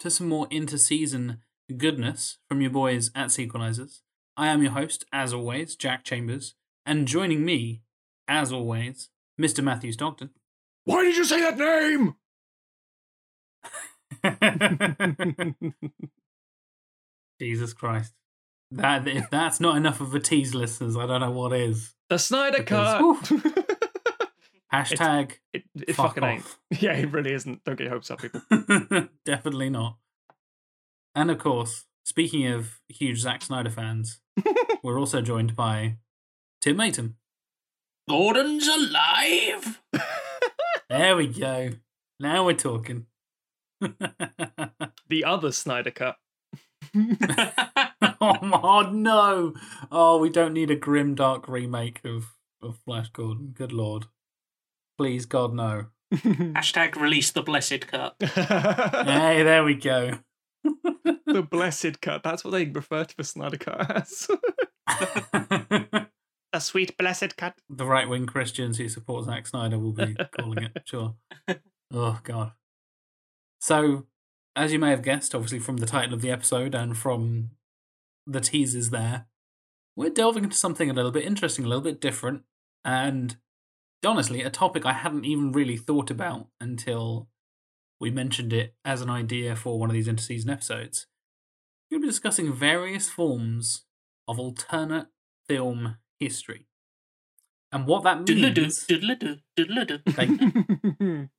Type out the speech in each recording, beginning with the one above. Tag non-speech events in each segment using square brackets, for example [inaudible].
welcome to some more inter-season goodness from your boys at Sequelizers. I am your host, as always, Jack Chambers, and joining me, as always, Mr. Matthew Stockton. Why did you say that name? [laughs] [laughs] Jesus Christ. That if that's not enough of a tease, listeners, I don't know what is. The Snyder Because- Cut. [laughs] Hashtag it it fuck fucking ain't. [laughs] Yeah, it really isn't. Don't get your hopes up, people. [laughs] Definitely not. And of course, speaking of huge Zack Snyder fans, [laughs] we're also joined by Tim Matum. Gordon's alive. There we go. Now we're talking. the other Snyder Cut. oh, my- no. Oh, we don't need a grim dark remake of, of Flash Gordon. Good lord. Please, God, no. [laughs] Hashtag release the blessed cut. Hey, there we go. [laughs] the [laughs] blessed cut. That's what they refer to the Snyder Cut as. A sweet blessed cut. the right wing Christians who support Zack Snyder will be calling it, sure. Oh, God. So, as you may have guessed, obviously from the title of the episode and from the teasers there, we're delving into something a little bit interesting, a little bit different, and honestly, a topic I hadn't even really thought about until we mentioned it as an idea for one of these interseason episodes. We'll be discussing various forms of alternate film history. And what that Doodle-doo, means. doodle-doo, doodle-doo. Thank, [laughs]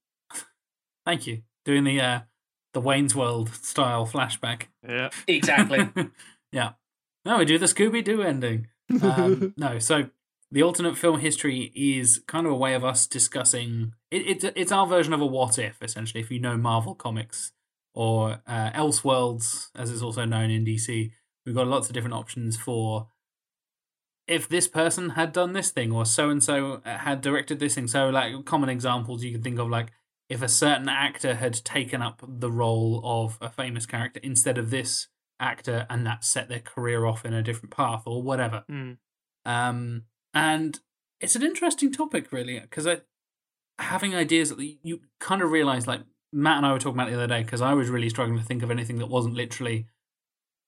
thank you. Doing the uh, the Wayne's World style flashback. yeah. [laughs] Exactly. yeah. No, we do the Scooby Doo ending. [laughs] Um, no, so the alternate film history is kind of a way of us discussing. It, it's it's our version of a what if, essentially. If you know Marvel comics or uh, Elseworlds, as it's also known in DC, we've got lots of different options for if this person had done this thing or so and so had directed this thing. So, like common examples you can think of, like if a certain actor had taken up the role of a famous character instead of this actor, and that set their career off in a different path or whatever. Mm. Um, and it's an interesting topic, really, because having ideas that you kind of realize, like Matt and I were talking about the other day, because I was really struggling to think of anything that wasn't literally.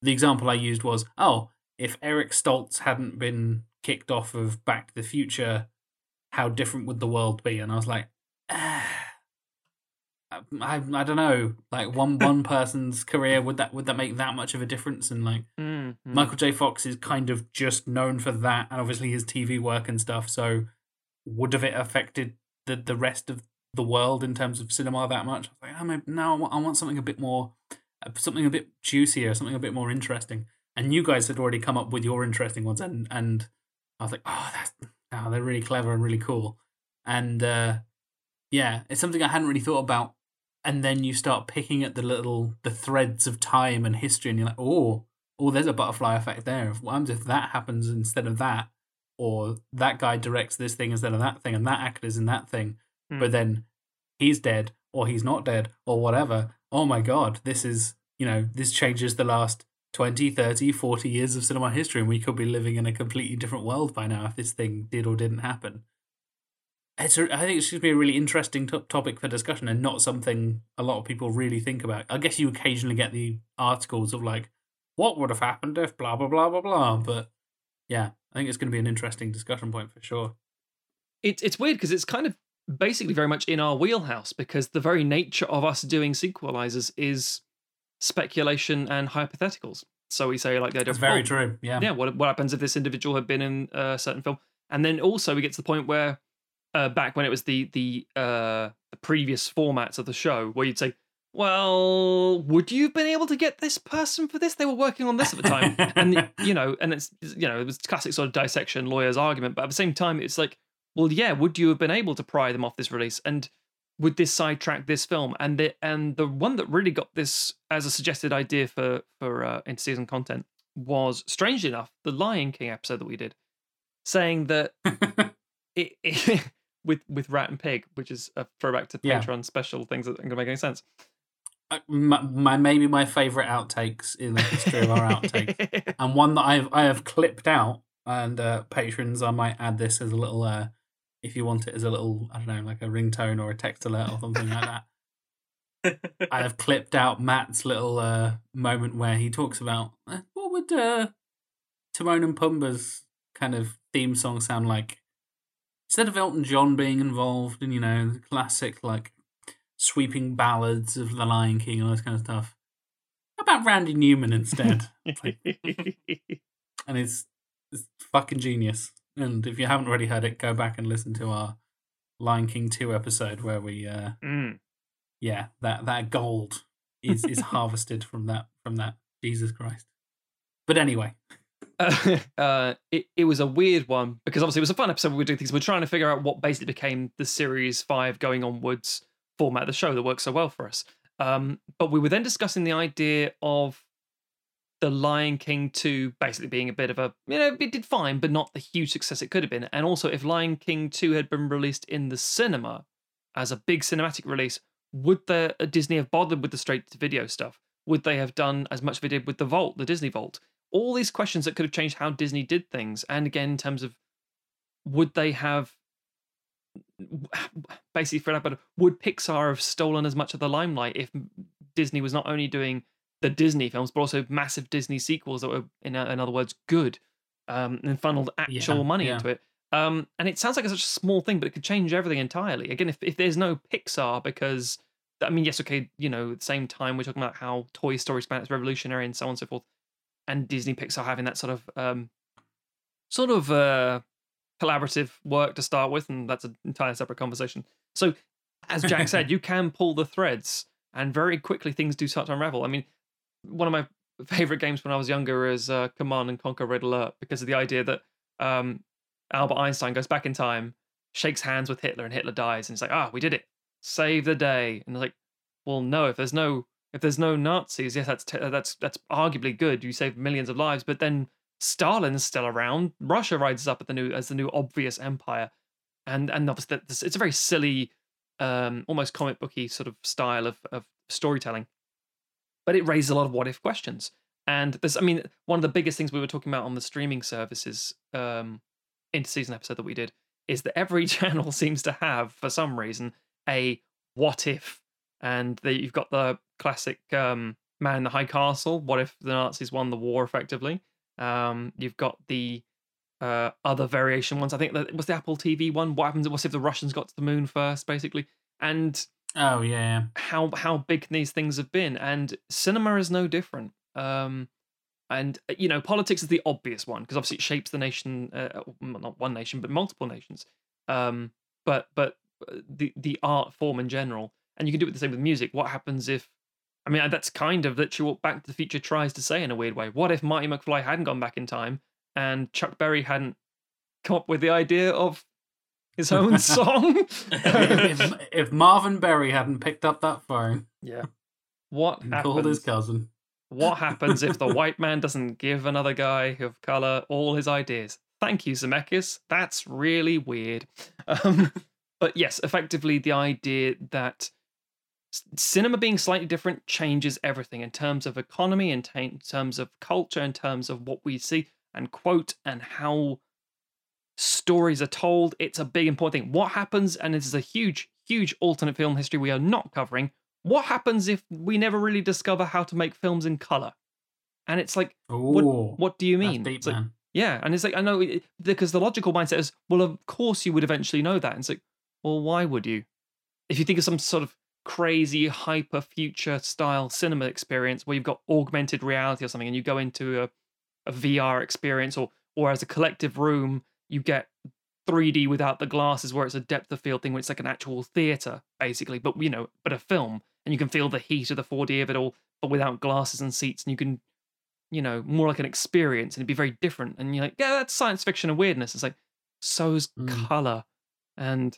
The example I used was, oh, if Eric Stoltz hadn't been kicked off of Back to the Future, how different would the world be? And I was like, ah, I, I don't know, like one one person's career would that would that make that much of a difference? And like Mm, mm. Michael J. Fox is kind of just known for that, and obviously his TV work and stuff. So, would have it affected the the rest of the world in terms of cinema that much? I was like, oh, maybe, no, I want, I want something a bit more, uh, something a bit juicier, something a bit more interesting. And you guys had already come up with your interesting ones, and and I was like, oh, that's oh, they're really clever and really cool. And uh, yeah, it's something I hadn't really thought about. And then you start picking at the little the threads of time and history, and you're like, oh, oh, there's a butterfly effect there. What happens if that happens instead of that? Or that guy directs this thing instead of that thing, and that actor's in that thing, Hmm. but then he's dead, or he's not dead, or whatever. Oh my god, this is, you know, this changes the last 20, 30, 40 years of cinema history, and we could be living in a completely different world by now if this thing did or didn't happen. It's a, I think it's going to be a really interesting to- topic for discussion and not something a lot of people really think about. I guess you occasionally get the articles of like, what would have happened if blah blah blah blah blah. But yeah, I think it's going to be an interesting discussion point for sure. It's it's weird because it's kind of basically very much in our wheelhouse because the very nature of us doing sequelizers is speculation and hypotheticals. So we say like they That's don't. very oh, true. Yeah. yeah, what what happens if this individual had been in a certain film? And then also we get to the point where uh, back when it was the the uh, the previous formats of the show, where you'd say, "Well, would you have been able to get this person for this? They were working on this at the time." and [laughs] you know, and it's you know, it was classic sort of dissection lawyer's argument, but at the same time, it's like, well, yeah, would you have been able to pry them off this release? And would this sidetrack this film? And the and the one that really got this as a suggested idea for for uh, interseason content was, strangely enough, the Lion King episode that we did, saying that [laughs] it, it [laughs] with with Rat and Pig, which is a throwback to Yeah. Patreon special things that aren't going to make any sense. Uh, my, my maybe my favorite outtakes in the history of our outtakes, [laughs] and one that I've I have clipped out. And uh, patrons, I might add this as a little, uh, if you want it as a little, I don't know, like a ringtone or a text alert or something like that. I have clipped out Matt's little uh, moment where he talks about uh, what would uh, Timon and Pumbaa's kind of theme song sound like instead of Elton John being involved in you know the classic like sweeping ballads of The Lion King and all this kind of stuff. How about Randy Newman instead? [laughs] and it's, it's fucking genius. And if you haven't already heard it, go back and listen to our Lion King two episode where we uh, Mm. yeah, that that gold is is harvested from that from that Jesus Christ. But anyway, [laughs] uh, it, it was a weird one because obviously it was a fun episode. We were doing things. We're trying to figure out what basically became the series five going onwards format of the show that worked so well for us. Um, but we were then discussing the idea of the Lion King 2 basically being a bit of a, you know, it did fine, but not the huge success it could have been. And also, if Lion King 2 had been released in the cinema as a big cinematic release, would the uh, Disney have bothered with the straight to video stuff? Would they have done as much as they did with the Vault, the Disney Vault? All these questions that could have changed how Disney did things. And again, in terms of would they have [sighs] basically for that, but would Pixar have stolen as much of the limelight if Disney was not only doing the Disney films, but also massive Disney sequels that were, in, in other words, good, um, and funneled actual Yeah, money yeah. into it. Um, and it sounds like it's such a small thing, but it could change everything entirely. Again, if, if there's no Pixar, because I mean, yes, okay, you know, at the same time we're talking about how Toy Story span its revolutionary and so on and so forth, and Disney Pixar having that sort of um, sort of uh, collaborative work to start with, and that's an entirely separate conversation. So, as Jack said, [laughs] you can pull the threads, and very quickly things do start to unravel. I mean, one of my favorite games when I was younger is uh, Command and Conquer Red Alert because of the idea that um, Albert Einstein goes back in time, shakes hands with Hitler, and Hitler dies, and it's like, ah, we did it, save the day. And it's like, well, no, if there's no if there's no Nazis, yes, that's te- that's that's arguably good. You save millions of lives, but then Stalin's still around. Russia rises up at the new as the new obvious empire, and and obviously this- it's a very silly, um, almost comic booky sort of style of of storytelling, but it raises a lot of what if questions. And there's, I mean, one of the biggest things we were talking about on the streaming services um, interseason episode that we did is that every [laughs] channel seems to have, for some reason, a what if, and the, you've got the classic um, Man in the High Castle. What if the Nazis won the war effectively? Um, you've got the uh, other variation ones. I think that was the Apple TV one. What happens? What if the Russians got to the moon first, basically? And oh yeah, how how big these things have been, and cinema is no different. Um, and uh, you know, politics is the obvious one because obviously it shapes the nation, uh, not one nation, but multiple nations. Um, but but uh, the the art form in general, and you can do it the same with music. What happens if? I mean, that's kind of literally what Back to the Future tries to say in a weird way. What if Marty McFly hadn't gone back in time and Chuck Berry hadn't come up with the idea of his [laughs] own song? if, [laughs] if Marvin Berry hadn't picked up that phone yeah. What and called his happens? cousin, What happens if the white [laughs] man doesn't give another guy of color all his ideas? Thank you, Zemeckis. That's really weird. Um, but yes, effectively, the idea that cinema being slightly different changes everything in terms of economy, in, ta- in terms of culture, in terms of what we see and quote, and how stories are told. It's a big important thing. What happens, and this is a huge, huge alternate film history we are not covering. What happens if we never really discover how to make films in color? And it's like, what, Ooh, what do you mean? deep, like, yeah, and it's like I know it- because the logical mindset is, well, of course you would eventually know that. And it's like, well, why would you? If you think of some sort of crazy hyper future style cinema experience where you've got augmented reality or something, and you go into a, a VR experience, or or as a collective room, you get 3D without the glasses, where it's a depth of field thing, where it's like an actual theater basically, but you know, but a film, and you can feel the heat of the 4D of it all, but without glasses and seats, and you can you know, more like an experience and it'd be very different. And you're like, yeah, that's science fiction and weirdness. It's like, so's Mm. color. And,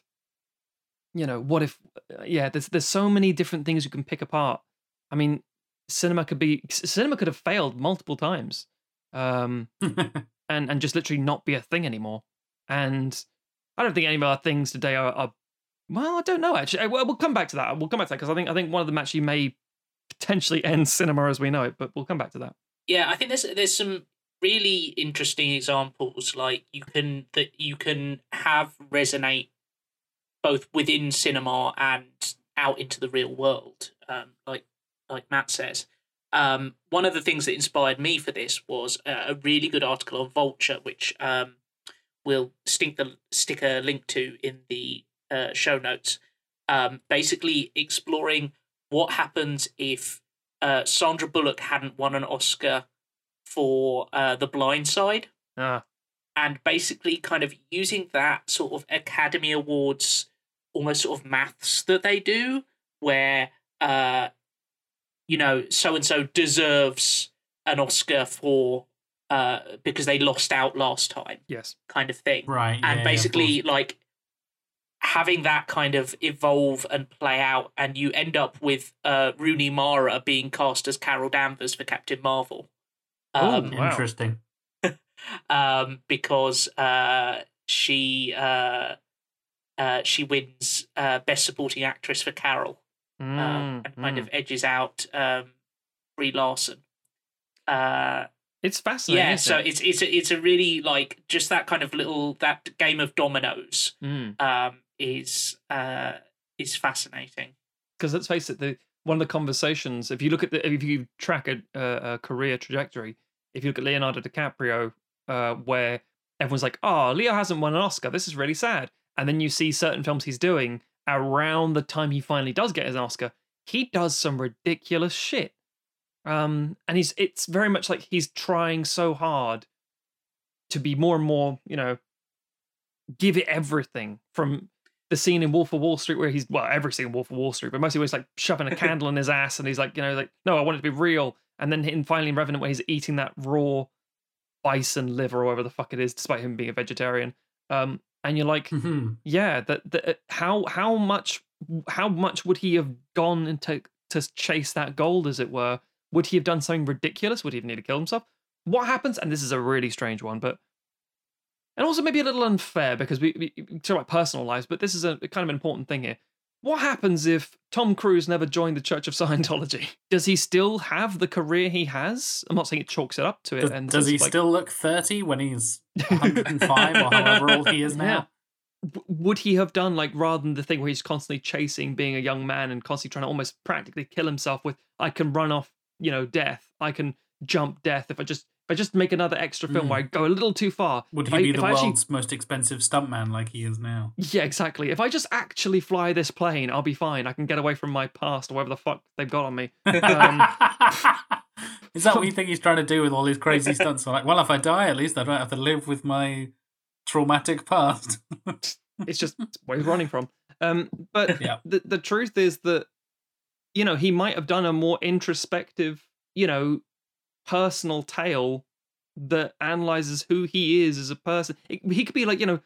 you know, what if, uh, yeah, there's, there's so many different things you can pick apart. I mean, cinema could be, cinema could have failed multiple times um, [laughs] and, and just literally not be a thing anymore. And I don't think any of our things today are, are well, I don't know actually. Uh, Well, we'll come back to that. We'll come back to that because I think, I think one of them actually may potentially [laughs] end cinema as we know it, but we'll come back to that. Yeah, I think there's there's some really interesting examples like you can that you can have resonate both within cinema and out into the real world. um, like like Matt says. Um, one of the things that inspired me for this was a, a really good article on Vulture, which um, we'll stick the stick a link to in the uh, show notes. Um, basically exploring what happens if uh, Sandra Bullock hadn't won an Oscar for uh, The Blind Side, Ah, and basically kind of using that sort of Academy Awards, almost sort of maths that they do, where uh, you know, so and so deserves an Oscar for uh because they lost out last time, yes. kind of thing Right. and yeah, basically course. like having that kind of evolve and play out and you end up with uh Rooney Mara being cast as Carol Danvers for Captain Marvel um, wow. interesting. [laughs] um because uh she uh uh she wins uh best supporting actress for Carol um, Mm, and kind mm. of edges out um Brie Larson uh It's fascinating. yeah so it? it's it's a, it's a really like just that kind of little that game of dominoes Mm. um, is uh, is fascinating. because let's face it, the one of the conversations, if you look at the, if you track a, a, a career trajectory, if you look at Leonardo DiCaprio, uh, where everyone's like, "Oh, Leo hasn't won an Oscar. This is really sad," and then you see certain films he's doing around the time he finally does get his Oscar, he does some ridiculous shit. Um, and he's it's very much like he's trying so hard to be more and more, you know, give it everything from the scene in Wolf of Wall Street where he's well, every scene in Wolf of Wall Street, but mostly where he's like shoving a [laughs] candle in his ass and he's like, you know, like, no, I want it to be real. And then in finally in Revenant where he's eating that raw bison liver or whatever the fuck it is, despite him being a vegetarian. Um, and you're like, Mhm. yeah, that that how how much how much would he have gone into to chase that gold, as it were? Would he have done something ridiculous? Would he have needed to kill himself? What happens? And this is a really strange one, but and also maybe a little unfair because we, we, we talk about personal lives, but this is a kind of an important thing here. What happens if Tom Cruise never joined the Church of Scientology? [laughs] Does he still have the career he has? I'm not saying it chalks it up to it. Does, and does he like, still look 30 when he's [laughs] 105 or however old he is now? w- would he have done like rather than the thing where he's constantly chasing being a young man and constantly trying to almost practically kill himself with I can run off, you know, death. I can jump death if I just if I just make another extra film Mm. where I go a little too far. Would he I- be the I actually- world's most expensive stuntman like he is now? Yeah, exactly. If I just actually fly this plane, I'll be fine. I can get away from my past or whatever the fuck they've got on me. Um, [laughs] is that what you [laughs] think he's trying to do with all these crazy stunts? Like, well, if I die, at least I don't have to live with my traumatic past. [laughs] it's just where he's running from. Um, but Yeah. the the truth is that you know he might have done a more introspective, you know, personal tale that analyzes who he is as a person. It- he could be like you know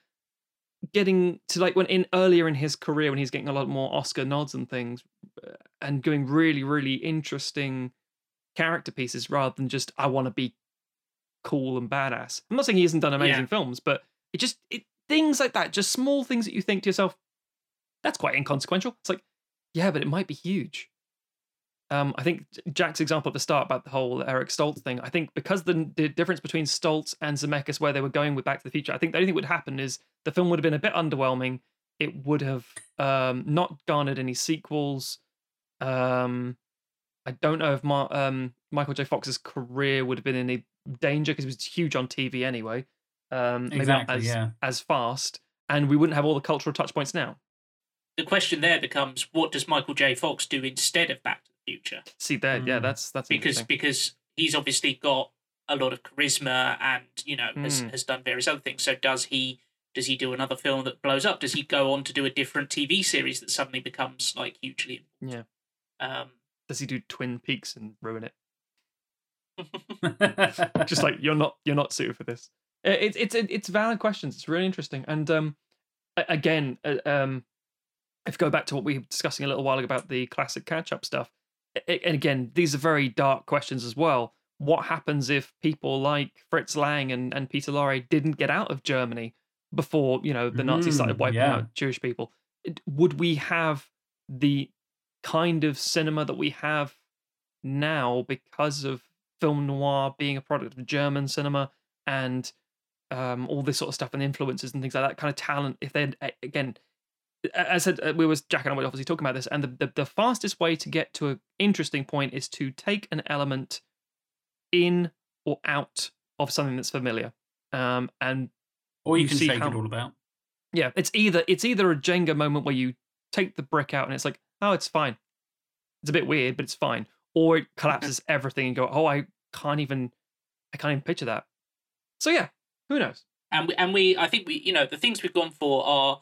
getting to like when in earlier in his career when he's getting a lot more Oscar nods and things, uh, and doing really really interesting character pieces rather than just I want to be cool and badass. I'm not saying he hasn't done amazing Yeah. films, but it just it things like that, just small things that you think to yourself, that's quite inconsequential. It's like, yeah, but it might be huge. Um, I think Jack's example at the start about the whole Eric Stoltz thing. I think because the, the difference between Stoltz and Zemeckis, where they were going with Back to the Future, I think the only thing that would happen is the film would have been a bit underwhelming. It would have um, not garnered any sequels. Um, I don't know if Mar- um, Michael J. Fox's career would have been in any danger because he was huge on TV anyway. Um, maybe not exactly, as, yeah. as fast, and we wouldn't have all the cultural touch points now. The question there becomes: What does Michael J. Fox do instead of Back to the Future? See there, yeah, Mm. that's that's Because interesting. because he's obviously got a lot of charisma and you know has, Mm. has done various other things. So does he? Does he do another film that blows up? Does he go on to do a different TV series that suddenly becomes like hugely? Yeah. Um, Does he do Twin Peaks and ruin it? [laughs] Just like you're not you're not suited for this. Uh, It's it's it's valid questions. It's really interesting. And um, again, uh, um, if you go back to what we were discussing a little while ago about the classic catch up stuff, a- a- and again, these are very dark questions as well. What happens if people like Fritz Lang and, and Peter Lorre didn't get out of Germany before you know the Nazis started Mm, wiping yeah. out Jewish people? Would we have the kind of cinema that we have now because of film noir being a product of German cinema and um, all this sort of stuff and influences and things like that kind of talent. If they again, I said uh, we was Jack and I were obviously talking about this, and the, the the fastest way to get to an interesting point is to take an element in or out of something that's familiar, um, and Or you, You can see how- it all about. yeah, it's either it's either a Jenga moment where you take the brick out and it's like, oh, it's fine. It's a bit weird, but it's fine. Or it collapses everything and go, oh, I can't even, I can't even picture that. So yeah, who knows? and we, and we I think we you know the things we've gone for are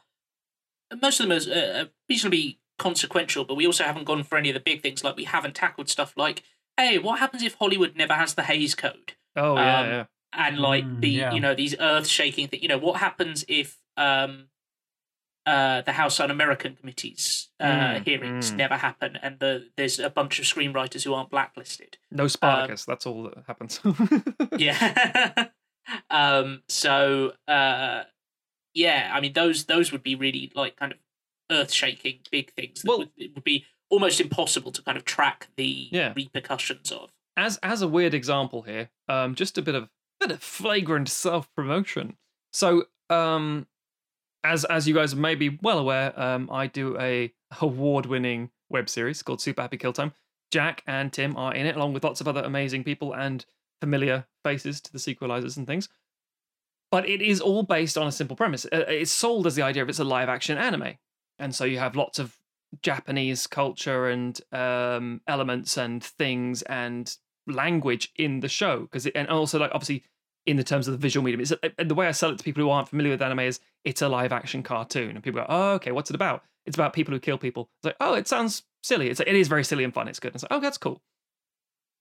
most of them are uh, reasonably consequential, but we also haven't gone for any of the big things. Like we haven't tackled stuff like, hey, what happens if Hollywood never has the Hays Code? Oh yeah, Um, yeah. And like Mm, the yeah. you know these earth shaking things. You know what happens if um uh the House Un-American Committee's uh, Mm, hearings mm. never happen, and the there's a bunch of screenwriters who aren't blacklisted. No Spartacus. that's all that happens. [laughs] yeah [laughs] um so uh yeah i mean those those would be really like kind of earth-shaking big things that Well- would, it would be almost impossible to kind of track the Yeah. repercussions of as as a weird example here, um, just a bit of bit of flagrant self promotion. So, um, as as you guys may be well aware, um, I do a award winning web series called Super Happy Kill Time. Jack and Tim are in it, along with lots of other amazing people and familiar faces to the sequelizers and things. But it is all based on a simple premise. Uh, It's sold as the idea of it's a live action anime, and so you have lots of Japanese culture and um, elements and things and language in the show because and also like obviously in the terms of the visual medium it's and the way i sell it to people who aren't familiar with anime is it's a live action cartoon and people go oh okay what's it about? It's about people who kill people. It's like oh it sounds silly. It's it is very silly and fun. It's good. And it's like oh that's cool.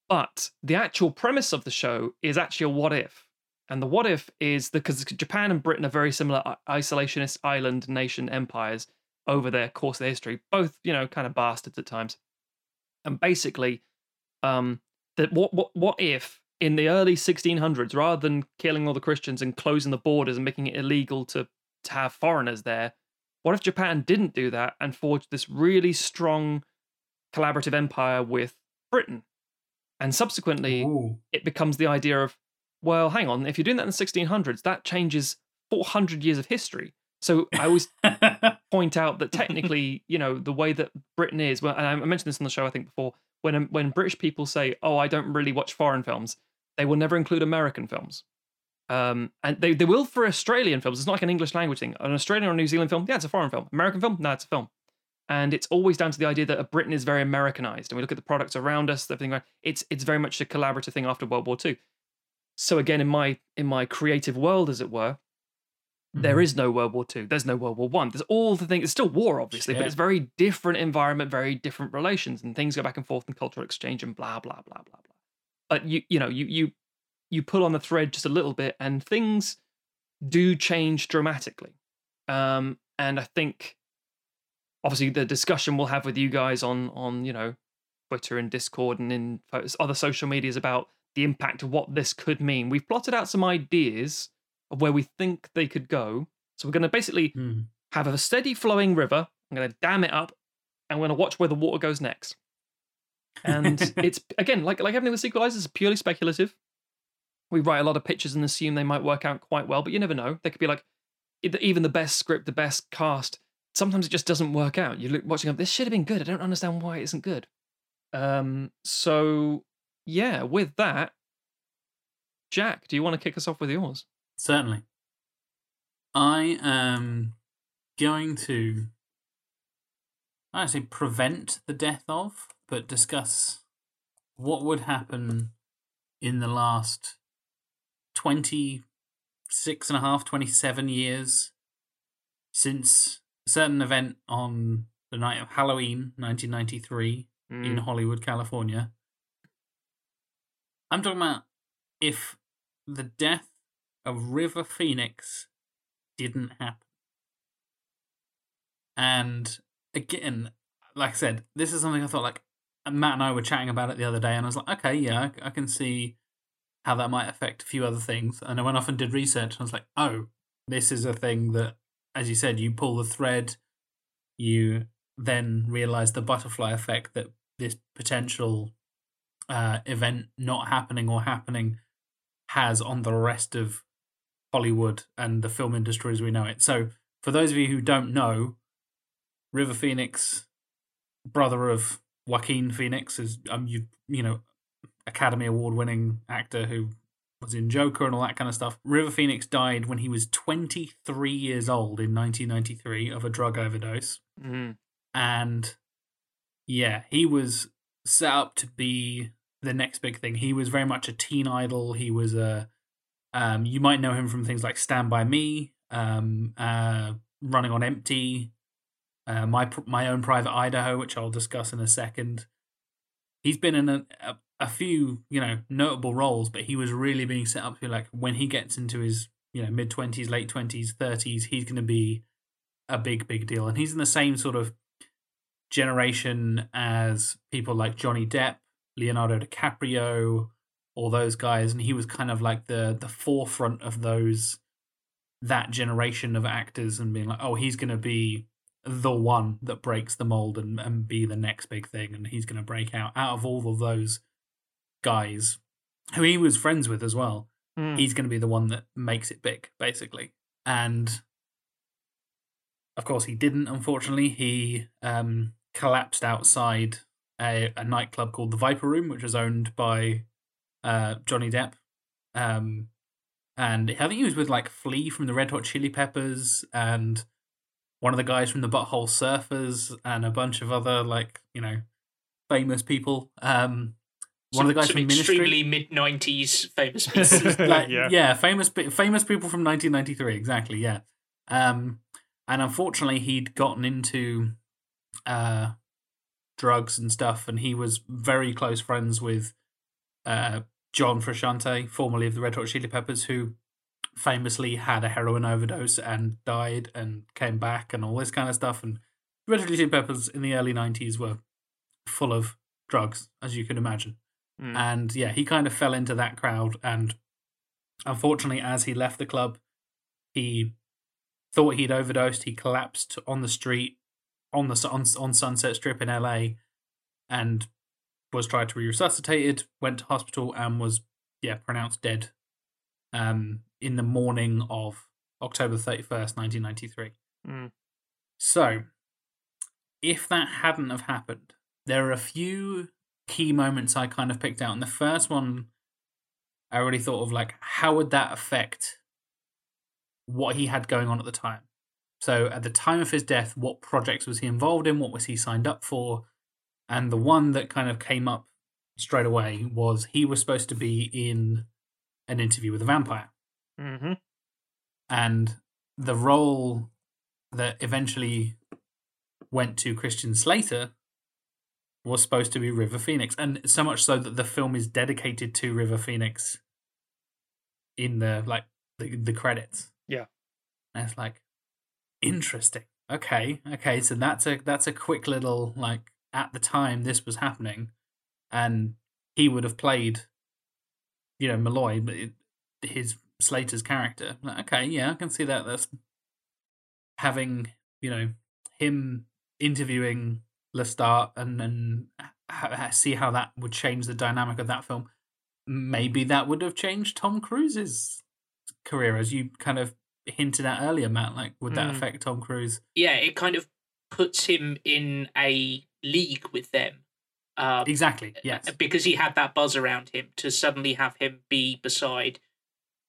But the actual premise of the show is actually a what if and the what if is because japan and britain are very similar isolationist island nation empires over their course of history both you know kind of bastards at times and basically um that what what what if in the early 1600s rather than killing all the christians and closing the borders and making it illegal to to have foreigners there what if japan didn't do that and forged this really strong collaborative empire with britain and subsequently Ooh. it becomes the idea of well hang on if you're doing that in the 1600s that changes 400 years of history so i always [laughs] point out that technically, you know, the way that Britain is, well, and I mentioned this on the show, I think before, when um, when British people say, "Oh, I don't really watch foreign films," they will never include American films, um, and they they will for Australian films. It's not like an English language thing. An Australian or New Zealand film, yeah, it's a foreign film. American film, no, it's a film. And it's always down to the idea that a Britain is very Americanized, and we look at the products around us, everything. around- It's it's very much a collaborative thing after World War II. So again, in my in my creative world, as it were, there Mhm. is no World War Two. There's no World War One. There's all the things. It's still war, obviously, but it's very different environment, very different relations, and things go back and forth and cultural exchange and blah blah blah blah blah. But you you know you you you pull on the thread just a little bit, and things do change dramatically. Um, and I think obviously the discussion we'll have with you guys on on you know Twitter and Discord and in other social medias about the impact of what this could mean. We've plotted out some ideas of where we think they could go. So we're going to basically Hmm. have a steady flowing river. I'm going to dam it up, and we're going to watch where the water goes next. And [laughs] it's again like like everything with sequelizers, it's purely speculative. We write a lot of pictures and assume they might work out quite well, but you never know. They could be like even the best script, the best cast. Sometimes it just doesn't work out. You look watching up. This should have been good. I don't understand why it isn't good. Um. So yeah, with that, Jack, do you want to kick us off with yours? Certainly. I am going to, I say prevent the death of, but discuss what would happen in the last 26 and a half, 27 years since a certain event on the night of Halloween 1993 in Mm. Hollywood, California. I'm talking about if the death of River Phoenix didn't happen. And again, like I said, this is something I thought like Matt and I were chatting about it the other day, and I was like, okay, yeah, I, can see how that might affect a few other things. And I went off and did research, and I was like, oh, this is a thing that, as you said, you pull the thread, you then realize the butterfly effect that this potential uh, event not happening or happening has on the rest of Hollywood and the film industry as we know it. So, for those of you who don't know, River Phoenix, brother of Joaquin Phoenix, is um you you know Academy Award winning actor who was in Joker and all that kind of stuff. River Phoenix died when he was 23 years old in 1993 of a drug overdose. Mm. And yeah, he was set up to be the next big thing. He was very much a teen idol. He was a, um, you might know him from things like Stand By Me, um, uh, Running on Empty, uh, my my own Private Idaho, which I'll discuss in a second. He's been in a, a, a few, you know, notable roles, but he was really being set up to be like when he gets into his, you know, mid twenties, late twenties, thirties, he's going to be a big, big deal, and he's in the same sort of generation as people like Johnny Depp, Leonardo DiCaprio, all those guys, and he was kind of like the the forefront of those that generation of actors and being like, oh, he's going to be the one that breaks the mold and, and be the next big thing, and he's going to break out. Out of all of those guys, who he was friends with as well, Mm. he's going to be the one that makes it big, basically. And of course, he didn't. Unfortunately, he um, collapsed outside a, a nightclub called the Viper Room, which was owned by uh, Johnny Depp. Um, and I think he was with like Flea from the Red Hot Chili Peppers and one of the guys from the Butthole Surfers and a bunch of other like you know famous people. Um, one Some, of the guys from Ministry. extremely mid nineties famous pieces. [laughs] like, [laughs] Yeah. yeah. famous famous people from 1993, exactly. Yeah, um, and unfortunately, he'd gotten into uh, drugs and stuff, and he was very close friends with uh, John Frusciante, formerly of the Red Hot Chili Peppers, who famously had a heroin overdose and died and came back and all this kind of stuff. And Red Hot Chili Peppers in the early 90s were full of drugs, as you can imagine. Mm. And yeah, he kind of fell into that crowd. And unfortunately, as he left the club, he thought he'd overdosed. He collapsed on the street on the on, on Sunset Strip in LA, and was tried to be resuscitated. Went to hospital and was yeah pronounced dead. Um, in the morning of October thirty first, nineteen ninety three. Mm. So, if that hadn't have happened, there are a few key moments I kind of picked out. And the first one, I already thought of like, how would that affect what he had going on at the time? So, at the time of his death, what projects was he involved in? What was he signed up for? And the one that kind of came up straight away was he was supposed to be in an interview with a vampire hmm and the role that eventually went to Christian Slater was supposed to be River Phoenix, and so much so that the film is dedicated to River Phoenix in the like the, the credits. Yeah. and it's like interesting. Okay, okay, so that's a that's a quick little like at the time this was happening, and he would have played, you know, Molloy, but it, his Slater's character. Like, okay, yeah, I can see that. That's having you know him interviewing Lestat and ha- see how that would change the dynamic of that film. Maybe that would have changed Tom Cruise's career, as you kind of hinted at earlier, Matt. Like, would that Mm. affect Tom Cruise? yeah, it kind of puts him in a league with them. Um, Exactly. Yes. because he had that buzz around him to suddenly have him be beside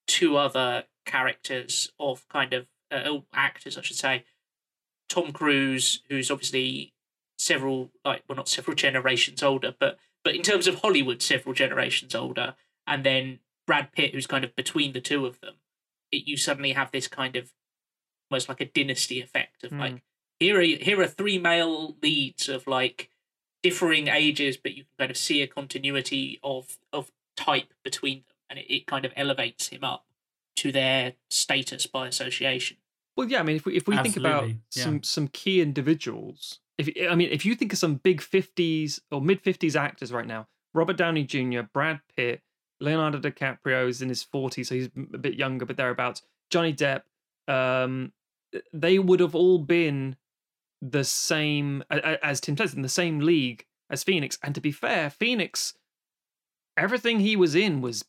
two other characters of kind of uh, oh, actors, I should say. Tom Cruise, who's obviously several like well not several generations older, but but in terms of Hollywood, several generations older, and then Brad Pitt, who's kind of between the two of them. It, you suddenly have this kind of almost like a dynasty effect of Mm. like here are here are three male leads of like differing ages, but you can kind of see a continuity of of type between them, and it, it kind of elevates him up to their status by association. Well, yeah. I mean, if we if we think about yeah. some some key individuals, if I mean, if you think of some big fifties or mid fifties actors right now, Robert Downey Jr., Brad Pitt, Leonardo DiCaprio is in his forties, so he's a bit younger, but thereabouts. Johnny Depp, um, they would have all been the same as Tim says in the same league as Phoenix. And to be fair, Phoenix, everything he was in was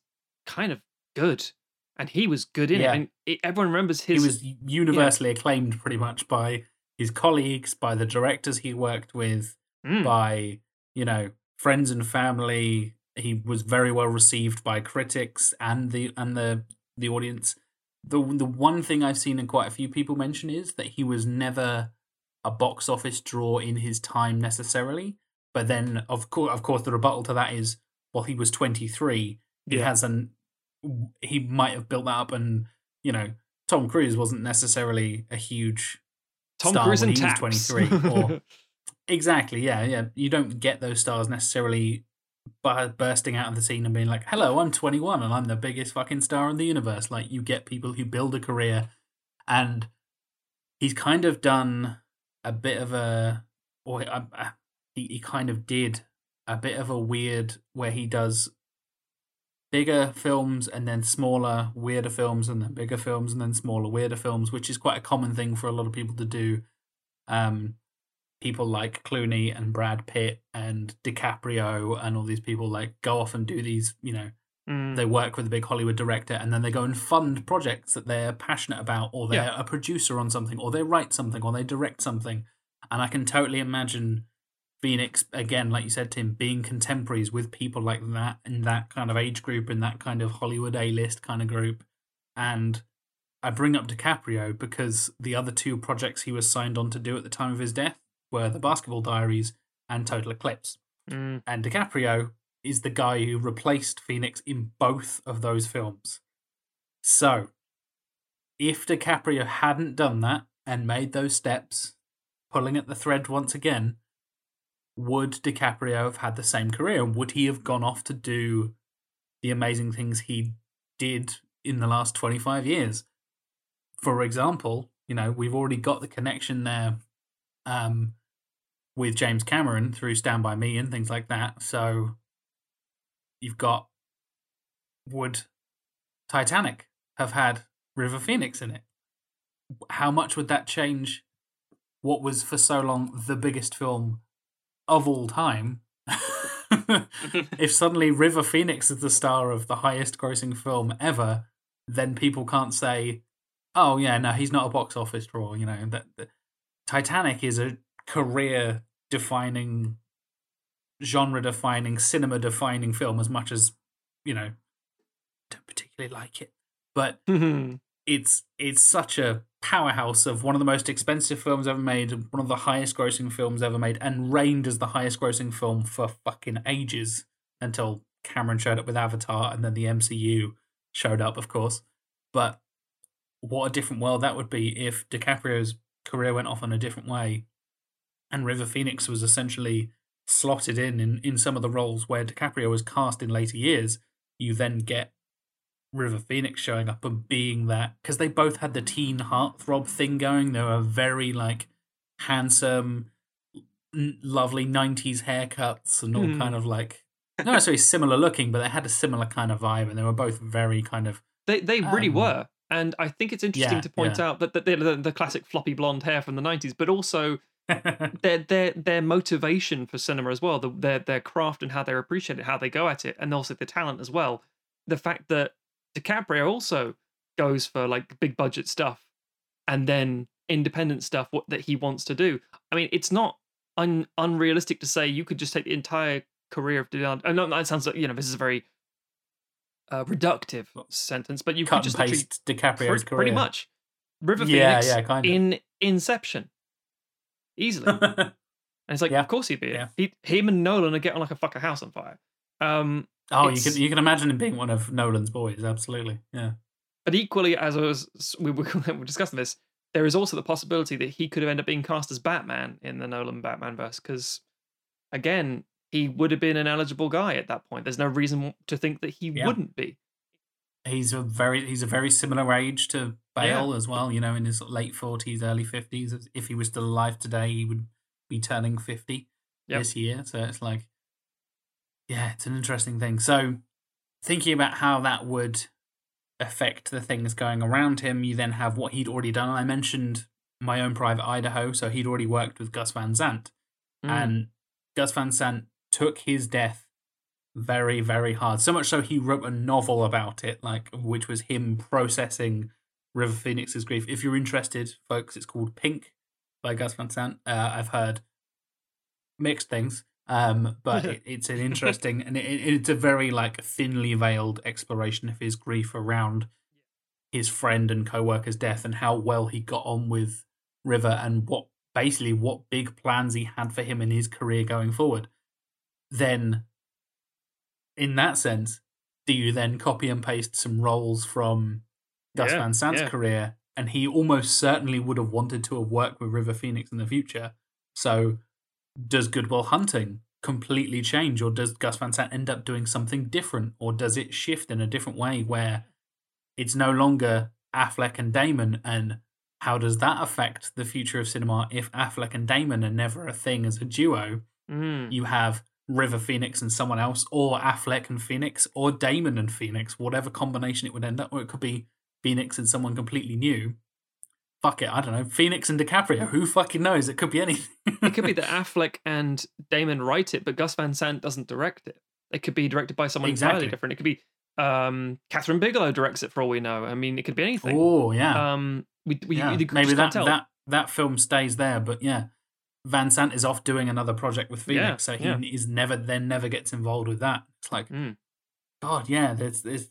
kind of good, and he was good in Yeah. it. And it, everyone remembers his. he was universally acclaimed pretty much by his colleagues, by the directors he worked with, Mm. by you know friends and family. He was very well received by critics and the and the the audience. The the one thing I've seen and quite a few people mention is that he was never a box office draw in his time necessarily. But then of course of course the rebuttal to that is well he was 23 he hasn't he might have built that up and you know Tom Cruise wasn't necessarily a huge Tom star Cruise when he was 23 or [laughs] exactly yeah yeah you don't get those stars necessarily bu- bursting out of the scene and being like hello I'm 21 and I'm the biggest fucking star in the universe. Like you get people who build a career and he's kind of done a bit of a or uh, uh, he, he kind of did a bit of a weird where he does bigger films and then smaller weirder films and then bigger films and then smaller weirder films which is quite a common thing for a lot of people to do. Um people like Clooney and Brad Pitt and DiCaprio and all these people like go off and do these you know Mm. they work with a big Hollywood director and then they go and fund projects that they're passionate about or they're Yeah. a producer on something or they write something or they direct something and I can totally imagine Phoenix again like you said Tim being contemporaries with people like that in that kind of age group in that kind of Hollywood A-list kind of group and I bring up DiCaprio because the other two projects he was signed on to do at the time of his death were The Basketball Diaries and Total Eclipse Mm. and DiCaprio is the guy who replaced Phoenix in both of those films. So, if DiCaprio hadn't done that and made those steps, pulling at the thread once again, would DiCaprio have had the same career? Would he have gone off to do the amazing things he did in the last 25 years? For example, you know, we've already got the connection there um, with James Cameron through Stand By Me and things like that. So you've got would Titanic have had River Phoenix in it? How much would that change what was for so long the biggest film of all time? [laughs] if suddenly River Phoenix is the star of the highest grossing film ever, then people can't say, "Oh yeah, no, he's not a box office draw." You know that, that Titanic is a career defining, genre defining, cinema defining film as much as you know. Don't particularly like it, but mm-hmm. it's it's such a powerhouse of one of the most expensive films ever made, one of the highest grossing films ever made, and reigned as the highest grossing film for fucking ages until Cameron showed up with Avatar and then the MCU showed up, of course. But what a different world that would be if DiCaprio's career went off in a different way and River Phoenix was essentially slotted in, in in some of the roles where DiCaprio was cast in later years. You then get River Phoenix showing up and being that because they both had the teen heartthrob thing going. They were very like handsome, n- lovely '90s haircuts and all Hmm. kind of like not necessarily similar looking, but they had a similar kind of vibe, and they were both very kind of They they really Um, were, and I think it's interesting yeah, to point out that, that the, the the classic floppy blonde hair from the '90s, but also [laughs] their their their motivation for cinema as well, the, their their craft and how they appreciate it, how they go at it, and also the talent as well. The fact that DiCaprio also goes for like big budget stuff, and then independent stuff what that he wants to do. I mean, it's not un, unrealistic to say you could just take the entire career of Leonardo. I know that sounds like you know this is a very uh, reductive sentence, but you cut could just paste DiCaprio's career. pretty much. River Yeah, Phoenix yeah, kind of. in Inception. Easily. [laughs] and it's like, Yeah, of course he'd be. yeah. He, him and Nolan are getting like a fucking house on fire. Um, oh, you can you can imagine him being one of Nolan's boys. Absolutely, yeah. but equally, as I was, we were, [laughs] we were discussing this, there is also the possibility that he could have ended up being cast as Batman in the Nolan Batman verse because, again, he would have been an eligible guy at that point. There's no reason to think that he Yeah. wouldn't be. He's a very he's a very similar age to Bale as well. You know, in his late forties, early fifties. If he was still alive today, he would be turning fifty Yep. this year. So it's like, yeah, it's an interesting thing. So thinking about how that would affect the things going around him, you then have what he'd already done. I mentioned my own private Idaho, so he'd already worked with Gus Van Sant, Mm. and Gus Van Sant took his death very, very hard. So much so he wrote a novel about it, like which was him processing River Phoenix's grief. If you're interested, folks, it's called Pink. by Gus Van Sant. Uh, I've heard mixed things, um, but [laughs] it, it's an interesting and it, it's a very like thinly veiled exploration of his grief around his friend and co-worker's death and how well he got on with River and what basically what big plans he had for him in his career going forward. Then, in that sense, do you then copy and paste some roles from Gus Yeah, Van Sant's yeah. career? And he almost certainly would have wanted to have worked with River Phoenix in the future. So, does Good Will Hunting completely change, or does Gus Van Sant end up doing something different, or does it shift in a different way where it's no longer Affleck and Damon? And how does that affect the future of cinema if Affleck and Damon are never a thing as a duo? Mm. You have River Phoenix and someone else, or Affleck and Phoenix, or Damon and Phoenix, whatever combination it would end up, or it could be Phoenix and someone completely new. Fuck it, I don't know. Phoenix and DiCaprio, who fucking knows? It could be anything. It could be that [laughs] Affleck and Damon write it, but Gus Van Sant doesn't direct it. It could be directed by someone Exactly. entirely different. It could be um, Kathryn Bigelow directs it for all we know. I mean, it could be anything. Oh yeah, Um, we, we, yeah. we maybe that that that film stays there, but yeah, Van Sant is off doing another project with Phoenix, Yeah, so he yeah. is never then never gets involved with that. It's like, Mm. God, yeah, there's there's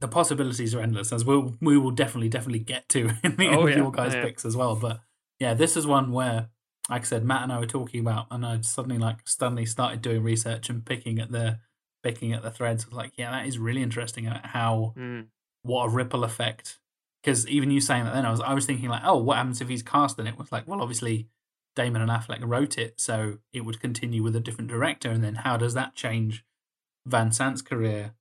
the possibilities are endless, as we'll we will definitely definitely get to [laughs] in the Oh, individual yeah, guys' yeah. picks as well. But yeah, this is one where, like I said, Matt and I were talking about, and I suddenly like suddenly started doing research and picking at the picking at the threads. I was like, yeah, that is really interesting. How Mm. what a ripple effect. Because even you saying that then, I was I was thinking like, oh, what happens if he's cast? And it was like, well, obviously Damon and Affleck wrote it, so it would continue with a different director. And then how does that change Van Sant's career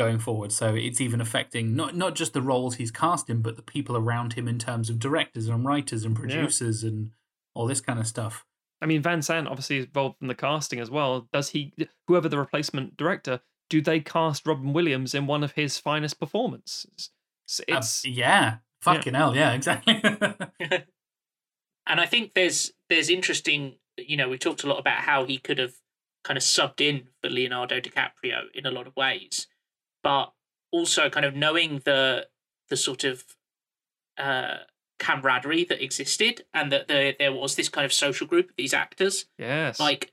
going forward? So it's even affecting not not just the roles he's cast in, but the people around him in terms of directors and writers and producers and all this kind of stuff. I mean, Van Sant obviously is involved in the casting as well. Does he, whoever the replacement director, do they cast Robin Williams in one of his finest performances? So Uh, yeah, fucking hell, yeah, exactly. [laughs] [laughs] and I think there's there's interesting. You know, we talked a lot about how he could have kind of subbed in for Leonardo DiCaprio in a lot of ways, but also kind of knowing the the sort of uh, camaraderie that existed, and that there there was this kind of social group of these actors. yes, Like,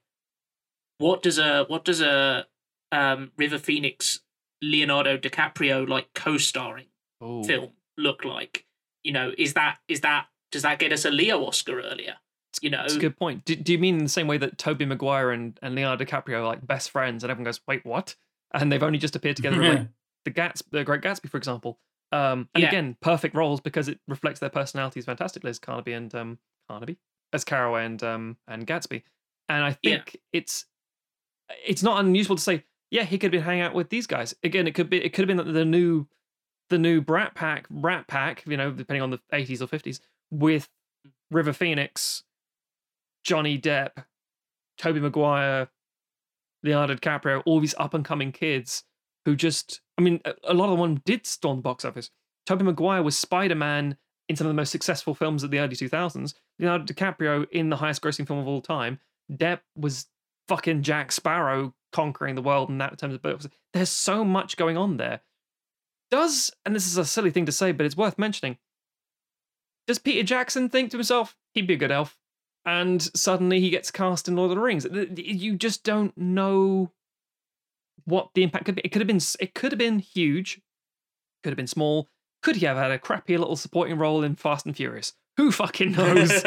what does a what does a um, River Phoenix Leonardo DiCaprio like co-starring Ooh. film look like? You know, is that is that does that get us a Leo Oscar earlier? You know, That's a good point. Do, do you mean in the same way that Tobey Maguire and, and Leonardo DiCaprio are like best friends, and everyone goes, "Wait, what?" And they've only just appeared together in like the Gats, the Great Gatsby, for example. Um, and Yeah. again, perfect roles because it reflects their personalities fantastically as Carnaby and um, Carnaby, as Carraway and um, and Gatsby. And I Yeah. think it's it's not unusual to say, yeah, he could have been hanging out with these guys. Again, it could be it could have been that the new the new Brat Pack, Rat Pack, you know, depending on the 80s or 50s, with River Phoenix, Johnny Depp, Tobey Maguire, Leonardo DiCaprio, all these up and coming kids who just, I mean, a, lot of them did storm the box office. Tobey Maguire was Spider Man in some of the most successful films of the early 2000s. Leonardo DiCaprio in the highest grossing film of all time. Depp was fucking Jack Sparrow conquering the world in that terms of books. There's so much going on there. Does, and this is a silly thing to say, but it's worth mentioning, does Peter Jackson think to himself, he'd be a good elf? And suddenly he gets cast in Lord of the Rings. You just don't know what the impact could be. It could have been it could have been huge, could have been small. Could he have had a crappy little supporting role in Fast and Furious? Who fucking [laughs] knows?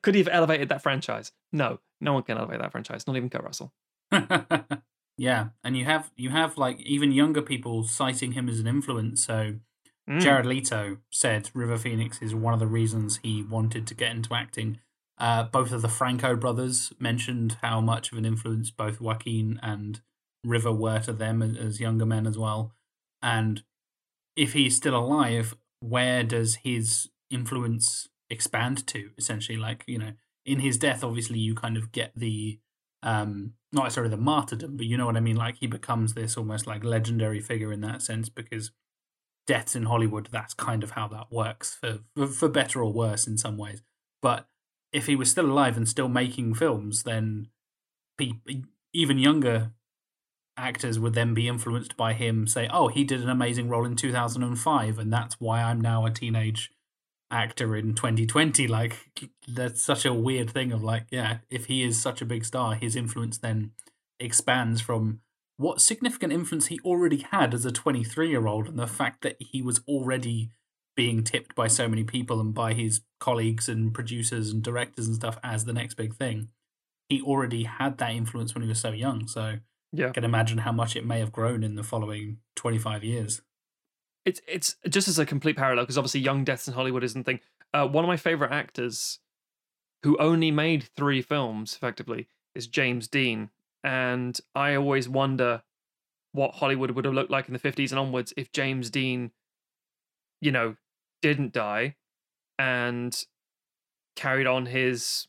could he have elevated that franchise? No, no one can elevate that franchise, not even Kurt Russell. [laughs] yeah, and you have you have like even younger people citing him as an influence. So Mm. Jared Leto said River Phoenix is one of the reasons he wanted to get into acting. Uh, both of the Franco brothers mentioned how much of an influence both Joaquin and River were to them as, younger men as well. And if he's still alive, where does his influence expand to? Essentially, like you know, in his death, obviously you kind of get the um not necessarily the martyrdom, but you know what I mean. Like he becomes this almost like legendary figure in that sense because deaths in Hollywood, that's kind of how that works for for better or worse in some ways. But if he was still alive and still making films, then pe- even younger actors would then be influenced by him. Say, "Oh, he did an amazing role in 2005, and that's why I'm now a teenage actor in 2020. Like that's such a weird thing of like, yeah, if he is such a big star, his influence then expands from what significant influence he already had as a 23 year old and the fact that he was already being tipped by so many people and by his colleagues and producers and directors and stuff as the next big thing. He already had that influence when he was so young. So Yeah. I can imagine how much it may have grown in the following 25 years. it's it's just as a complete parallel because obviously young deaths in Hollywood isn't thing. Uh, one of my favorite actors, who only made three films effectively, is James Dean, and I always wonder what Hollywood would have looked like in the fifties and onwards if James Dean, you know, didn't die, and carried on his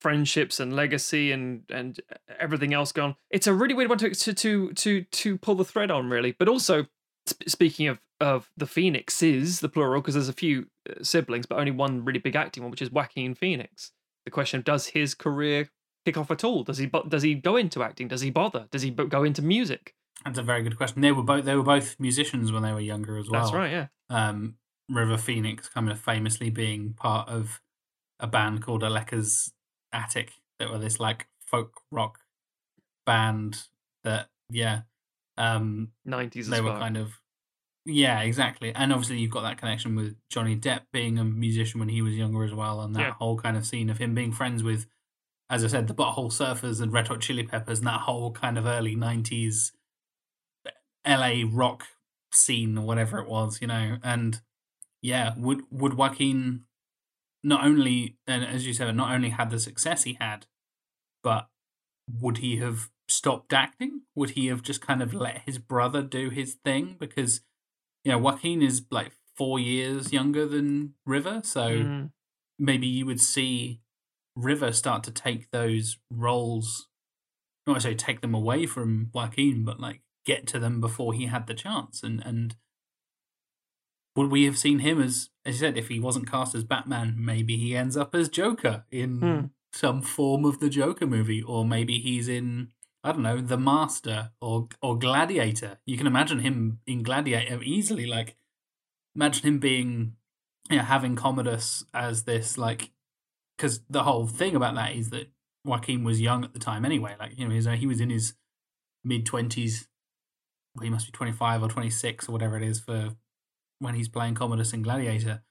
friendships and legacy and and everything else gone. It's a really weird one to to to to, to pull the thread on, really, but also sp- speaking of of the Phoenixes, the plural, because there's a few uh, siblings, but only one really big acting one, which is Joaquin Phoenix. The question of does his career kick off at all? Does he does he go into acting? Does he bother? Does he go into music? That's a very good question. They were both they were both musicians when they were younger as well. That's right, yeah. Um, River Phoenix kind of famously being part of a band called Aleka's Attic that were this like folk rock band that yeah um Nineties they as were well. kind of yeah exactly and obviously you've got that connection with Johnny Depp being a musician when he was younger as well and that Yeah. whole kind of scene of him being friends with as I said the Butthole Surfers and Red Hot Chili Peppers and that whole kind of early 90s LA rock scene or whatever it was you know and yeah would would Joaquin not only and as you said not only had the success he had but would he have stopped acting? Would he have just kind of let his brother do his thing? Because, you know, Joaquin is like four years younger than River. So Mm, maybe you would see River start to take those roles, not necessarily take them away from Joaquin, but like get to them before he had the chance. And, and would we have seen him as, as you said, if he wasn't cast as Batman, maybe he ends up as Joker in Hmm. some form of the Joker movie, or maybe he's in I don't know, The Master or or Gladiator. You can imagine him in Gladiator easily. Like, imagine him being, you know, having Commodus as this like, because the whole thing about that is that Joaquin was young at the time anyway. Like, you know, he was in his mid twenties. Well, he must be twenty five or twenty six or whatever it is for when he's playing Commodus in Gladiator.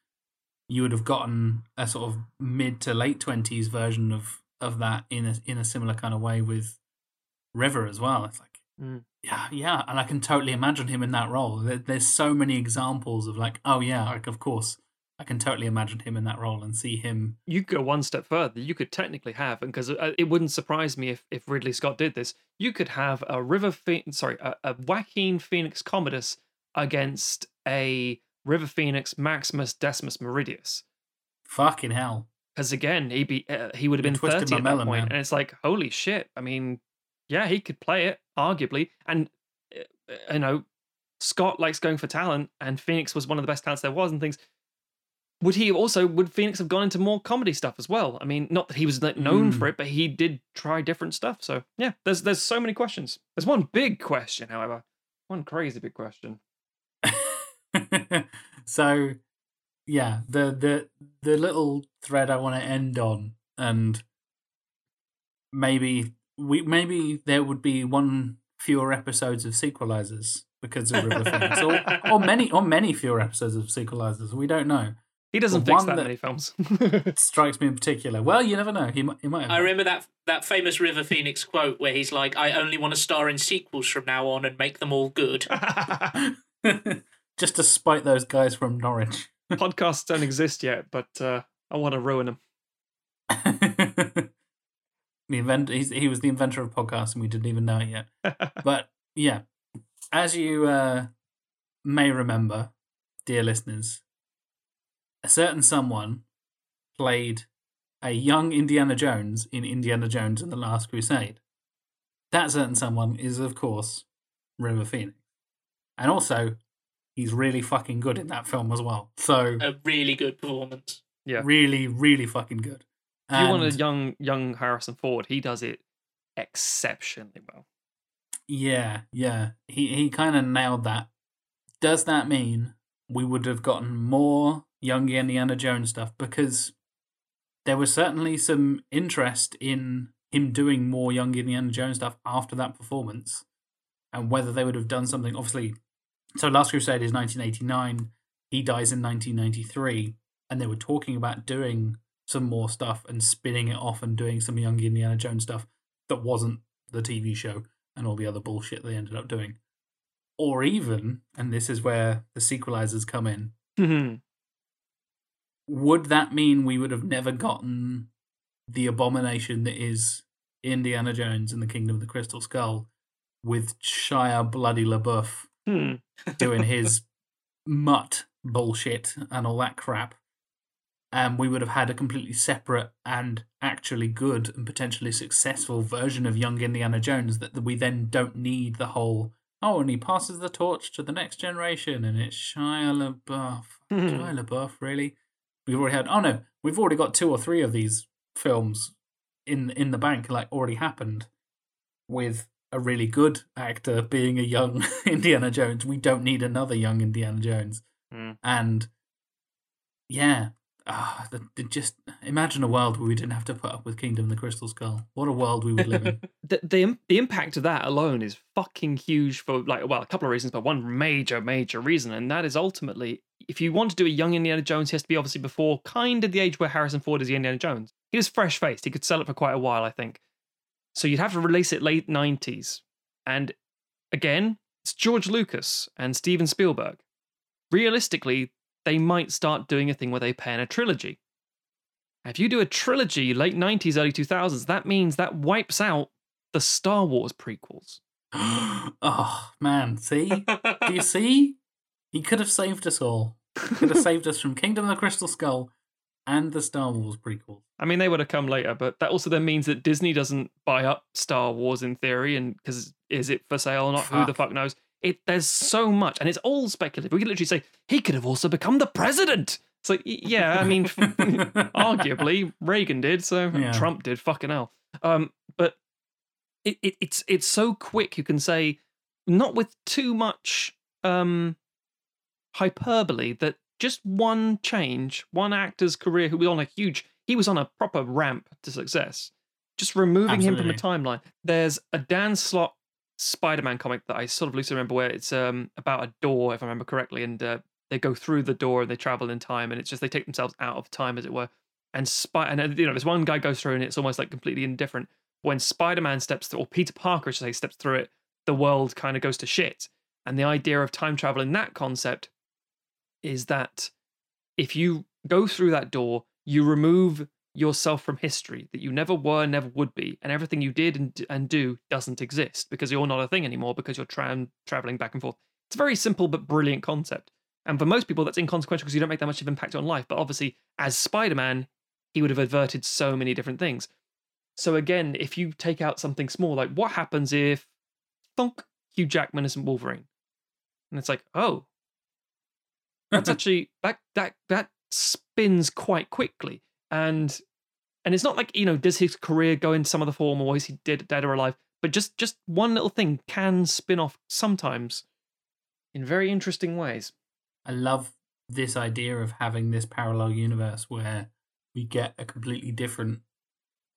You would have gotten a sort of mid to late twenties version of of that in a in a similar kind of way with River as well. It's like, Mm. yeah, yeah, and I can totally imagine him in that role. There, there's so many examples of like, oh yeah, like of course, I can totally imagine him in that role and see him. you go one step further. You could technically have, and because it wouldn't surprise me if, if Ridley Scott did this, you could have a River, Phe- sorry, a, a Joaquin Phoenix Commodus against a River Phoenix Maximus Decimus Meridius. Fucking hell, Because again, he be uh, he would have been thirty at that melon, point, man. and it's like holy shit. I mean, yeah, he could play it arguably, and uh, you know, Scott likes going for talent, and Phoenix was one of the best talents there was, and things. Would he also would Phoenix have gone into more comedy stuff as well? I mean, not that he was like, known Hmm. for it, but he did try different stuff. So yeah, there's there's so many questions. There's one big question, however, one crazy big question. [laughs] so yeah, the the the little thread I want to end on, and maybe we maybe there would be one fewer episodes of sequelizers because of River Phoenix, or or [laughs] many or many fewer episodes of sequelizers. We don't know. He doesn't The fix that that- many films. [laughs] Strikes me in particular. Well, you never know. He might. He might. Have I remember that that famous River Phoenix quote where he's like, "I only want to star in sequels from now on and make them all good." Just to spite those guys from Norwich. [laughs] Podcasts don't exist yet, but uh, I want to ruin them. [laughs] the inventor. He's, he was the inventor of podcasts, and we didn't even know it yet. [laughs] But yeah, as you uh, may remember, dear listeners, a certain someone played a young Indiana Jones in Indiana Jones and the Last Crusade. That certain someone is, of course, River Phoenix. And also, he's really fucking good in that film as well. So, a really good performance. Yeah. really, really fucking good. If you want a young young Harrison Ford, he does it exceptionally well. Yeah, yeah. He he kind of nailed that. Does that mean we would have gotten more young Indiana Jones stuff because there was certainly some interest in him doing more young Indiana Jones stuff after that performance, and whether they would have done something. Obviously, so Last Crusade is 1989. He dies in 1993, and they were talking about doing some more stuff and spinning it off and doing some young Indiana Jones stuff that wasn't the TV show and all the other bullshit they ended up doing. Or even, and this is where the sequelizers come in, Mhm. would that mean we would have never gotten the abomination that is Indiana Jones and the Kingdom of the Crystal Skull with Shia Bloody LaBeouf Hmm. doing his mutt bullshit and all that crap? And we would have had a completely separate and actually good and potentially successful version of young Indiana Jones that we then don't need the whole, oh, and he passes the torch to the next generation and it's Shia LaBeouf. Shia LaBeouf, really? We've already had. Oh no, we've already got two or three of these films in in the bank, like already happened, with a really good actor being a young [laughs] Indiana Jones. We don't need another young Indiana Jones. Mm. And yeah, ah, the, the just imagine a world where we didn't have to put up with Kingdom of the Crystal Skull. What a world we would live in. [laughs] the, the the impact of that alone is fucking huge for like well a couple of reasons but one major major reason and that is ultimately if you want to do a young Indiana Jones he has to be obviously before kind of the age where Harrison Ford is the Indiana Jones he was fresh faced he could sell it for quite a while I think so you'd have to release it late 90s and again it's George Lucas and Steven Spielberg realistically they might start doing a thing where they pen a trilogy if you do a trilogy late 90s early 2000s that means that wipes out the Star Wars prequels. [gasps] oh man, see? Do you [laughs] see? He could have saved us all. He could have saved us from Kingdom of the Crystal Skull and the Star Wars prequel. I mean, they would have come later, but that also then means that Disney doesn't buy up Star Wars in theory, and because is it for sale or not? Who the Fuck. fuck knows? It there's so much, and it's all speculative. We could literally say he could have also become the president. It's like, yeah, I mean, [laughs] arguably Reagan did, so Yeah. Trump did. Fucking hell. Um, but it, it it's it's so quick. You can say not with too much um hyperbole that just one change, one actor's career who was on a huge, he was on a proper ramp to success. Just removing him from the timeline. There's a Dan Slott Spider-Man comic that I sort of loosely remember where it's um about a door, if I remember correctly, and uh, they go through the door and they travel in time, and it's just they take themselves out of time, as it were. And Spy, and uh, you know, this one guy goes through, and it's almost like completely indifferent. When Spider-Man steps through, or Peter Parker, I should say, steps through it, the world kind of goes to shit. And the idea of time travel in that concept is that if you go through that door, you remove yourself from history that you never were, never would be, and everything you did and, and do doesn't exist because you're not a thing anymore because you're tra- traveling back and forth. It's a very simple but brilliant concept. And for most people, that's inconsequential because you don't make that much of an impact on life. But obviously, as Spider Man, he would have averted so many different things. So again, if you take out something small, like what happens if thunk Hugh Jackman isn't Wolverine? And it's like, oh, that's actually that that that spins quite quickly. And and it's not like, you know, does his career go in some other form or is he dead dead or alive? But just just one little thing can spin off sometimes in very interesting ways. I love this idea of having this parallel universe where we get a completely different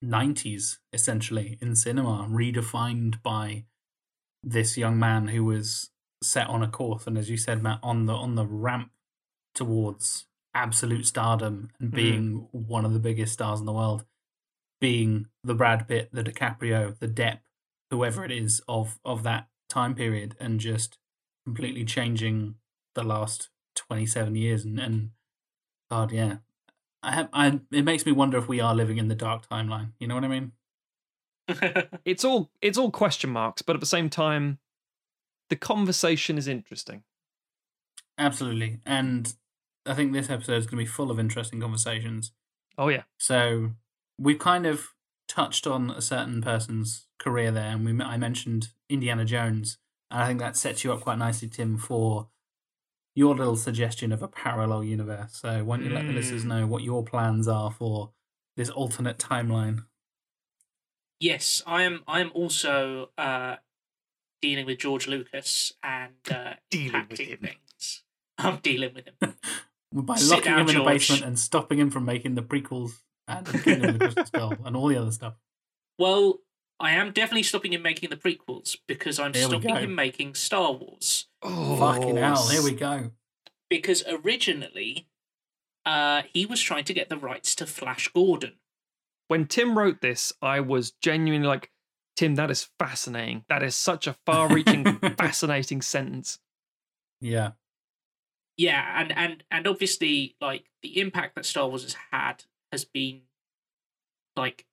90s essentially in cinema redefined by this young man who was set on a course and as you said Matt on the on the ramp towards absolute stardom and mm. being one of the biggest stars in the world being the Brad Pitt the DiCaprio the Depp whoever it is of of that time period and just completely changing the last 27 years and, and god yeah. I have I it makes me wonder if we are living in the dark timeline you know what I mean? [laughs] It's all it's all question marks, but at the same time, the conversation is interesting. absolutely and I think this episode is going to be full of interesting conversations Oh yeah. so we've kind of touched on a certain person's career there and we I mentioned Indiana Jones and I think that sets you up quite nicely Tim for your little suggestion of a parallel universe so why don't you let the listeners Mm. know what your plans are for this alternate timeline yes, I am. I am also uh, dealing with George Lucas and uh, Dealing with him. things. I'm dealing with him. [laughs] by Sit locking down, him in the basement and stopping him from making the prequels and Kingdom of the Crystal [laughs] Skull and all the other stuff. Well, I am definitely stopping him making the prequels because I'm Here we stopping go. him making Star Wars. Oh, Fucking hell! Here we go. Because originally, uh, he was trying to get the rights to Flash Gordon. When Tim wrote this, I was genuinely like, Tim, that is fascinating. That is such a far-reaching, [laughs] fascinating sentence. Yeah. Yeah, and and and obviously, like the impact that Star Wars has had has been like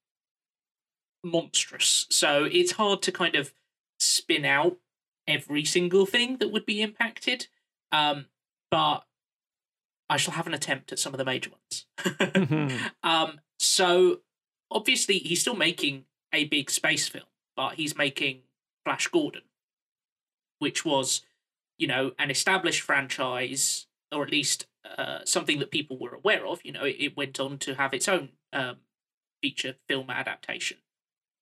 monstrous. So it's hard to kind of spin out every single thing that would be impacted. Um, but I shall have an attempt at some of the major ones. [laughs] um, so obviously he's still making a big space film, but he's making Flash Gordon, which was, you know, an established franchise, or at least uh, something that people were aware of. You know, it, it went on to have its own um, feature film adaptation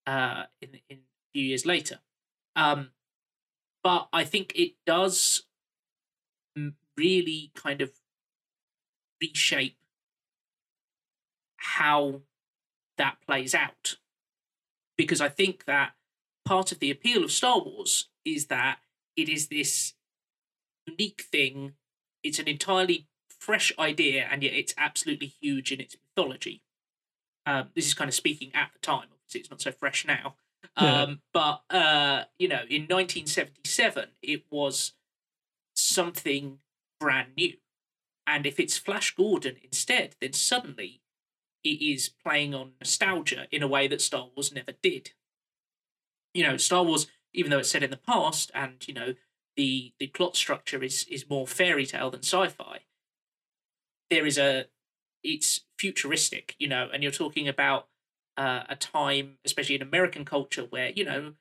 uh, in in a few years later. Um, but I think it does really kind of reshape how that plays out. Because I think that part of the appeal of Star Wars is that it is this unique thing. It's an entirely fresh idea, and yet it's absolutely huge in its mythology. Um, this is kind of speaking at the time. Obviously, it's not so fresh now. Yeah. Um, but uh, you know, in 1977, it was something brand new. And if it's Flash Gordon instead, then suddenly it is playing on nostalgia in a way that Star Wars never did. You know, Star Wars, even though it's set in the past, and you know the the plot structure is is more fairy tale than sci-fi. There is a, it's futuristic, you know, and you're talking about uh, a time, especially in American culture, where you know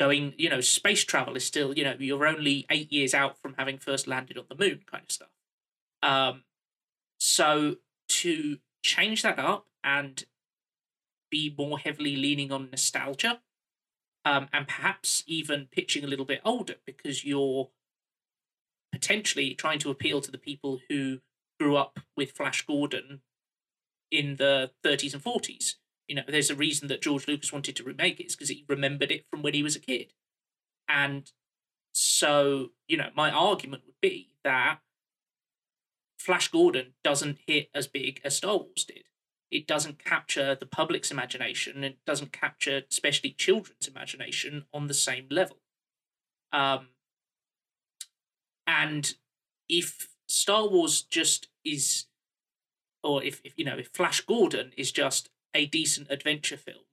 going, you know, space travel is still, you know, you're only eight years out from having first landed on the moon, kind of stuff. Um, so to change that up and be more heavily leaning on nostalgia, um, and perhaps even pitching a little bit older because you're potentially trying to appeal to the people who grew up with Flash Gordon in the 30s and 40s. You know, there's a reason that George Lucas wanted to remake it, is because he remembered it from when he was a kid. And so, you know, my argument would be that Flash Gordon doesn't hit as big as Star Wars did. It doesn't capture the public's imagination. It doesn't capture, especially children's imagination, on the same level. Um, and if Star Wars just is, or if, if you know, if Flash Gordon is just a decent adventure film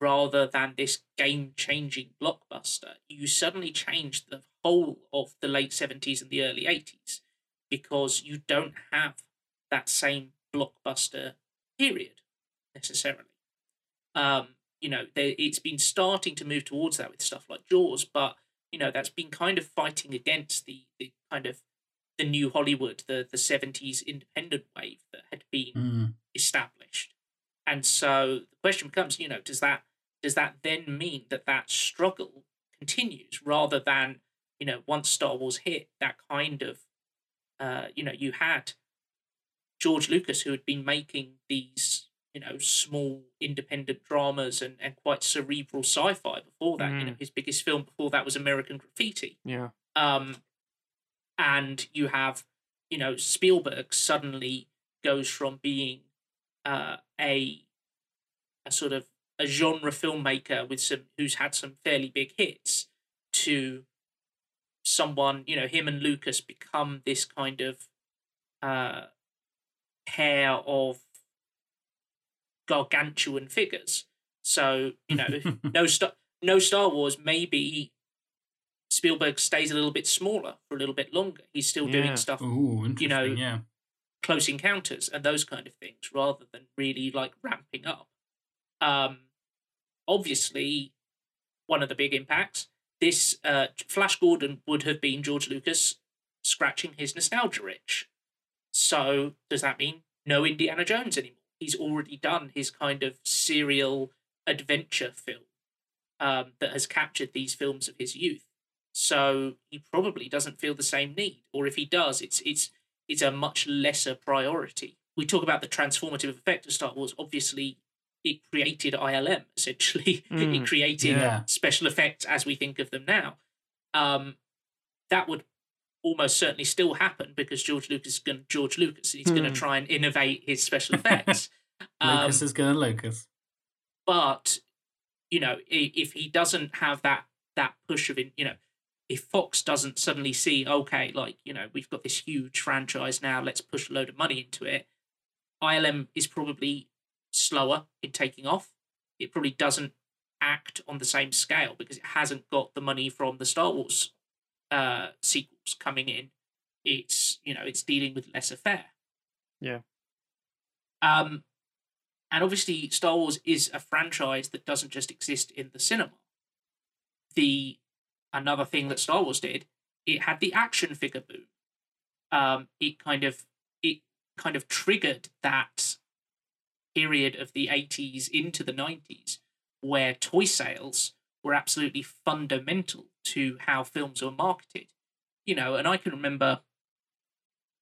rather than this game changing blockbuster, you suddenly change the whole of the late 70s and the early 80s because you don't have that same blockbuster period necessarily. Um, you know, there, it's been starting to move towards that with stuff like Jaws, but you know that's been kind of fighting against the, the kind of the new Hollywood, the the seventies independent wave that had been Mm. established. And so the question becomes, you know, does that does that then mean that that struggle continues rather than you know once Star Wars hit that kind of uh, you know you had George Lucas who had been making these you know small independent dramas and, and quite cerebral sci-fi before that you know his biggest film before that was American Graffiti Yeah. um, and you have you know Spielberg suddenly goes from being uh, a a sort of a genre filmmaker with some who's had some fairly big hits to someone you know him and Lucas become this kind of uh, pair of gargantuan figures. So you know, [laughs] no star, no Star Wars. Maybe Spielberg stays a little bit smaller for a little bit longer. He's still Yeah. doing stuff, Ooh, interesting. know, yeah. close encounters and those kind of things, rather than really like ramping up. Um, obviously, one of the big impacts. This uh, Flash Gordon would have been George Lucas scratching his nostalgia itch. So does that mean no Indiana Jones anymore? He's already done his kind of serial adventure film um, that has captured these films of his youth. So he probably doesn't feel the same need, or if he does, it's it's it's a much lesser priority. We talk about the transformative effect of Star Wars. Obviously, it created ILM essentially. [laughs] Mm, it created yeah. special effects as we think of them now. Um, that would almost certainly still happen because George Lucas is going George Lucas. He's going Hmm. to try and innovate his special [laughs] effects. Um, Lucas is going to Lucas. but you know, if he doesn't have that that push of, in, you know, if Fox doesn't suddenly see, okay, like you know, we've got this huge franchise now, let's push a load of money into it. ILM is probably slower in taking off. It probably doesn't act on the same scale because it hasn't got the money from the Star Wars uh, sequels coming in. It's you know, it's dealing with lesser fare. Yeah. Um, and obviously, Star Wars is a franchise that doesn't just exist in the cinema. The another thing that Star Wars did, it had the action figure boom. Um, it kind of it kind of triggered that period of the 80s into the 90s where toy sales were absolutely fundamental to how films were marketed. You know, and I can remember,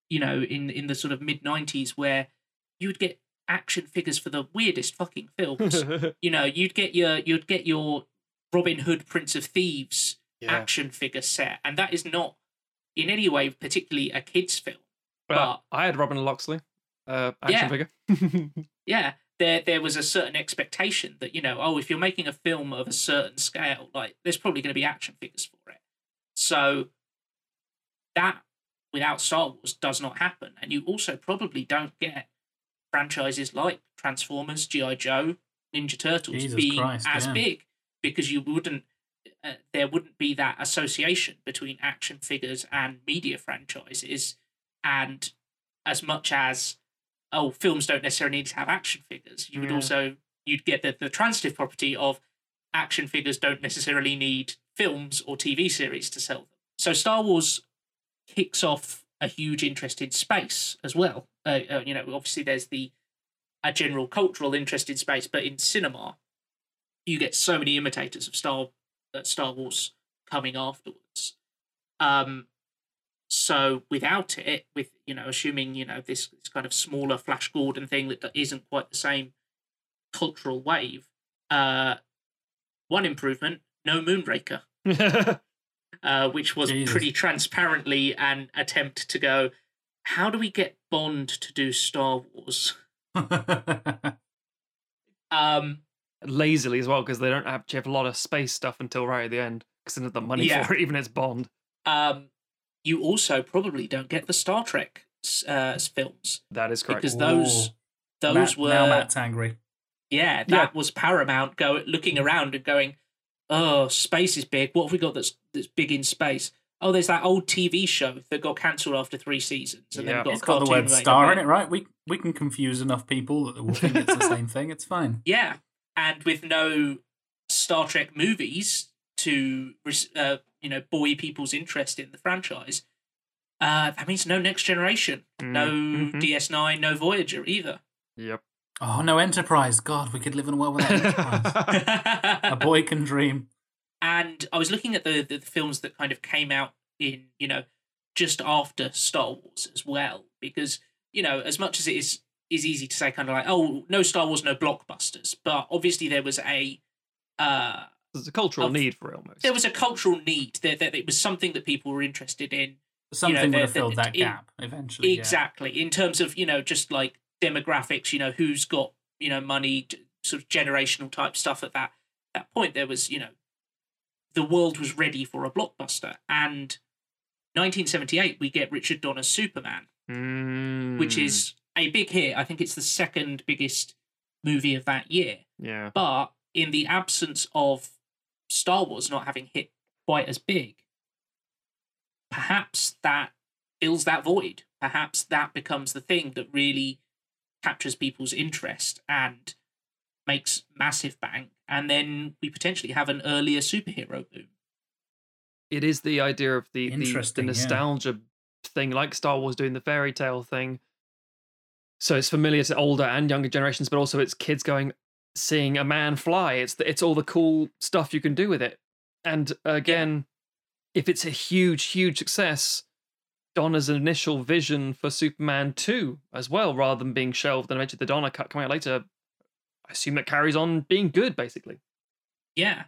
you know, in in the sort of mid 90s where you would get action figures for the weirdest fucking films. [laughs] you know, you'd get your you'd get your Robin Hood Prince of Thieves yeah. action figure set, and that is not in any way particularly a kids film. Well, I had Robin Loxley, uh, action figure. [laughs] Yeah, there there was a certain expectation that you know, oh, if you're making a film of a certain scale, like there's probably going to be action figures for it. So that without Star Wars does not happen, and you also probably don't get franchises like Transformers, GI Joe, Ninja Turtles Jesus being Christ, as yeah. big because you wouldn't. Uh, there wouldn't be that association between action figures and media franchises, and as much as oh, films don't necessarily need to have action figures. You would Yeah. also you'd get the, the transitive property of action figures don't necessarily need films or TV series to sell them. So Star Wars kicks off a huge interest in space as well. Uh, uh, you know, obviously there's the a general cultural interest in space, but in cinema, you get so many imitators of Star uh, Star Wars coming afterwards. Um, so without it, with you know, assuming you know this, this kind of smaller Flash Gordon thing that isn't quite the same cultural wave, uh, one improvement: no Moonraker, [laughs] uh, which was Jesus. pretty transparently an attempt to go. How do we get Bond to do Star Wars? [laughs] Um, Lazily as well, because they don't actually have a lot of space stuff until right at the end, because they don't have the money Yeah. for it, even as Bond. um, you also probably don't get the Star Trek uh, films That is correct. because those Ooh. those Matt- were now Matt's angry. yeah that Yeah. was Paramount go looking around and going oh space is big what have we got that's that's big in space oh there's that old TV show that got cancelled after three seasons and Yeah. then got It's a got the cartoon word star in it, right? We we can confuse enough people that will think it's the [laughs] same thing. It's fine. yeah and with no Star Trek movies to uh, you know buoy people's interest in the franchise uh, that means no next generation no Mhm. DS9 no Voyager either Yep. Oh no, Enterprise! God, we could live in a world without Enterprise. [laughs] a boy can dream. and I was looking at the, the films that kind of came out in you know just after Star Wars as well because you know as much as it is is easy to say kind of like oh no Star Wars no blockbusters but obviously there was a uh There's a cultural Of- need for it almost. there was a cultural need that, that it was something that people were interested in Something the- would have the- filled that in- gap eventually. yeah. exactly in terms of you know just like demographics you know who's got you know money sort of generational type stuff at that that point there was you know the world was ready for a blockbuster and 1978 we get richard donner's superman which Mm, is a big hit i think it's the second biggest movie of that year yeah. but in the absence of Star Wars not having hit quite as big, perhaps that fills that void. Perhaps that becomes the thing that really captures people's interest and makes massive bank. And then we potentially have an earlier superhero boom. It is the idea of the the, the Interesting, yeah. nostalgia thing, like Star Wars doing the fairy tale thing. So it's familiar to older and younger generations, but also it's kids going seeing a man fly. It's the, it's all the cool stuff you can do with it. And again, if it's a huge, huge success, Donner's initial vision for Superman 2 as well, rather than being shelved and eventually the Donner cut coming out later. I assume that carries on being good, basically. Yeah.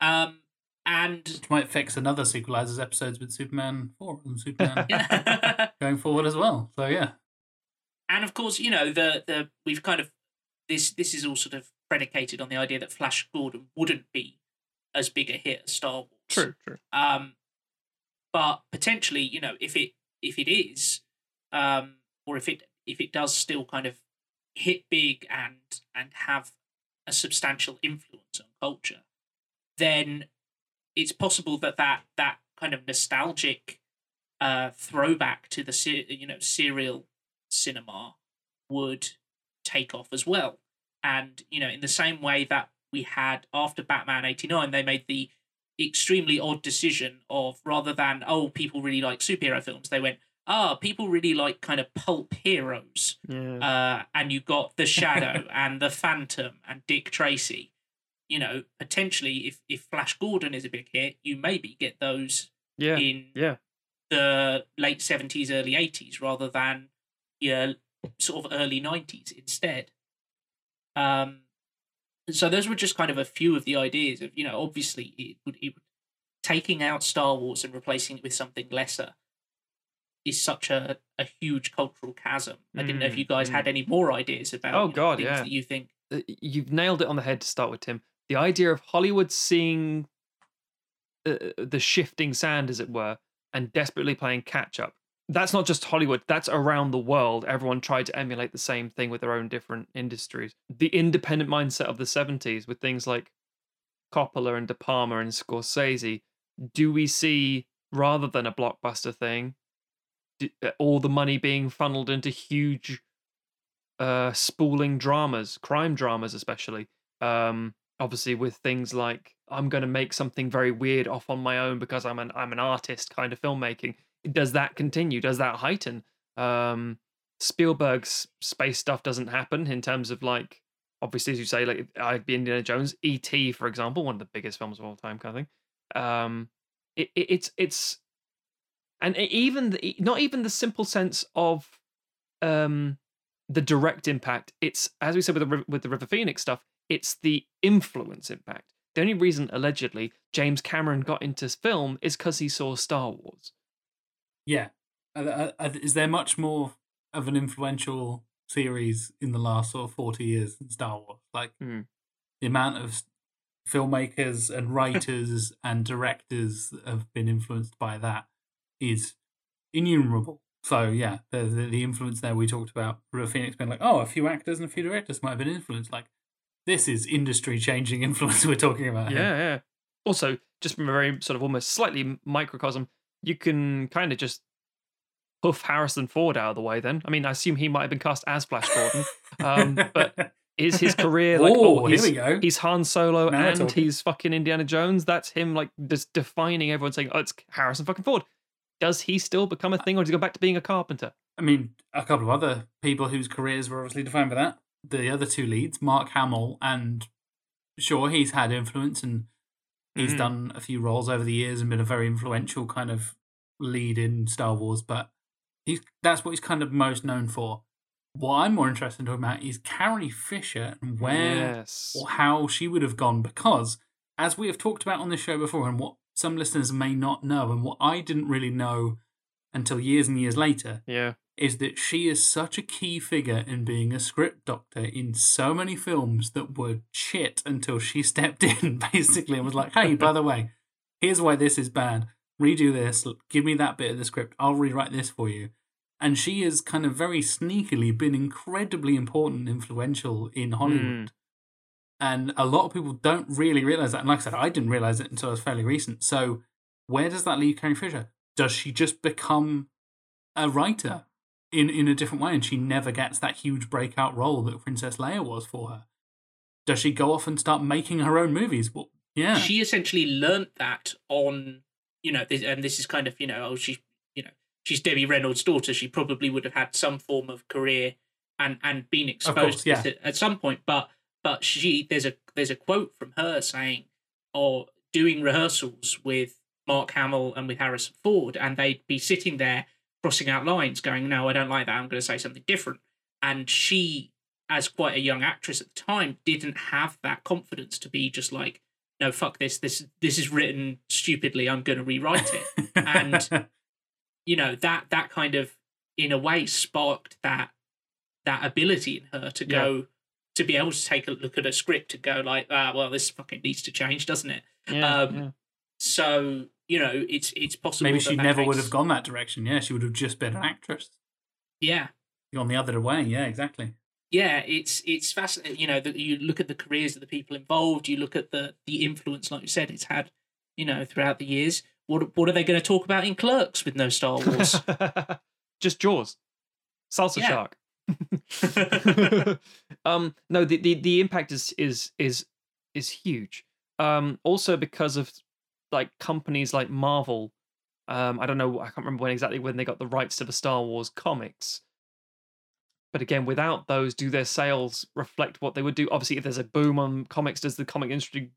Um, and Which might fix another sequelizers episodes with Superman 4 and Superman [laughs] going forward as well. So, yeah. and of course, you know, the the we've kind of this this is all sort of predicated on the idea that Flash Gordon wouldn't be as big a hit as Star Wars. True, true. Um, but potentially, you know, if it if it is, um, or if it if it does still kind of hit big and and have a substantial influence on culture, then it's possible that that that kind of nostalgic uh, throwback to the you know serial cinema would take off as well. And you know, in the same way that we had after Batman '89, they made the extremely odd decision of rather than oh people really like superhero films, they went ah people really like kind of pulp heroes, Yeah. uh, and you got the Shadow [laughs] and the Phantom and Dick Tracy. You know, potentially if if Flash Gordon is a big hit, you maybe get those yeah. in Yeah. the late 70s, early 80s rather than yeah, sort of early 90s instead. Um, so those were just kind of a few of the ideas of, you know, obviously it would, it would taking out Star Wars and replacing it with something lesser is such a, a huge cultural chasm. I didn't know if Mm, you guys had any more ideas about Oh, you know, God, things yeah. that you think Uh, You've nailed it on the head to start with, Tim. The idea of Hollywood seeing uh, the shifting sand, as it were, and desperately playing catch up. That's not just Hollywood, that's around the world. Everyone tried to emulate the same thing with their own different industries. The independent mindset of the 70s with things like Coppola and De Palma and Scorsese. Do we see, rather than a blockbuster thing, uh, all the money being funneled into huge uh, spooling dramas, crime dramas especially. Um, obviously, with things like I'm going to make something very weird off on my own because I'm an I'm an artist kind of filmmaking. Does that continue? Does that heighten? Um, Spielberg's space stuff doesn't happen in terms of like obviously as you say like I'd be Indiana Jones, E.T. for example, one of the biggest films of all time kind of thing. Um, it, it, it's it's and even the, not even the simple sense of um the direct impact. It's as we said with the with the River Phoenix stuff. It's the influence impact. The only reason allegedly James Cameron got into film is because he saw Star Wars. Yeah. Is there much more of an influential series in the last sort of 40 years than Star Wars? Like, Mhm. the amount of filmmakers and [laughs] writers and directors that have been influenced by that is innumerable. So, yeah, the, the, the influence there we talked about, River Phoenix being like, oh, a few actors and a few directors might have been influenced. Like, this is industry changing [laughs] influence we're talking about. here. Yeah, yeah. Also, just from a very sort of almost slightly microcosm, you can kind of just hoof Harrison Ford out of the way. Then, I mean, I assume he might have been cast as Flash Gordon. Um, but [laughs] is his career like? oh, oh, here we go. he's Han Solo Now and he's fucking Indiana Jones. That's him, like just defining everyone, saying, "Oh, it's Harrison fucking Ford." Does he still become a thing, or does he go back to being a carpenter? I mean, a couple of other people whose careers were obviously defined by that. The other two leads, Mark Hamill, and sure, he's had influence and he's Mhm. done a few roles over the years and been a very influential kind of lead in Star Wars, but he's that's what he's kind of most known for. What I'm more interested in talking about is Carrie Fisher and where yes, or how she would have gone because as we have talked about on this show before and what some listeners may not know and what I didn't really know until years and years later yeah, is that she is such a key figure in being a script doctor in so many films that were shit until she [laughs] stepped in [laughs] basically and was like, hey, by the way, here's why this is bad. Redo this. Give me that bit of the script. I'll rewrite this for you. And she has kind of very sneakily been incredibly important and influential in Hollywood. Hmm. And a lot of people don't really realize that. And like I said, I didn't realize it until it was fairly recent. So where does that leave Carrie Fisher? Does she just become a writer in, in a different way and she never gets that huge breakout role that Princess Leia was for her? Does she go off and start making her own movies? Well, yeah. she essentially learnt that on you know this, and this is kind of you know oh she you know she's debbie reynolds daughter she probably would have had some form of career and and been exposed course, to this at, at some point but but she there's a there's a quote from her saying or doing rehearsals with Mark Hamill and with Harrison Ford, and they'd be sitting there crossing out lines, going, "No, I don't like that. I'm going to say something different." And she, as quite a young actress at the time, didn't have that confidence to be just like, "No, fuck this. This this is written stupidly. I'm going to rewrite it." And- [laughs] you know that that kind of in a way sparked that that ability in her to go to be able to take a look at a script and go like ah well this fucking needs to change doesn't it Yeah, Um, yeah. so you know it's it's possible Maybe that she that never would have gone that direction. Yeah, she would have just been an actress. yeah Gone the other way. Yeah, exactly. yeah it's it's fascinating you know that you look at the careers of the people involved you look at the the influence like you said it's had you know throughout the years what what are they going to talk about in clerks with no star wars [laughs] Just Jaws, salsa Yeah. shark. [laughs] [laughs] um, no, the, the the impact is is is is huge. Um, also because of like companies like Marvel. Um, I don't know. I can't remember when exactly when they got the rights to the Star Wars comics. But again, without those, do their sales reflect what they would do? Obviously, if there's a boom on comics, does the comic industry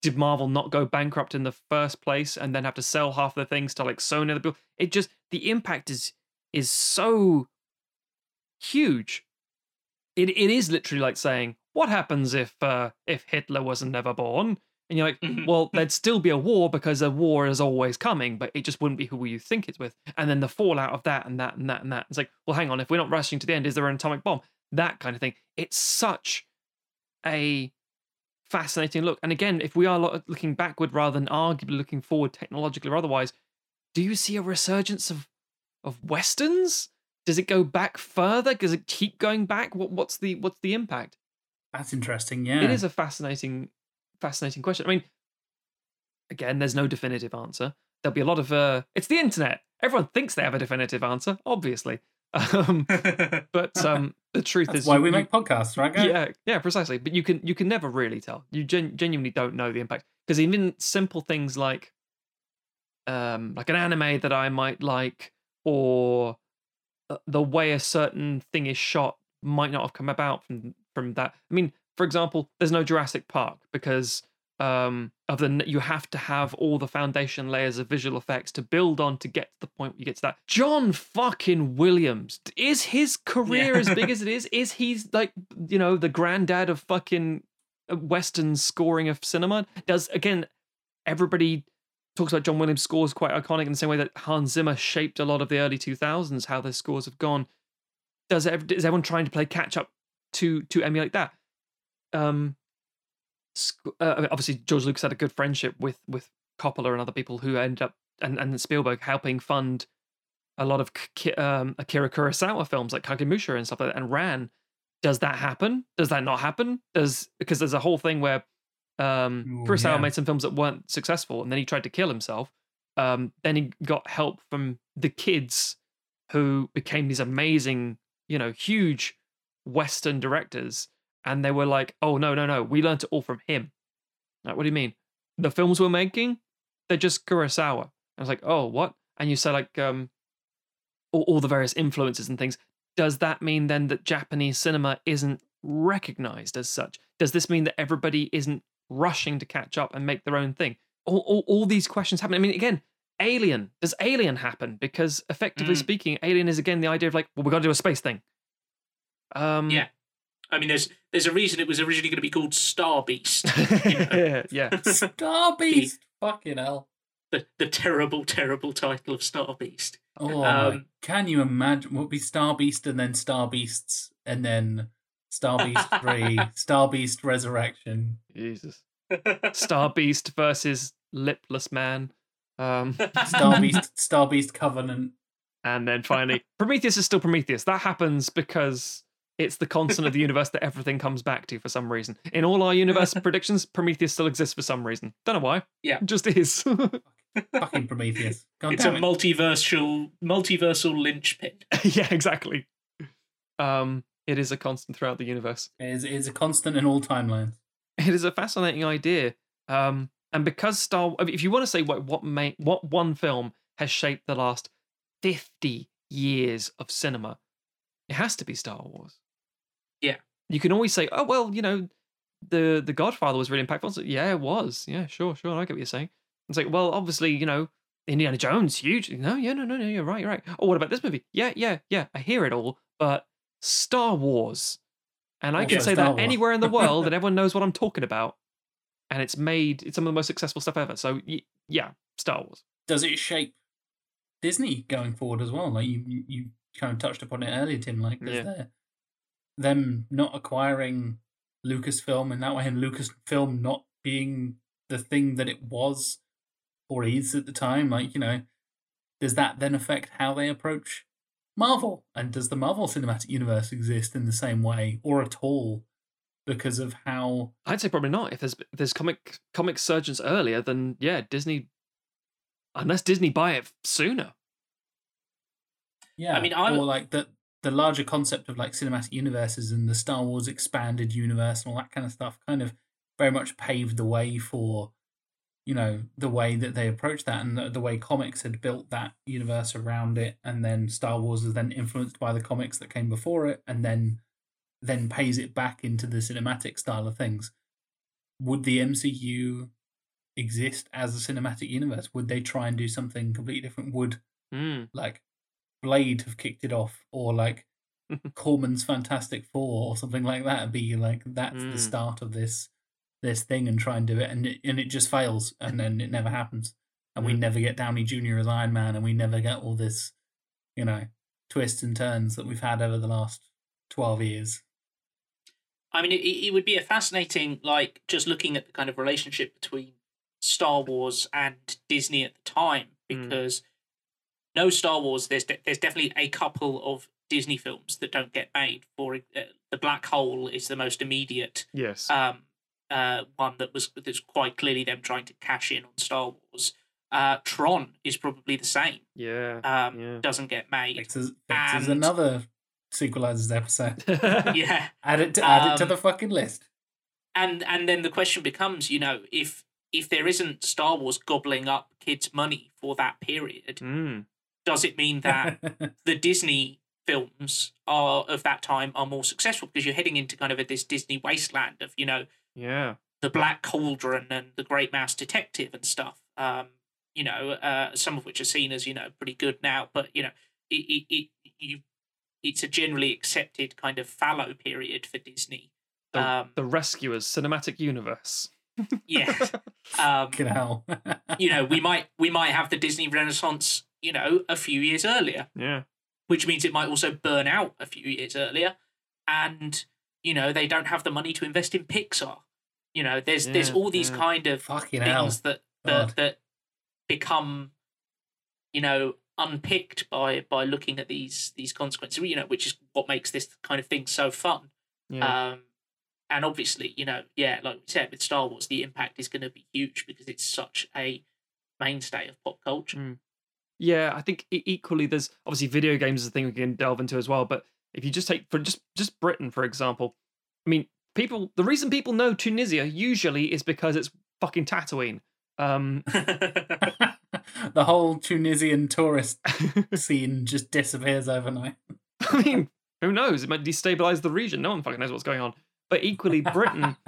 did Marvel not go bankrupt in the first place and then have to sell half the things to like Sony? The bill? It just the impact is is so huge. It it is literally like saying, what happens if uh, if Hitler wasn't never born? And you're like, Mhm. well, there'd still be a war because a war is always coming, but it just wouldn't be who you think it's with. And then the fallout of that and that and that and that. It's like, well, hang on, if we're not rushing to the end, is there an atomic bomb? That kind of thing. It's such a fascinating look. And again, if we are looking backward rather than arguably looking forward technologically or otherwise, do you see a resurgence of of westerns? Does it go back further? Does it keep going back? What what's the what's the impact? That's interesting. Yeah, It is a fascinating fascinating question. I mean, again, there's no definitive answer. There'll be a lot of uh it's the internet. Everyone thinks they have a definitive answer, obviously. [laughs] Um, but um the [laughs] truth is why you- we make podcasts, right? guys? yeah, yeah, precisely. But you can you can never really tell. You gen- genuinely don't know the impact because even simple things like um like an anime that I might like or uh, the way a certain thing is shot might not have come about from from that. I mean, for example, there's no Jurassic Park because um of the you have to have all the foundation layers of visual effects to build on to get to the point where you get to that. John fucking Williams is his career Yeah. as big as [laughs] it is? Is he's like you know the granddad of fucking uh, western scoring of cinema? Does again everybody talks about John Williams' scores quite iconic in the same way that Hans Zimmer shaped a lot of the early 2000s, how their scores have gone. Does is everyone trying to play catch up to to emulate that? Um, sc- uh, obviously, George Lucas had a good friendship with with Coppola and other people who ended up and and Spielberg helping fund a lot of K- um, Akira Kurosawa films like Kagemusha and stuff like that, and Ran. Does that happen? Does that not happen? Does because there's a whole thing where um, Ooh, Kurosawa yeah. made some films that weren't successful, and then he tried to kill himself. Um, then he got help from the kids who became these amazing, you know, huge Western directors, and they were like, "Oh no, no, no, we learned it all from him." Like, what do you mean? The films we're making, they're just Kurosawa. I was like, "Oh, what?" And you say like, um, all, all the various influences and things. Does that mean then that Japanese cinema isn't recognized as such? Does this mean that everybody isn't rushing to catch up and make their own thing? All, all, all these questions happen. I mean, again, Alien. Does Alien happen? Because effectively Mm. speaking, Alien is again the idea of like, well, we got to do a space thing. Um, Yeah. I mean, there's there's a reason it was originally going to be called Star Beast, yeah, [laughs] [laughs] yeah. Star Beast. Fucking hell. the the terrible, terrible title of Star Beast. Oh! Um, Can you imagine? What would be Star Beast and then Star Beasts and then Star Beast [laughs] Three, Star Beast Resurrection. Jesus. Star Beast versus Lipless Man. Um, Star Beast, Star Beast Covenant. and then finally, Prometheus is still Prometheus. That happens because it's the constant of the universe that everything comes back to for some reason. In all our universe [laughs] predictions, Prometheus still exists for some reason. Don't know why. Yeah. It just is. [laughs] Fucking Prometheus. God it's a it. multiversal multiversal linchpin. [laughs] yeah, exactly. Um, it is a constant throughout the universe. It is, it is a constant in all timelines. It is a fascinating idea. Um, and because Star, I mean, if you want to say what what may, what one film has shaped the last fifty years of cinema, it has to be Star Wars. You can always say, oh well, you know, the the Godfather was really impactful. So, yeah, it was. Yeah, sure, sure. I get what you're saying. It's like, well, obviously, you know, Indiana Jones, huge. No, yeah, no, no, no, you're right, you're right. Oh, what about this movie? Yeah, yeah, yeah. I hear it all, but Star Wars, and I Also can say Star that Wars. anywhere in the world, and [laughs] everyone knows what I'm talking about. And it's made it's some of the most successful stuff ever. So yeah, Star Wars. Does it shape Disney going forward as well? Like you, you, kind of touched upon it earlier, Tim. Like, is Yeah. there them not acquiring Lucasfilm and that way, and Lucasfilm not being the thing that it was or is at the time? Like, you know, does that then affect how they approach Marvel? And does the Marvel Cinematic Universe exist in the same way or at all because of how I'd say probably not. If there's if there's comic comic surgeons earlier, then yeah, Disney. Unless Disney buy it sooner. Yeah, I mean, I'm or like the the larger concept of like cinematic universes and the Star Wars expanded universe and all that kind of stuff kind of very much paved the way for you know the way that they approach that and the, the way comics had built that universe around it and then Star Wars is then influenced by the comics that came before it and then then pays it back into the cinematic style of things. Would the MCU exist as a cinematic universe? Would they try and do something completely different? Would Mm. like Blade have kicked it off, or like [laughs] Corman's Fantastic Four, or something like that, and be like that's Mm. the start of this this thing, and try and do it, and it, and it just fails, and then it never happens, and we Mm. never get Downey Jr. as Iron Man, and we never get all this, you know, twists and turns that we've had over the last twelve years. I mean, it, it would be a fascinating, like, just looking at the kind of relationship between Star Wars and Disney at the time, Mm. Because no Star Wars. There's de- there's definitely a couple of Disney films that don't get made. For uh, the Black Hole is the most immediate Yes. um, uh, one that was that's quite clearly them trying to cash in on Star Wars. Uh, Tron is probably the same. yeah. Um, Yeah. Doesn't get made. Fixes, fixes And- another sequelizers episode. [laughs] yeah. Add it to add it to Um, the fucking list. and and then the question becomes you know if if there isn't star wars gobbling up kids money for that period Mm. Does it mean that [laughs] the disney films are of that time are more successful because you're heading into kind of a, this disney wasteland of you know Yeah. the black cauldron and the great mouse detective and stuff um you know uh some of which are seen as you know pretty good now but you know it it, it you it's a generally accepted kind of fallow period for disney The, um the Rescuers cinematic universe. yeah [laughs] um hell. you know, we [laughs] might we might have the Disney Renaissance, you know, a few years earlier, Yeah. which means it might also burn out a few years earlier, and you know they don't have the money to invest in Pixar. You know, there's there's all these yeah. kind of Fucking hell. things that God. that that become, you know, unpicked by by looking at these these consequences. You know, which is what makes this kind of thing so fun. Yeah. Um, and obviously, you know, yeah, like we said with Star Wars, the impact is going to be huge because it's such a mainstay of pop culture. Mm. Yeah, I think equally there's obviously video games is a thing we can delve into as well. But if you just take for just just Britain for example, I mean, people the reason people know Tunisia usually is because it's fucking Tatooine. Um, [laughs] the whole Tunisian tourist [laughs] scene just disappears overnight. I mean, who knows? It might destabilize the region. No one fucking knows what's going on. But equally, Britain. [laughs]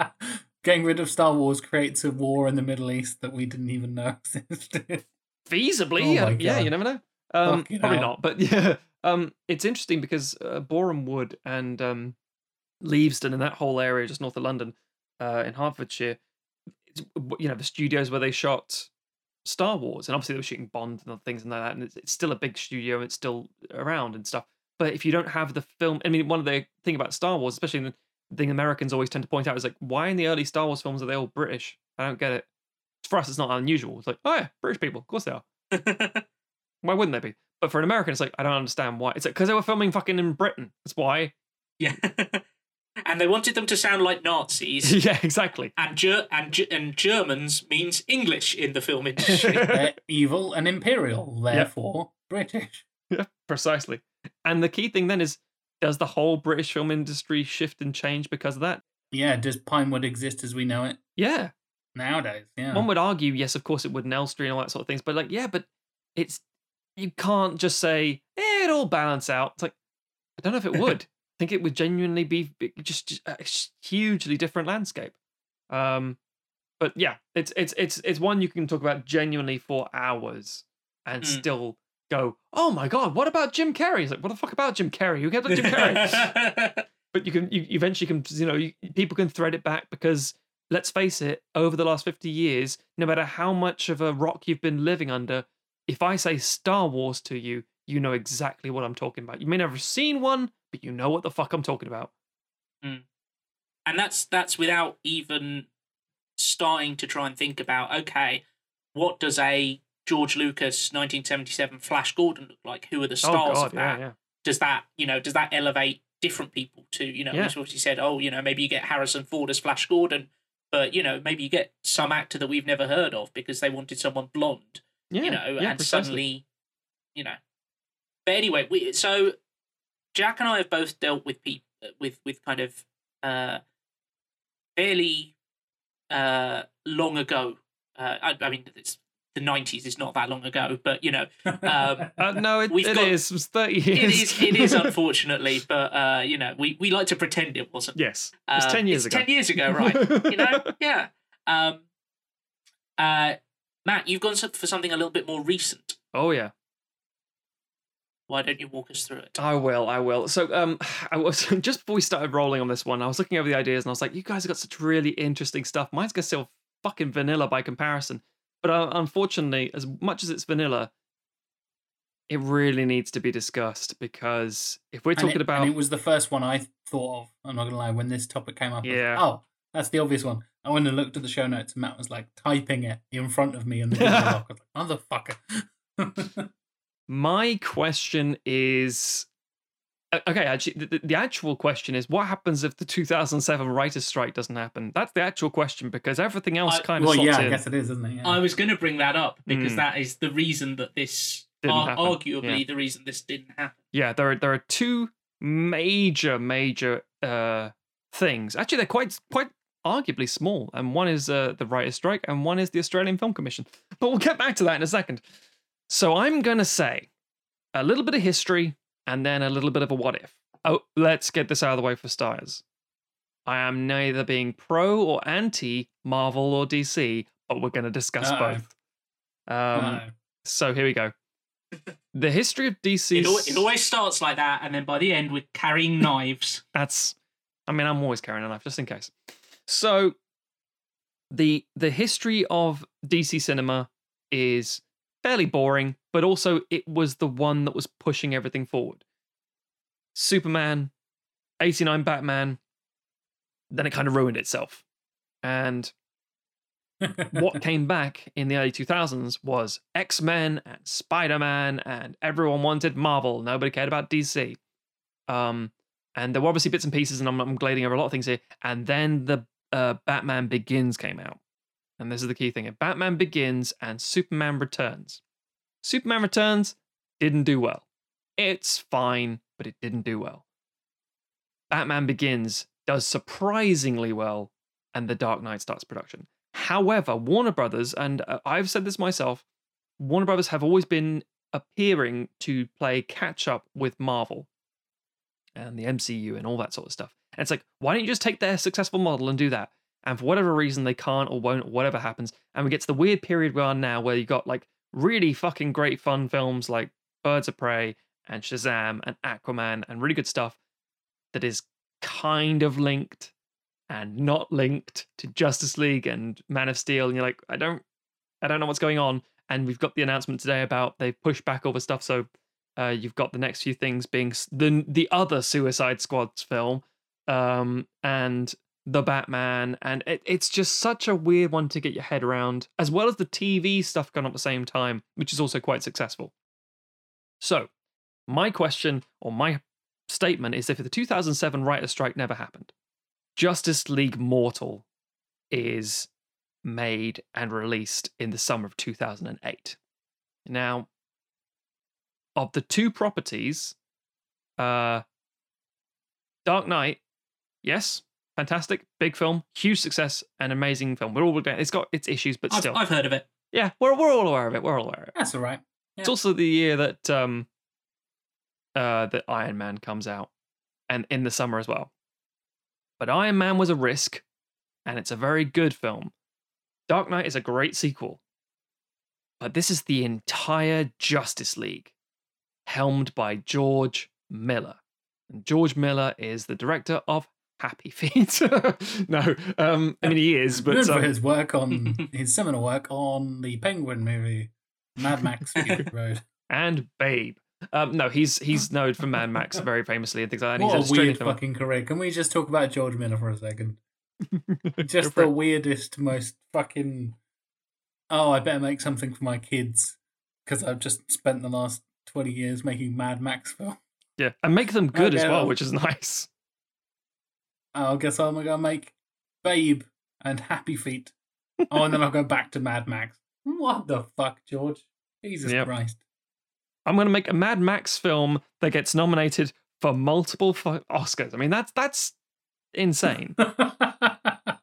Getting rid of Star Wars creates a war in the Middle East that we didn't even know existed. Feasibly, Oh yeah, yeah, you never know. Um, probably hell. not, but [laughs] yeah, um, it's interesting because uh, Borehamwood and um, Leavesden and that whole area just north of London, uh, in Hertfordshire, it's, you know, the studios where they shot Star Wars, and obviously they were shooting Bond and other things and like that, and it's, it's still a big studio, and it's still around and stuff. But if you don't have the film, I mean, one of the thing about Star Wars, especially the thing Americans always tend to point out is like, why in the early Star Wars films are they all British? I don't get it. For us, it's not unusual. It's like, oh yeah, British people, of course they are. [laughs] Why wouldn't they be? But for an American, it's like I don't understand why. It's like because they were filming fucking in Britain. That's why. yeah, [laughs] and they wanted them to sound like Nazis. [laughs] yeah, exactly. And, Ger- and, Ge- and Germans means English in the film industry. They're evil and imperial, therefore British. yeah, precisely. And the key thing then is, does the whole British film industry shift and change because of that? Yeah, does Pinewood exist as we know it Yeah. Nowadays? Yeah. One would argue, yes, of course it would in Elstree and all that sort of things. But like, yeah, but it's you can't just say eh, it all balance out. It's like I don't know if it would. [laughs] I think it would genuinely be just a hugely different landscape. Um, but yeah, it's it's it's it's one you can talk about genuinely for hours and Mm. still go, oh my god, what about Jim Carrey? It's like, what the fuck about Jim Carrey? Who cares about Jim Carrey? [laughs] but you can you eventually can you know you, people can thread it back because let's face it over the last 50 years no matter how much of a rock you've been living under if i say star wars to you you know exactly what i'm talking about. You may never have seen one but you know what the fuck i'm talking about. Hmm. And that's that's without even starting to try and think about okay what does a george lucas 1977 flash gordon look like? Who are the oh, stars oh god of that? yeah. Does that you know does that elevate different people to you know Yeah. as obviously said oh you know maybe you get harrison ford as flash gordon but you know maybe you get some actor that we've never heard of because they wanted someone blonde yeah you know yeah, and precisely. suddenly you know but anyway we so jack and i have both dealt with people with with kind of uh fairly uh long ago uh i, I mean it's the 90s is not that long ago but you know um [laughs] uh, no it, it got- is. it was 30 years. it is it is [laughs] unfortunately but uh you know we we like to pretend it wasn't. Yes. It's Um, 10 years it's ago. 10 years ago right you know? [laughs] Yeah. Um uh matt you've gone for something a little bit more recent. Oh yeah. Why don't you walk us through it? I will, I will. So, um, [sighs] I was just before we started rolling on this one, I was looking over the ideas and I was like, "You guys have got such really interesting stuff. Mine's gonna still fucking vanilla by comparison." But uh, unfortunately, as much as it's vanilla, it really needs to be discussed because if we're And talking it, about and it was the first one I thought of. I'm not gonna lie. When this topic came up, I was like, Yeah. oh, that's the obvious one. I went and looked at the show notes, and Matt was like typing it in front of me in the Google [laughs] I was like, motherfucker. [laughs] My question is okay. Actually, the, the- the actual question is, what happens if the 2007 writers' strike doesn't happen? That's the actual question because everything else I- kind of well, slots yeah, I guess it is, isn't it? Yeah. I was going to bring that up because Mm. that is the reason that this, Didn't ar- arguably, yeah. the reason this didn't happen. Yeah, there are there are two major major uh things. Actually, they're quite quite arguably small, and one is uh, the writers' strike, and one is the Australian Film Commission. But we'll get back to that in a second. So I'm gonna say a little bit of history and then a little bit of a what if. Oh, let's get this out of the way for starters. I am neither being pro or anti Marvel or DC, but we're going to discuss Uh-oh. both. Um, Uh, so here we go. The history of DC. It, al- it always starts like that, and then by the end, we're carrying knives. [laughs] That's I mean, I'm always carrying a knife just in case. So the the history of DC cinema is fairly boring, but also it was the one that was pushing everything forward. Superman, 89 Batman, then it kind of ruined itself. And [laughs] what came back in the early 2000s was X Men and Spider Man, and everyone wanted Marvel. Nobody cared about DC. Um, and there were obviously bits and pieces, and I'm, I'm glading over a lot of things here. And then the uh, Batman Begins came out. And this is the key thing Batman Begins and Superman Returns. Superman Returns didn't do well. It's fine, but it didn't do well. Batman Begins does surprisingly well, and The Dark Knight starts production. However, Warner Brothers, and uh, I've said this myself, Warner Brothers have always been appearing to play catch up with Marvel and the MCU and all that sort of stuff. And it's like, why don't you just take their successful model and do that? And for whatever reason, they can't or won't, or whatever happens. And we get to the weird period we are now where you got like really fucking great fun films like Birds of Prey and Shazam and Aquaman and really good stuff that is kind of linked and not linked to Justice League and Man of Steel. And you're like, I don't, I don't know what's going on. And we've got the announcement today about they've pushed back all the stuff. So uh, you've got the next few things being the the other Suicide Squad's film, um, and the Batman, and it, it's just such a weird one to get your head around, as well as the TV stuff going on at the same time, which is also quite successful. So, my question or my statement is: if the 2007 writer's strike never happened, Justice League Mortal is made and released in the summer of 2008. Now, of the two properties, uh, Dark Knight, yes, fantastic, big film, huge success, an amazing film. We're all it's got its issues, but I've, still, I've heard of it. yeah, we're we're all aware of it. We're all aware of it. That's all right. It's also the year that um, uh, that Iron Man comes out, and in the summer as well. But Iron Man was a risk, and it's a very good film. Dark Knight is a great sequel, but this is the entire Justice League, helmed by George Miller. And George Miller is the director of Happy [laughs] Feet. no, um, I mean he is, but Known for um, his work on [laughs] his seminal work on the Penguin movie, Mad Max Fury [laughs] Road. and Babe. Um, no, he's he's known for Mad Max very famously and things like that. and he's What a weird fucking career. Can we just talk about George Miller for a second? Just the weirdest, most fucking. Oh, I better make something for my kids because I've just spent the last twenty years making Mad Max film. yeah, and make them good as Okay, well, well. which is nice. I guess I'm gonna make Babe and Happy Feet. Oh, and then I'll go back to Mad Max. What the fuck, George? Jesus Yep. Christ. I'm going to make a Mad Max film that gets nominated for multiple fu- Oscars. I mean, that's that's insane. [laughs] that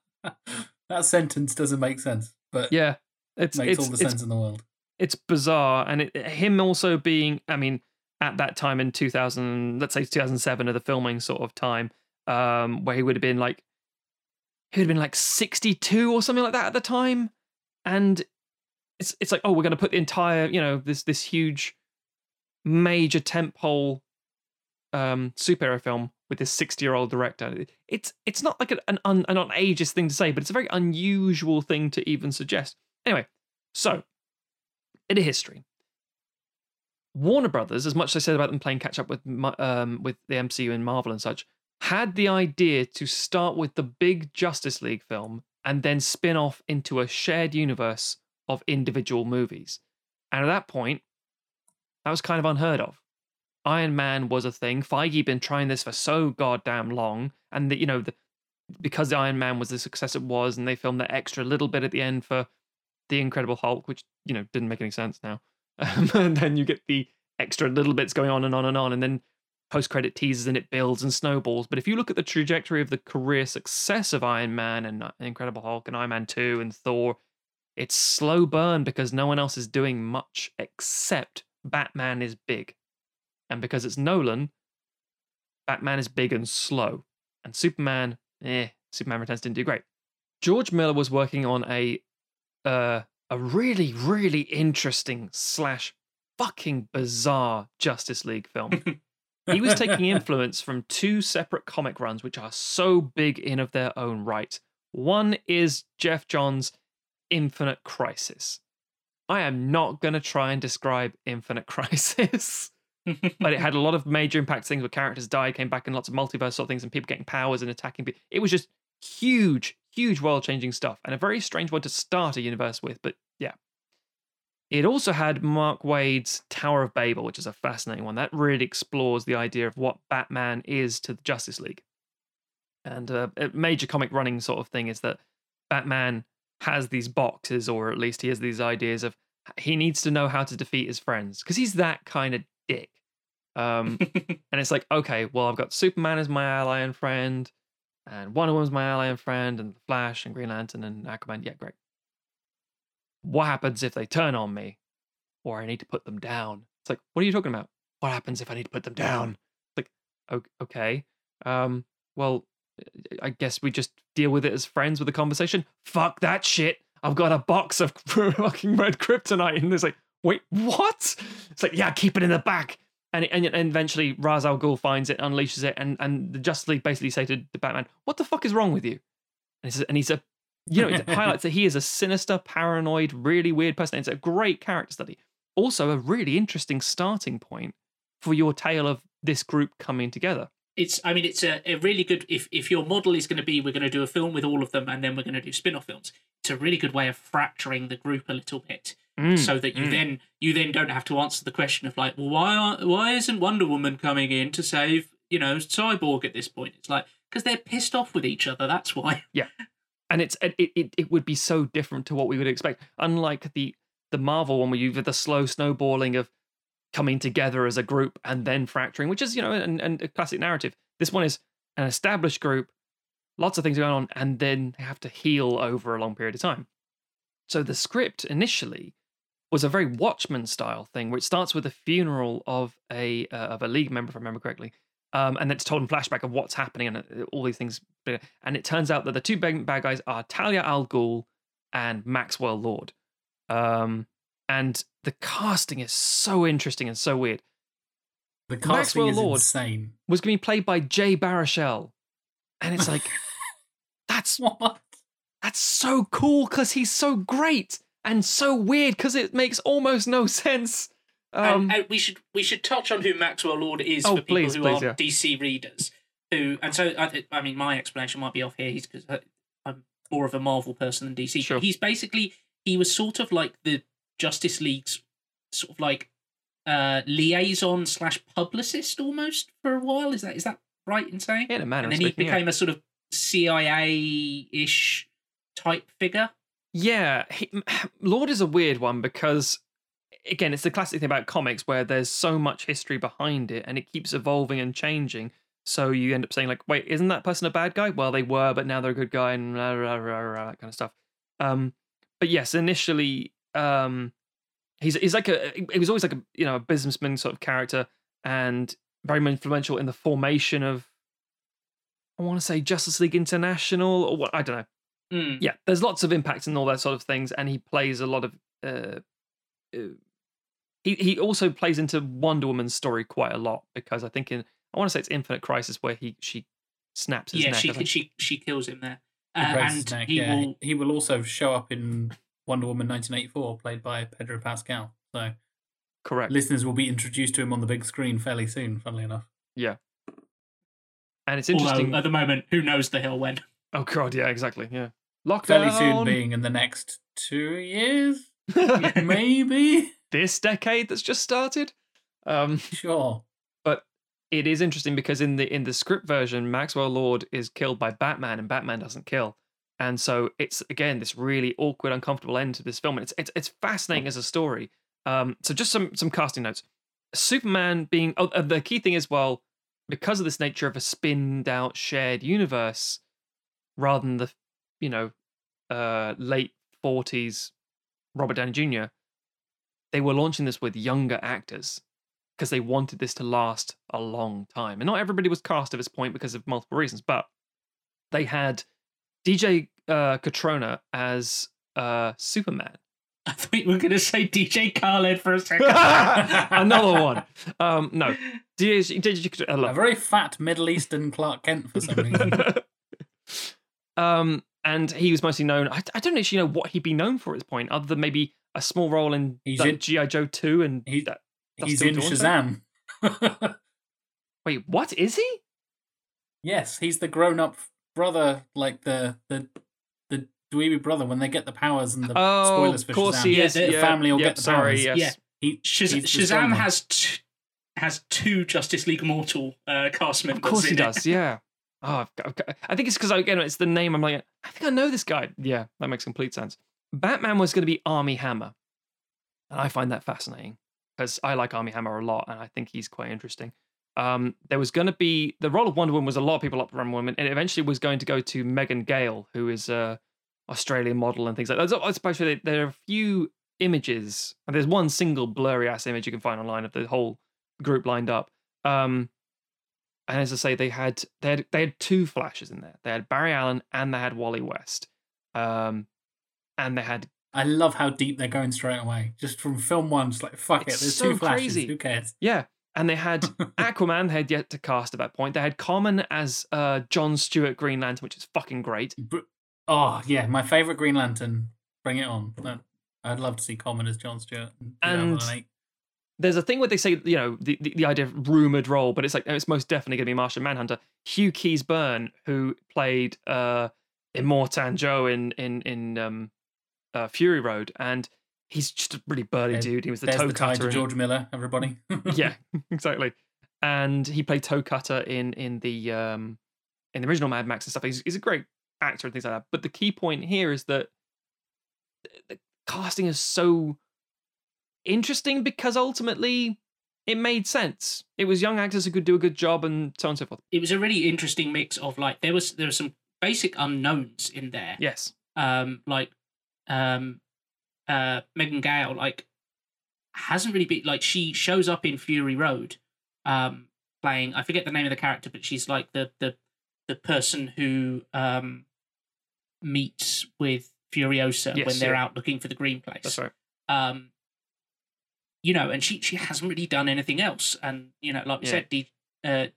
sentence doesn't make sense, but Yeah, it's makes it's all the it's, sense in the world. it's bizarre, and it, him also being, I mean, at that time in 2000, let's say 2007 of the filming sort of time, um, where he would have been like, he would have been like 62 or something like that at the time, and it's it's like, oh, we're going to put the entire, you know, this this huge, major tentpole um superhero film with this 60 year old director. It's it's not like an un, an ageist thing to say but it's a very unusual thing to even suggest. Anyway so in a history. Warner brothers as much as i said about them playing catch up with um with the mcu and marvel and such had the idea to start with the big justice league film and then spin off into a shared universe of individual movies and at that point that was kind of unheard of Iron Man was a thing. Feige been trying this for so goddamn long, and you know, the, because Iron Man was the success it was, and they filmed that extra little bit at the end for the Incredible Hulk, which you know didn't make any sense now. [laughs] And then you get the extra little bits going on and on and on, and then post credit teasers and it builds and snowballs. But if you look at the trajectory of the career success of Iron Man and uh, Incredible Hulk and Iron Man Two and Thor, it's slow burn because no one else is doing much except Batman is big. And because it's Nolan, Batman is big and slow. And Superman, eh, Superman Returns didn't do great. George Miller was working on a uh, a really, really interesting slash fucking bizarre Justice League film. [laughs] he was taking [laughs] influence from two separate comic runs, which are so big in of their own right. One is Geoff Johns' Infinite Crisis. I am not going to try and describe Infinite [laughs] Crisis but it had a lot of major impact things where characters died, came back, and lots of multiverse sort of things, and people getting powers and attacking people. It was just huge, huge world changing stuff, and a very strange one to start a universe with. But yeah, it also had Mark Waid's Tower of Babel, which is a fascinating one. That really explores the idea of what Batman is to the Justice League. And uh, a major comic running sort of thing is that Batman has these boxes, or at least he has these ideas of he needs to know how to defeat his friends because he's that kind of dick. Um, [laughs] and it's like, okay, well, I've got Superman as my ally and friend, and Wonder Woman's my ally and friend, and Flash and Green Lantern and Aquaman. Yeah, great. What happens if they turn on me, or I need to put them down? It's like, what are you talking about? What happens if I need to put them down? It's like, okay, um, well, I guess we just deal with it as friends with a conversation. Fuck that shit. I've got a box of [laughs] fucking red kryptonite, and it's like, wait, what? It's like, yeah, keep it in the back. And, and, and eventually Ra's al Ghul finds it, unleashes it, and, and the Justice League basically say to the Batman, "What the fuck is wrong with you?" And, he says, and he's a, you know, it [laughs] highlights that he is a sinister, paranoid, really weird person. It's a great character study. Also, a really interesting starting point for your tale of this group coming together. it's I mean it's a, a really good if if your model is going to be we're going to do a film with all of them and then we're going to do spin-off films. It's a really good way of fracturing the group a little bit Mm, so that you mm. then you then don't have to answer the question of like, well, why are, why isn't Wonder Woman coming in to save you know Cyborg at this point? It's like because they're pissed off with each other. That's why. And it's it, it it would be so different to what we would expect. Unlike the the Marvel one, where you've the slow snowballing of coming together as a group and then fracturing, which is you know and, and a classic narrative. This one is an established group, lots of things going on, and then they have to heal over a long period of time. So the script initially was a very Watchmen style thing, which starts with a funeral of a uh, of a league member, if I remember correctly, um, and then it's told in flashback of what's happening and uh, all these things. And it turns out that the two big bad guys are Talia al Ghul and Maxwell Lord. Um, and the casting is so interesting and so weird. The casting Maxwell is Lord. insane. Was going to be played by Jay Baruchel, and it's like [laughs] that's What? that's so cool because he's so great and so weird because it makes almost no sense. Um, and, and we should we should touch on who Maxwell Lord is Oh, for people please, who please, aren't yeah. DC readers. Who and so I, I mean my explanation might be off here. He's because I'm more of a Marvel person than DC. Sure. He's basically he was sort of like the Justice League's sort of like uh liaison slash publicist almost for a while. Is that is that right in saying? in a manner and then he speaking, yeah. became a sort of CIA ish type figure. Yeah, he, [sighs] Lord is a weird one because, again, it's the classic thing about comics where there's so much history behind it and it keeps evolving and changing. So you end up saying like, wait, isn't that person a bad guy? Well, they were, but now they're a good guy, and rah, rah, rah, that kind of stuff. Um, but yes, initially, um, he's he's like a he was always like a you know a businessman sort of character and very influential in the formation of. I want to say Justice League International, or what I don't know Mm. yeah, there's lots of impacts and all that sort of things, and he plays a lot of. Uh, uh, he he also plays into Wonder Woman's story quite a lot because I think in I want to say it's Infinite Crisis where he she snaps his Yeah, neck. she she she kills him there, uh, He and neck, he yeah. will. He will also show up in Wonder Woman 1984, played by Pedro Pascal. So Correct. listeners will be introduced to him on the big screen fairly soon, funnily enough. Yeah. And it's interesting. Although at the moment, who knows the hell when? oh god, yeah, exactly. Yeah, lockdown. Fairly soon being in the next two years, [laughs] maybe? This decade that's just started. Um, Sure. but it is interesting because in the in the script version, Maxwell Lord is killed by Batman, and Batman doesn't kill, and so it's again this really awkward, uncomfortable end to this film, and it's it's it's fascinating as a story. Um, so just some some casting notes: Superman being oh, uh, the key thing is well because of this nature of a spinned out shared universe, rather than the you know uh, late forties Robert Downey Jr. They were launching this with younger actors because they wanted this to last a long time. And not everybody was cast at this point because of multiple reasons, but they had DJ uh, Cotrona as uh, Superman. I thought you were going to say DJ Khaled for a [laughs] second. Another one. Um, no, DJ, DJ A very fat Middle Eastern Clark Kent for some reason. [laughs] um, and he was mostly known. I, I don't actually know what he'd be known for at this point, other than maybe a small role in He's like, in- GI Joe Two and He- that. He's in Shazam. Wait, what is he? yes, he's the grown-up brother, like the the the dweeby brother when they get the powers and the Oh, spoilers of for course Shazam. he Yeah, is. the yeah, family will yeah, get the sorry, powers. Yes. Yeah. He, Shaz- he's the strong Shazam has t- has two Justice League Mortal uh, cast members. Of course he in it. does. Yeah. Oh, I've got, I've got- I think it's because again it's the name. I'm like, I think I know this guy. Yeah, that makes complete sense. Batman was going to be Armie Hammer, and I find that fascinating because I like Armie Hammer a lot, and I think he's quite interesting. Um, there was going to be the role of Wonder Woman was a lot of people up for Wonder Woman, and eventually was going to go to Megan Gale, who is a Australian model and things like that. Especially there are a few images, and there's one single blurry ass image you can find online of the whole group lined up. Um, and as I say, they had they had they had two flashes in there. They had Barry Allen and they had Wally West. Um, and they had I love how deep they're going straight away. Just from film one, just like fuck It's it. There's so two flashes. crazy. Who cares? yeah, and they had [laughs] Aquaman. They had yet to cast at that point. They had Common as uh, John Stewart Green Lantern, which is fucking great. Oh yeah, my favorite Green Lantern. Bring it on. That- I'd love to see Common as John Stewart. And- There's a thing where they say, you know, the, the, the idea of rumored role, but it's like it's most definitely going to be Martian Manhunter. Hugh Keays-Byrne, who played uh, Immortan Joe in in in um, uh, Fury Road, and he's just a really burly There- dude. He was the toe the cutter. to in- George Miller. Everybody. [laughs] yeah, [laughs] exactly. And he played Toe Cutter in in the um in the original Mad Max and stuff. He's, he's a great actor and things like that. But the key point here is that the, the casting is so interesting because ultimately it made sense. It was young actors who could do a good job and so on and so forth. It was a really interesting mix of like there was there were some basic unknowns in there. Yes. Um, like um, uh, Megan Gale like hasn't really been like she shows up in Fury Road, um, playing I forget the name of the character, but she's like the the the person who um meets with Furiosa Yes, when they're yeah. out looking for the green place. That's right. Um, you know, and she she hasn't really done anything else. And you know, like we Yeah. said, D, uh,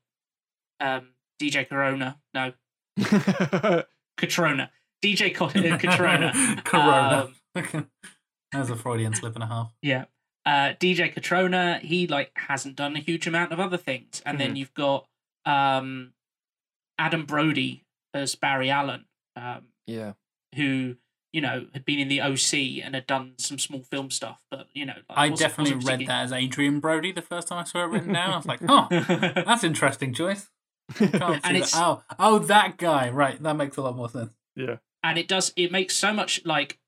um, DJ Corona, no, [laughs] Cotrona, DJ Co- uh, [laughs] Cotrona, Corona. Um, [laughs] that was a Freudian slip and a half. Yeah. Uh, DJ Cotrona, he like hasn't done a huge amount of other things. And then Mhm. you've got um, Adam Brody as Barry Allen, um, yeah. who, you know, had been in the OC and had done some small film stuff. But, you know, like, I wasn't- definitely wasn't read particularly- that as Adrien Brody the first time I saw it written down. I was like, oh, [laughs] that's interesting choice. Can't see And that. it's- Oh, oh, that guy. Right, that makes a lot more sense. Yeah. And it does it makes so much like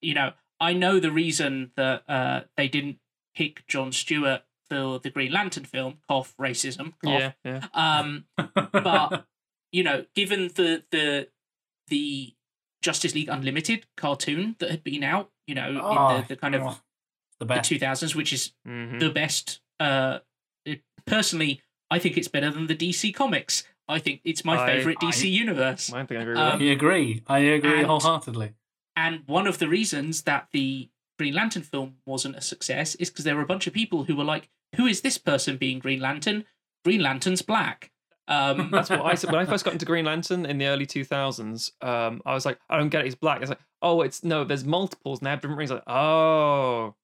you know i know the reason that uh they didn't pick john stewart for the green lantern film cough racism cough. Yeah. Yeah. um but you know given the the the justice league unlimited cartoon that had been out you know Oh, in the, the kind of oh, the the 2000s which is Mhm. the best uh it, personally i think it's better than the dc comics i think it's my I- favorite dc I- universe I think I agree Um, I agree. I agree and- wholeheartedly. And one of the reasons that the Green Lantern film wasn't a success is because there were a bunch of people who were like, "Who is this person being Green Lantern? Green Lantern's black." Um, [laughs] That's what I said when I first got into Green Lantern in the early 2000s. Um, I was like, I don't get it. He's black. It's like, oh, it's no. There's multiples and they have different rings. Like, oh,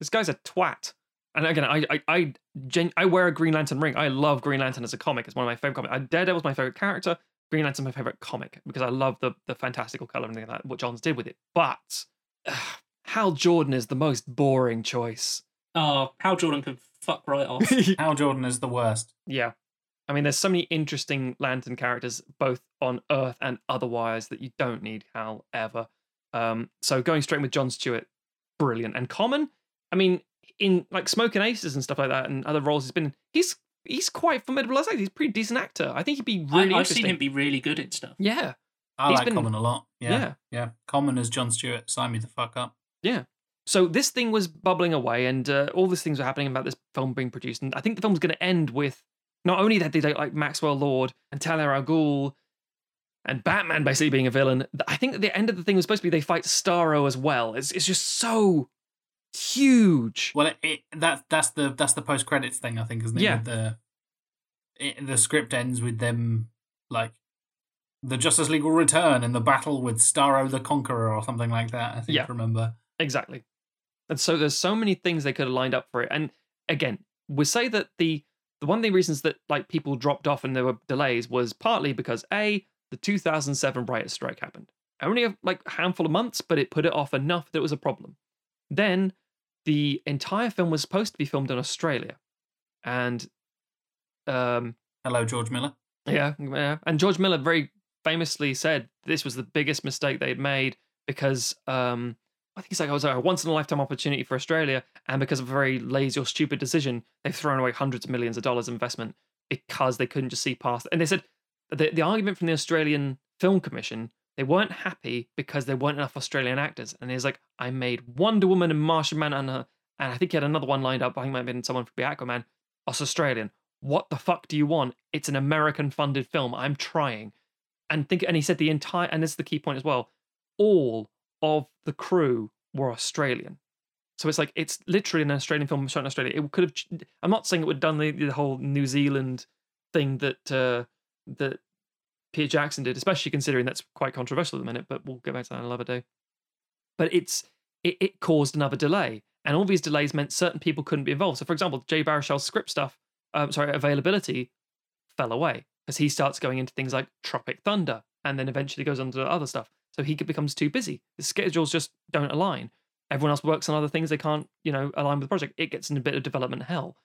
this guy's a twat. And again, I I I, gen- I wear a Green Lantern ring. I love Green Lantern as a comic. It's one of my favorite comics. Daredevil's my favorite character. Green Lantern's my favorite comic because I love the the fantastical color and everything like that, what Johns did with it. But Hal Jordan is the most boring choice. oh, Hal Jordan can fuck right off. [laughs] Hal Jordan is the worst. Yeah. I mean, there's so many interesting Lantern characters, both on Earth and otherwise, that you don't need Hal ever. Um, so going straight with John Stewart, brilliant. And Common, I mean, in like Smokin' Aces and stuff like that, and other roles he's been, in, he's he's quite formidable as actor. He's a pretty decent actor. I think he'd be I, really I've seen him be really good in stuff. yeah, I He's like been- Common a lot. Yeah. yeah. Yeah. Common as John Stewart. Sign me the fuck up. Yeah. So this thing was bubbling away, and uh, all these things were happening about this film being produced. And I think the film's going to end with not only that they like, like Maxwell Lord and Talia al Ghul and Batman basically being a villain. I think at the end of the thing was supposed to be they fight Starro as well. It's it's just so huge. Well, it, it that's that's the that's the post credits thing. I think, isn't it? Yeah. With The it, the script ends with them like the Justice League will return in the battle with Starro the Conqueror or something like that. I think Yeah. I remember. Exactly. And so there's so many things they could have lined up for it. And again, we say that the the one of the reasons that like people dropped off and there were delays was partly because a the 2007 writers strike happened. Only a, like a handful of months, but it put it off enough that it was a problem. Then the entire film was supposed to be filmed in Australia, and um, Hello, George Miller. yeah, yeah. And George Miller very famously said this was the biggest mistake they'd made because um, I think it's like it was a once in a lifetime opportunity for Australia, and because of a very lazy or stupid decision, they've thrown away hundreds of millions of dollars investment because they couldn't just see past. And they said the the argument from the Australian Film Commission they weren't happy because there weren't enough Australian actors, and he's like, I made Wonder Woman and Martian Manhunter, and I think he had another one lined up. I think it might have been someone be Aquaman. Us Australian. What the fuck do you want? It's an American funded film. I'm trying. And think and he said the entire and this is the key point as well. All of the crew were Australian. So it's like it's literally an Australian film shot in Australia. It could have I'm not saying it would have done the, the whole New Zealand thing that uh that Peter Jackson did, especially considering that's quite controversial at the minute, but we'll get back to that another day. But it's it, it caused another delay. And all these delays meant certain people couldn't be involved. So, for example, Jay Baruchel's script stuff, um, sorry, availability fell away as he starts going into things like Tropic Thunder and then eventually goes on to other stuff. So he becomes too busy. The schedules just don't align. Everyone else works on other things they can't, you know, align with the project. It gets in a bit of development hell.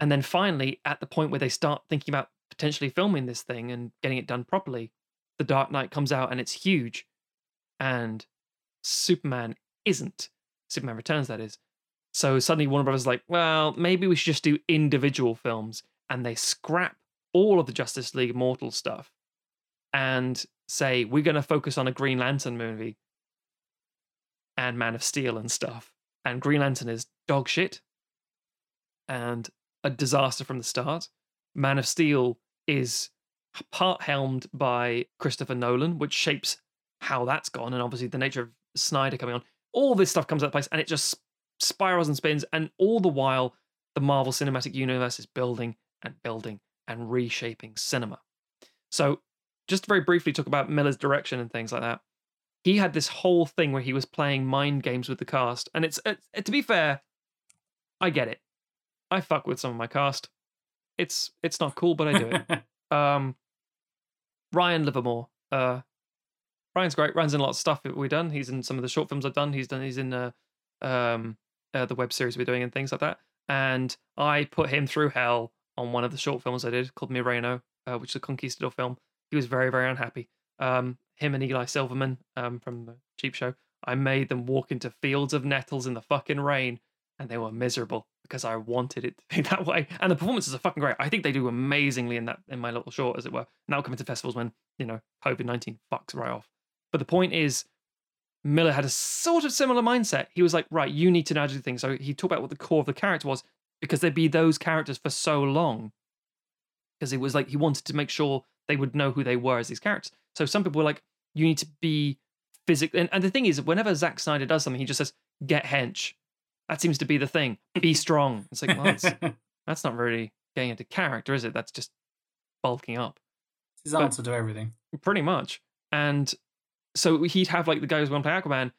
And then finally, at the point where they start thinking about potentially filming this thing and getting it done properly, The Dark Knight comes out and it's huge. And Superman isn't. Superman Returns, that is. So suddenly Warner Brothers is like, well, maybe we should just do individual films. And they scrap all of the Justice League Mortal stuff and say, we're going to focus on a Green Lantern movie and Man of Steel and stuff. And Green Lantern is dog shit and a disaster from the start. Man of Steel is part helmed by Christopher Nolan, which shapes how that's gone, and obviously the nature of Snyder coming on. All this stuff comes out of place, and it just spirals and spins, and all the while the Marvel Cinematic Universe is building and building and reshaping cinema. So, just very briefly talk about Miller's direction and things like that. He had this whole thing where he was playing mind games with the cast, and it's, it's to be fair, I get it. I fuck with some of my cast. It's it's not cool, but I do it. [laughs] um, Ryan Livermore. Uh, Ryan's great. Ryan's in a lot of stuff that we've done. He's in some of the short films I've done. He's done. He's in uh, um, uh, the web series we're doing and things like that. And I put him through hell on one of the short films I did called Mireno, uh, which is a conquistador film. He was very very unhappy. Um, him and Eli Silverman um, from the Cheap Show. I made them walk into fields of nettles in the fucking rain, and they were miserable because I wanted it to be [laughs] that way. And the performances are fucking great. I think they do amazingly in that in my little short, as it were. Now coming to festivals when you know COVID nineteen fucks right off. But the point is, Miller had a sort of similar mindset. He was like, right, you need to now do things. So he talked about what the core of the character was because they'd be those characters for so long. Because it was like he wanted to make sure they would know who they were as these characters. So some people were like, you need to be physical. And, and the thing is, whenever Zack Snyder does something, he just says, get hench. That seems to be the thing. Be strong. It's like, well, that's, [laughs] that's not really getting into character, is it? That's just bulking up. It's his answer to everything. Pretty much. And so he'd have like the guys who want to play Aquaman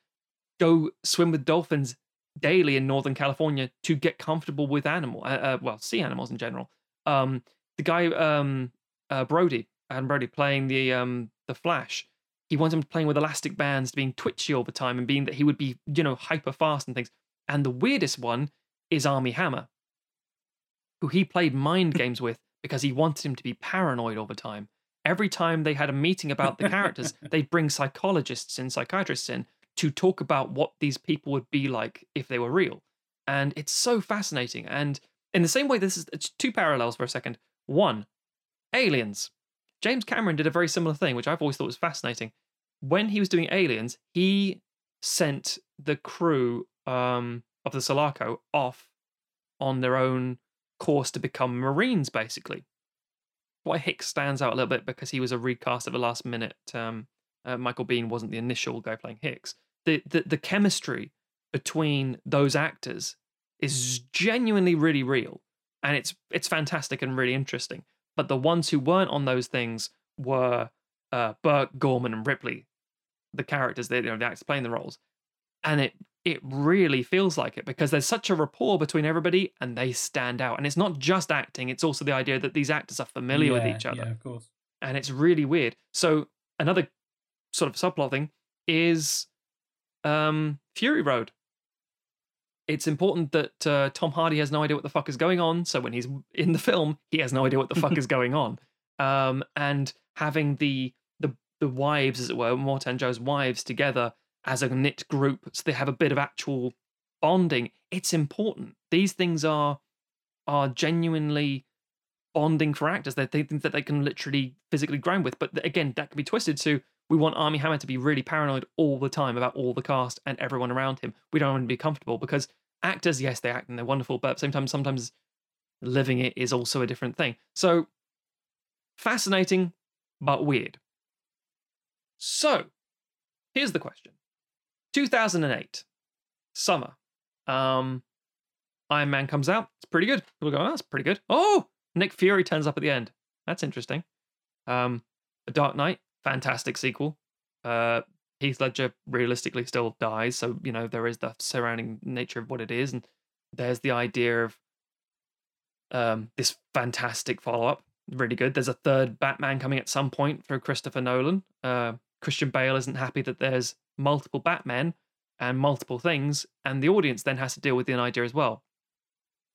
go swim with dolphins daily in Northern California to get comfortable with animal, uh, uh, well, sea animals in general. Um, the guy um, uh, Brody, Adam Brody, playing the um, the Flash, he wants him playing with elastic bands, being twitchy all the time, and being that he would be, you know, hyper fast and things. And the weirdest one is Armie Hammer, who he played mind [laughs] games with because he wanted him to be paranoid all the time. Every time they had a meeting about the characters, [laughs] they'd bring psychologists and psychiatrists in to talk about what these people would be like if they were real. And it's so fascinating. And in the same way, this is two parallels for a second. One, aliens. James Cameron did a very similar thing, which I've always thought was fascinating. When he was doing Aliens, he sent the crew um, of the Sulaco off on their own course to become Marines, basically. Why Hicks stands out a little bit because he was a recast at the last minute. Um, uh, Michael Biehn wasn't the initial guy playing Hicks. The, the the chemistry between those actors is genuinely really real, and it's it's fantastic and really interesting. But the ones who weren't on those things were uh, Burke, Gorman, and Ripley, the characters, they, you know, the actors playing the roles, and it it really feels like it because there's such a rapport between everybody and they stand out. And it's not just acting, it's also the idea that these actors are familiar yeah, with each other. Yeah, of course. And it's really weird. So another sort of subplot thing is um, Fury Road. It's important that uh, Tom Hardy has no idea what the fuck is going on. So when he's [laughs] in the film, he has no idea what the fuck is [laughs] going on. Um, and having the the the wives, as it were, Immortan Joe's wives together as a knit group so they have a bit of actual bonding. It's important. These things are are genuinely bonding for actors. That they think that they can literally physically grind with. But again that can be twisted to we want Armie Hammer to be really paranoid all the time about all the cast and everyone around him. We don't want to be comfortable because actors yes they act and they're wonderful but at the same time sometimes living it is also a different thing. So fascinating but weird. So here's the question 2008, summer. Um, Iron Man comes out. It's pretty good. People go, oh, that's pretty good. Oh, Nick Fury turns up at the end. That's interesting. Um, The Dark Knight, fantastic sequel. Uh, Heath Ledger realistically still dies, so you know there is the surrounding nature of what it is, and there's the idea of um, this fantastic follow up. Really good. There's a third Batman coming at some point through Christopher Nolan. Uh, Christian Bale isn't happy that there's multiple Batmen and multiple things, and the audience then has to deal with the idea as well.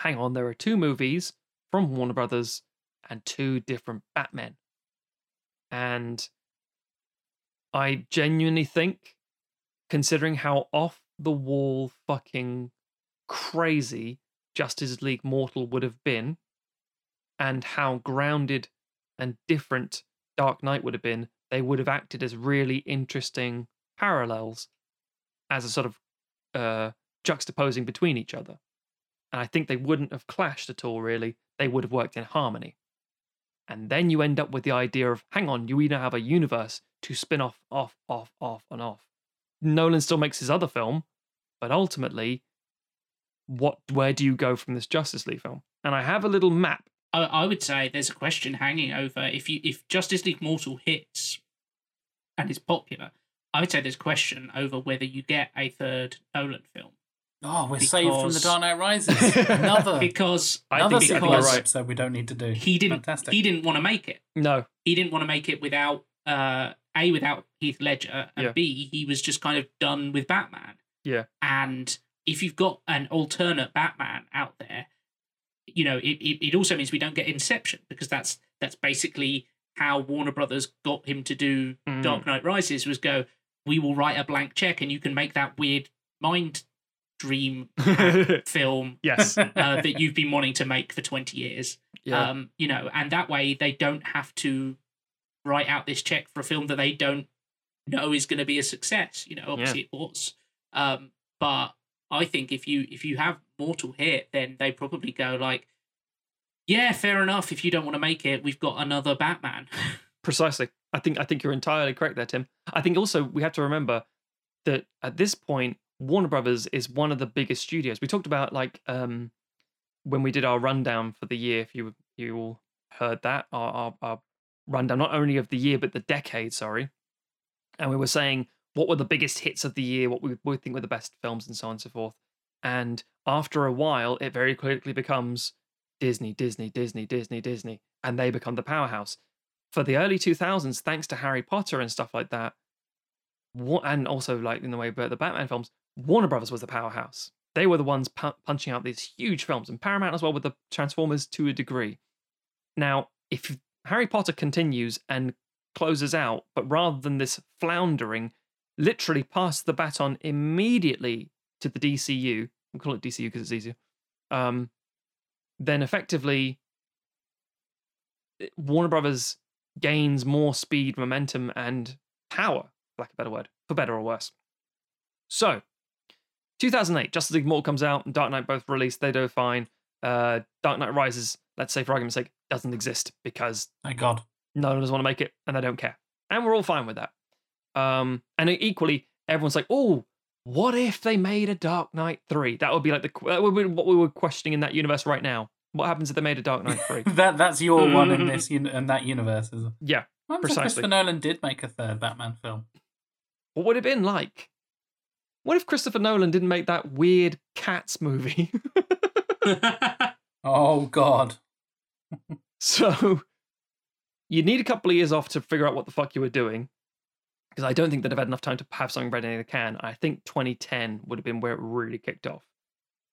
Hang on, there are two movies from Warner Brothers and two different Batmen. And I genuinely think, considering how off the wall fucking crazy Justice League Mortal would have been, and how grounded and different Dark Knight would have been, they would have acted as really interesting parallels as a sort of uh, juxtaposing between each other. And I think they wouldn't have clashed at all, really. They would have worked in harmony. And then you end up with the idea of, hang on, you either have a universe to spin off, off, off, off, and off. Nolan still makes his other film, but ultimately, what where do you go from this Justice League film? And I have a little map. I, I would say there's a question hanging over if you if Justice League Mortal hits and is popular. I would say there's a question over whether you get a third Nolan film Oh, we're saved from the Because- Dark Knight Rises. Another, [laughs] because I another think- I think sequel you're right. episode we don't need to do. he didn't Fantastic. he didn't want to make it. No, He didn't want to make it without uh a without Heath Ledger and Yeah. b he was just kind of done with Batman. Yeah. And if you've got an alternate Batman out there, you know, it, it, it also means we don't get Inception because that's that's basically how Warner Brothers got him to do Mm. Dark Knight Rises was go, we will write a blank check and you can make that weird mind dream [laughs] film yes, uh, that you've been wanting to make for 20 years. yeah, Um, you know, and that way they don't have to write out this check for a film that they don't know is going to be a success. You know, obviously it was. Um, but I think if you if you have Mortal hit, then they probably go like, yeah, fair enough. If you don't want to make it, we've got another Batman. [laughs] precisely. I think I think you're entirely correct there, Tim. I think also we have to remember that at this point, Warner Brothers is one of the biggest studios. We talked about like um when we did our rundown for the year. If you you all heard that, our, our, our rundown not only of the year but the decade. Sorry, and we were saying what were the biggest hits of the year, what we, we think were the best films, and so on and so forth. And after a while, it very quickly becomes Disney, Disney, Disney, Disney, Disney, and they become the powerhouse. For the early 2000s, thanks to Harry Potter and stuff like that, and also like in the way but the Batman films, Warner Brothers was the powerhouse. They were the ones pu- punching out these huge films, and Paramount as well with the Transformers to a degree. Now, if Harry Potter continues and closes out, but rather than this floundering, literally pass the baton immediately to the DCU, we'll call it DCU because it's easier, um, then effectively Warner Brothers gains more speed, momentum, and power, for lack of a better word, for better or worse. So, 2008, Justice League Mortal comes out, and Dark Knight both released. They do fine. Uh, Dark Knight Rises, let's say for argument's sake, doesn't exist because Thank God. no one doesn't want to make it and they don't care. And we're all fine with that. Um, and equally, everyone's like, oh, what if they made a Dark Knight 3? That would be like the that would be what we were questioning in that universe right now. What happens if they made a Dark Knight 3? [laughs] that that's your one in this [laughs] un- in that universe. Is it? yeah. What if Precisely. Christopher Nolan did make a third Batman film? What would it have been like? What if Christopher Nolan didn't make that weird Cats movie? [laughs] Oh God. so you need a couple of years off to figure out what the fuck you were doing. Because I don't think they'd have had enough time to have something ready in the can. I think 2010 would have been where it really kicked off.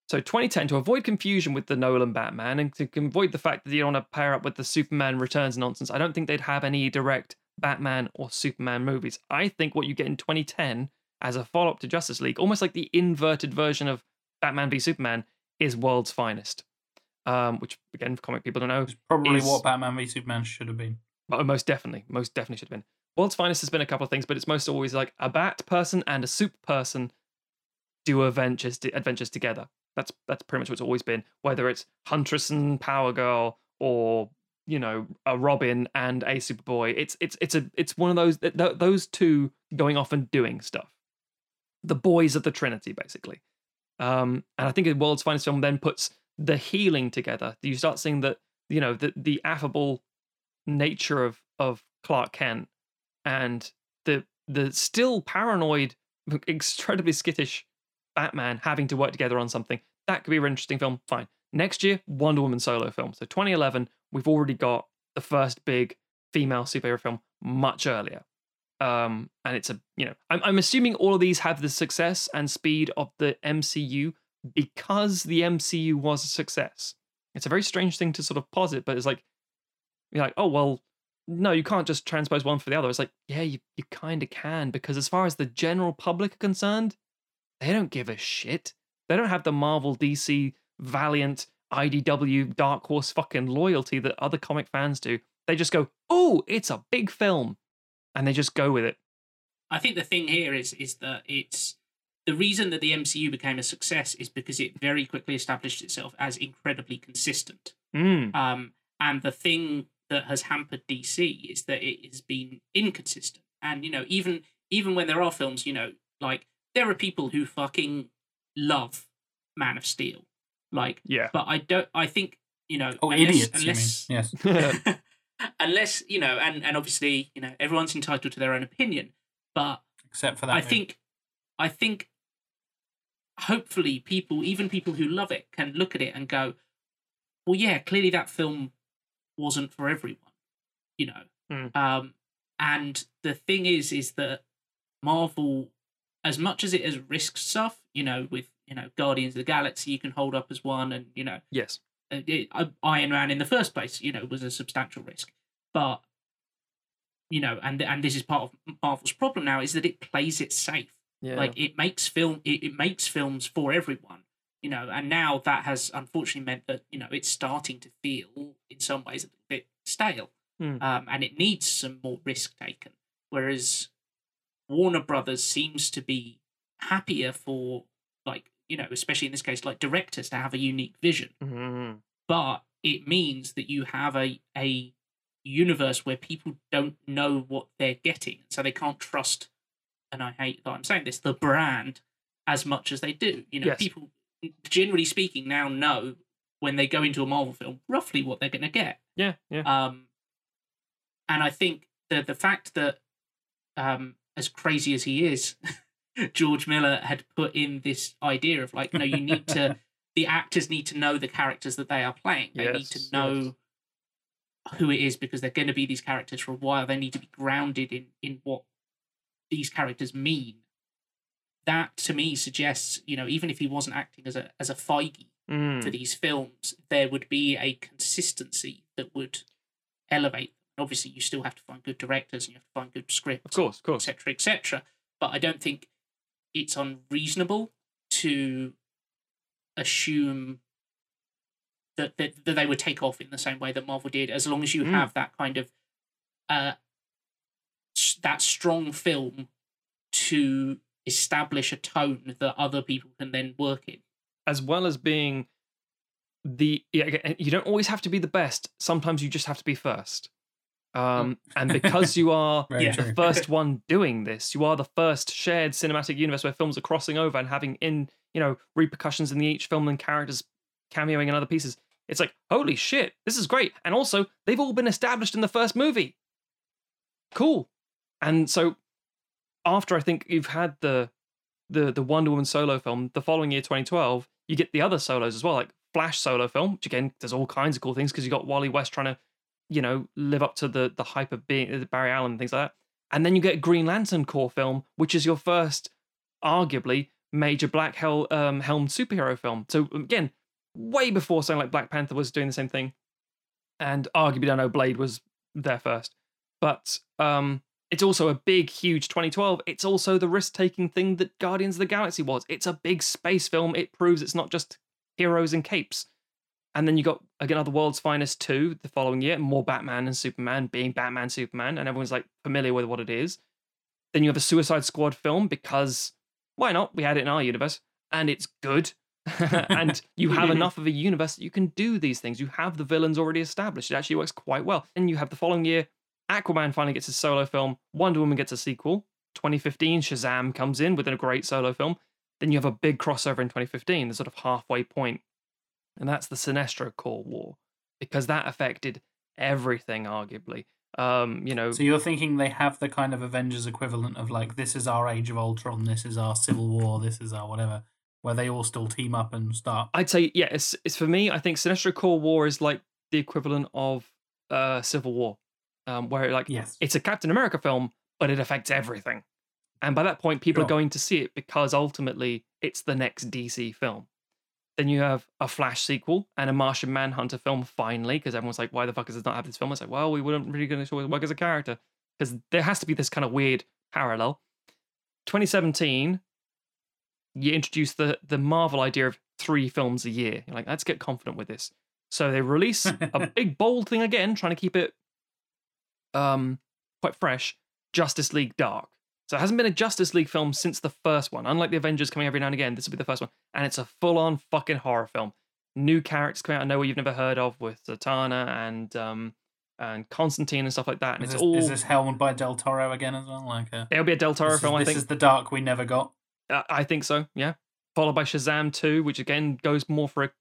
So 2010, to avoid confusion with the Nolan Batman and to avoid the fact that you don't want to pair up with the Superman Returns nonsense, I don't think they'd have any direct Batman or Superman movies. I think what you get in 2010 as a follow up to Justice League, almost like the inverted version of Batman v Superman, is World's Finest. Um, which again, for comic people don't know, It's probably Is- what Batman v Superman should have been. Most definitely. Most definitely should have been. World's Finest has been a couple of things, but it's most always like a bat person and a soup person do adventures adventures together. That's that's pretty much what it's always been. Whether it's Huntress and Power Girl or you know a Robin and a Superboy, it's it's it's a it's one of those th- th- those two going off and doing stuff. The boys of the Trinity, basically. Um, and I think a World's Finest film then puts the healing together. You start seeing that you know the the affable nature of of Clark Kent and the the still paranoid, [laughs] incredibly skittish Batman having to work together on something. That could be an interesting film. Fine. Next year, Wonder Woman solo film. So 2011, we've already got the first big female superhero film much earlier. Um, and it's a you know I'm I'm assuming all of these have the success and speed of the MCU because the MCU was a success. It's a very strange thing to sort of posit, but it's like you're like, oh well, no, you can't just transpose one for the other. It's like, yeah, you, you kind of can, because as far as the general public are concerned, they don't give a shit. They don't have the Marvel, DC, Valiant, IDW, Dark Horse fucking loyalty that other comic fans do. They just go, oh, it's a big film. And they just go with it. I think the thing here is is that it's the reason that the MCU became a success is because it very quickly established itself as incredibly consistent. Mm. Um, and the thing that has hampered DC is that it has been inconsistent. And you know, even even when there are films, you know, like there are people who fucking love Man of Steel, like, Yeah. but I don't. I think you know, Oh, unless, idiots, unless you mean? Yes. [laughs] [laughs] unless you know, and and obviously you know everyone's entitled to their own opinion, but Except for that. I movie. think, I think, hopefully, people, even people who love it, can look at it and go, "Well, yeah, clearly that film wasn't for everyone," you know. Mm. Um, and the thing is, is that Marvel, as much as it has risked stuff, you know, with you know Guardians of the Galaxy, you can hold up as one, and you know, yes. uh, it, uh, Iron Man in the first place, you know, was a substantial risk. But you know, and and this is part of Marvel's problem now is that it plays it safe. Yeah. Like it makes film, it, it makes films for everyone. You know, and now that has unfortunately meant that you know it's starting to feel in some ways a bit stale, Hmm. um, and it needs some more risk taken. Whereas Warner Brothers seems to be happier for like you know, especially in this case, like directors to have a unique vision Mhm. but it means that you have a a universe where people don't know what they're getting, so they can't trust. And I hate that I'm saying this, the brand as much as they do. You know, Yes. people generally speaking now know when they go into a Marvel film roughly what they're going to get. Yeah. Yeah. Um, and I think the the fact that, um, as crazy as he is, [laughs] George Miller had put in this idea of like, no, you need to, [laughs] the actors need to know the characters that they are playing. They need to know yes. who it is because they're going to be these characters for a while. They need to be grounded in in what these characters mean. That to me suggests, you know, even if he wasn't acting as a as a Feige, Mm. for these films, there would be a consistency that would elevate. Obviously, you still have to find good directors and you have to find good scripts, Of course. Of course. etc., etc. But I don't think it's unreasonable to assume that, that that they would take off in the same way that Marvel did, as long as you Mm. have that kind of uh, that strong film to establish a tone that other people can then work in. as well as being the yeah, you don't always have to be the best sometimes you just have to be first um [laughs] and because you are Yeah. the first one doing this you are the first shared cinematic universe where films are crossing over and having in you know repercussions in the each film and characters cameoing in other pieces. It's like holy shit this is great. And also they've all been established in the first movie. Cool. And so after i think you've had the the the Wonder Woman solo film, the following year, 2012, you get the other solos as well, like Flash solo film, which again does all kinds of cool things because you got Wally West trying to, you know, live up to the the hype of being uh, Barry Allen and things like that. And then you get Green Lantern Corps film, which is your first, arguably, major black hel- um, superhero film. So again, way before something like Black Panther was doing the same thing, and arguably, I know Blade was there first, but um, it's also a big, huge 2012. It's also the risk taking thing that Guardians of the Galaxy was. It's a big space film. It proves it's not just heroes and capes. And then you got, again, Other World's Finest 2 the following year, more Batman and Superman being Batman, Superman, and everyone's like familiar with what it is. Then you have a Suicide Squad film because why not? We had it in our universe and it's good. [laughs] and you have [laughs] enough of a universe that you can do these things. You have the villains already established. It actually works quite well. And you have the following year Aquaman finally gets his solo film. Wonder Woman gets a sequel. 2015, Shazam comes in with a great solo film. Then you have a big crossover in 2015, the sort of halfway point, and that's the Sinestro Corps War, because that affected everything, arguably. Um, you know, So you're thinking they have the kind of Avengers equivalent of like this is our Age of Ultron, this is our Civil War, this is our whatever, where they all still team up and start. I'd say, yeah, it's, it's for me, I think Sinestro Corps War is like the equivalent of uh, Civil War, um, where like Yes. it's a Captain America film, but it affects everything. And by that point, people are going to see it because ultimately it's the next DC film. Then you have a Flash sequel and a Martian Manhunter film finally, because everyone's like, why the fuck does it not have this film? It's like, well, we weren't really going to work as a character because there has to be this kind of weird parallel. 2017, you introduce the the Marvel idea of three films a year. You're like, let's get confident with this. So they release a [laughs] big bold thing again, trying to keep it um quite fresh. Justice League Dark. So it hasn't been a Justice League film since the first one. Unlike the Avengers coming every now and again, this will be the first one, and it's a full-on fucking horror film. New characters coming out of nowhere you've never heard of with Zatanna and um and Constantine and stuff like that. And Is it's this, all is this helmed by Del Toro again as well? Like uh, it'll be a Del Toro this, is, film, I this is the dark we never got. Uh, I think so. Yeah. Followed by Shazam 2, which again goes more for a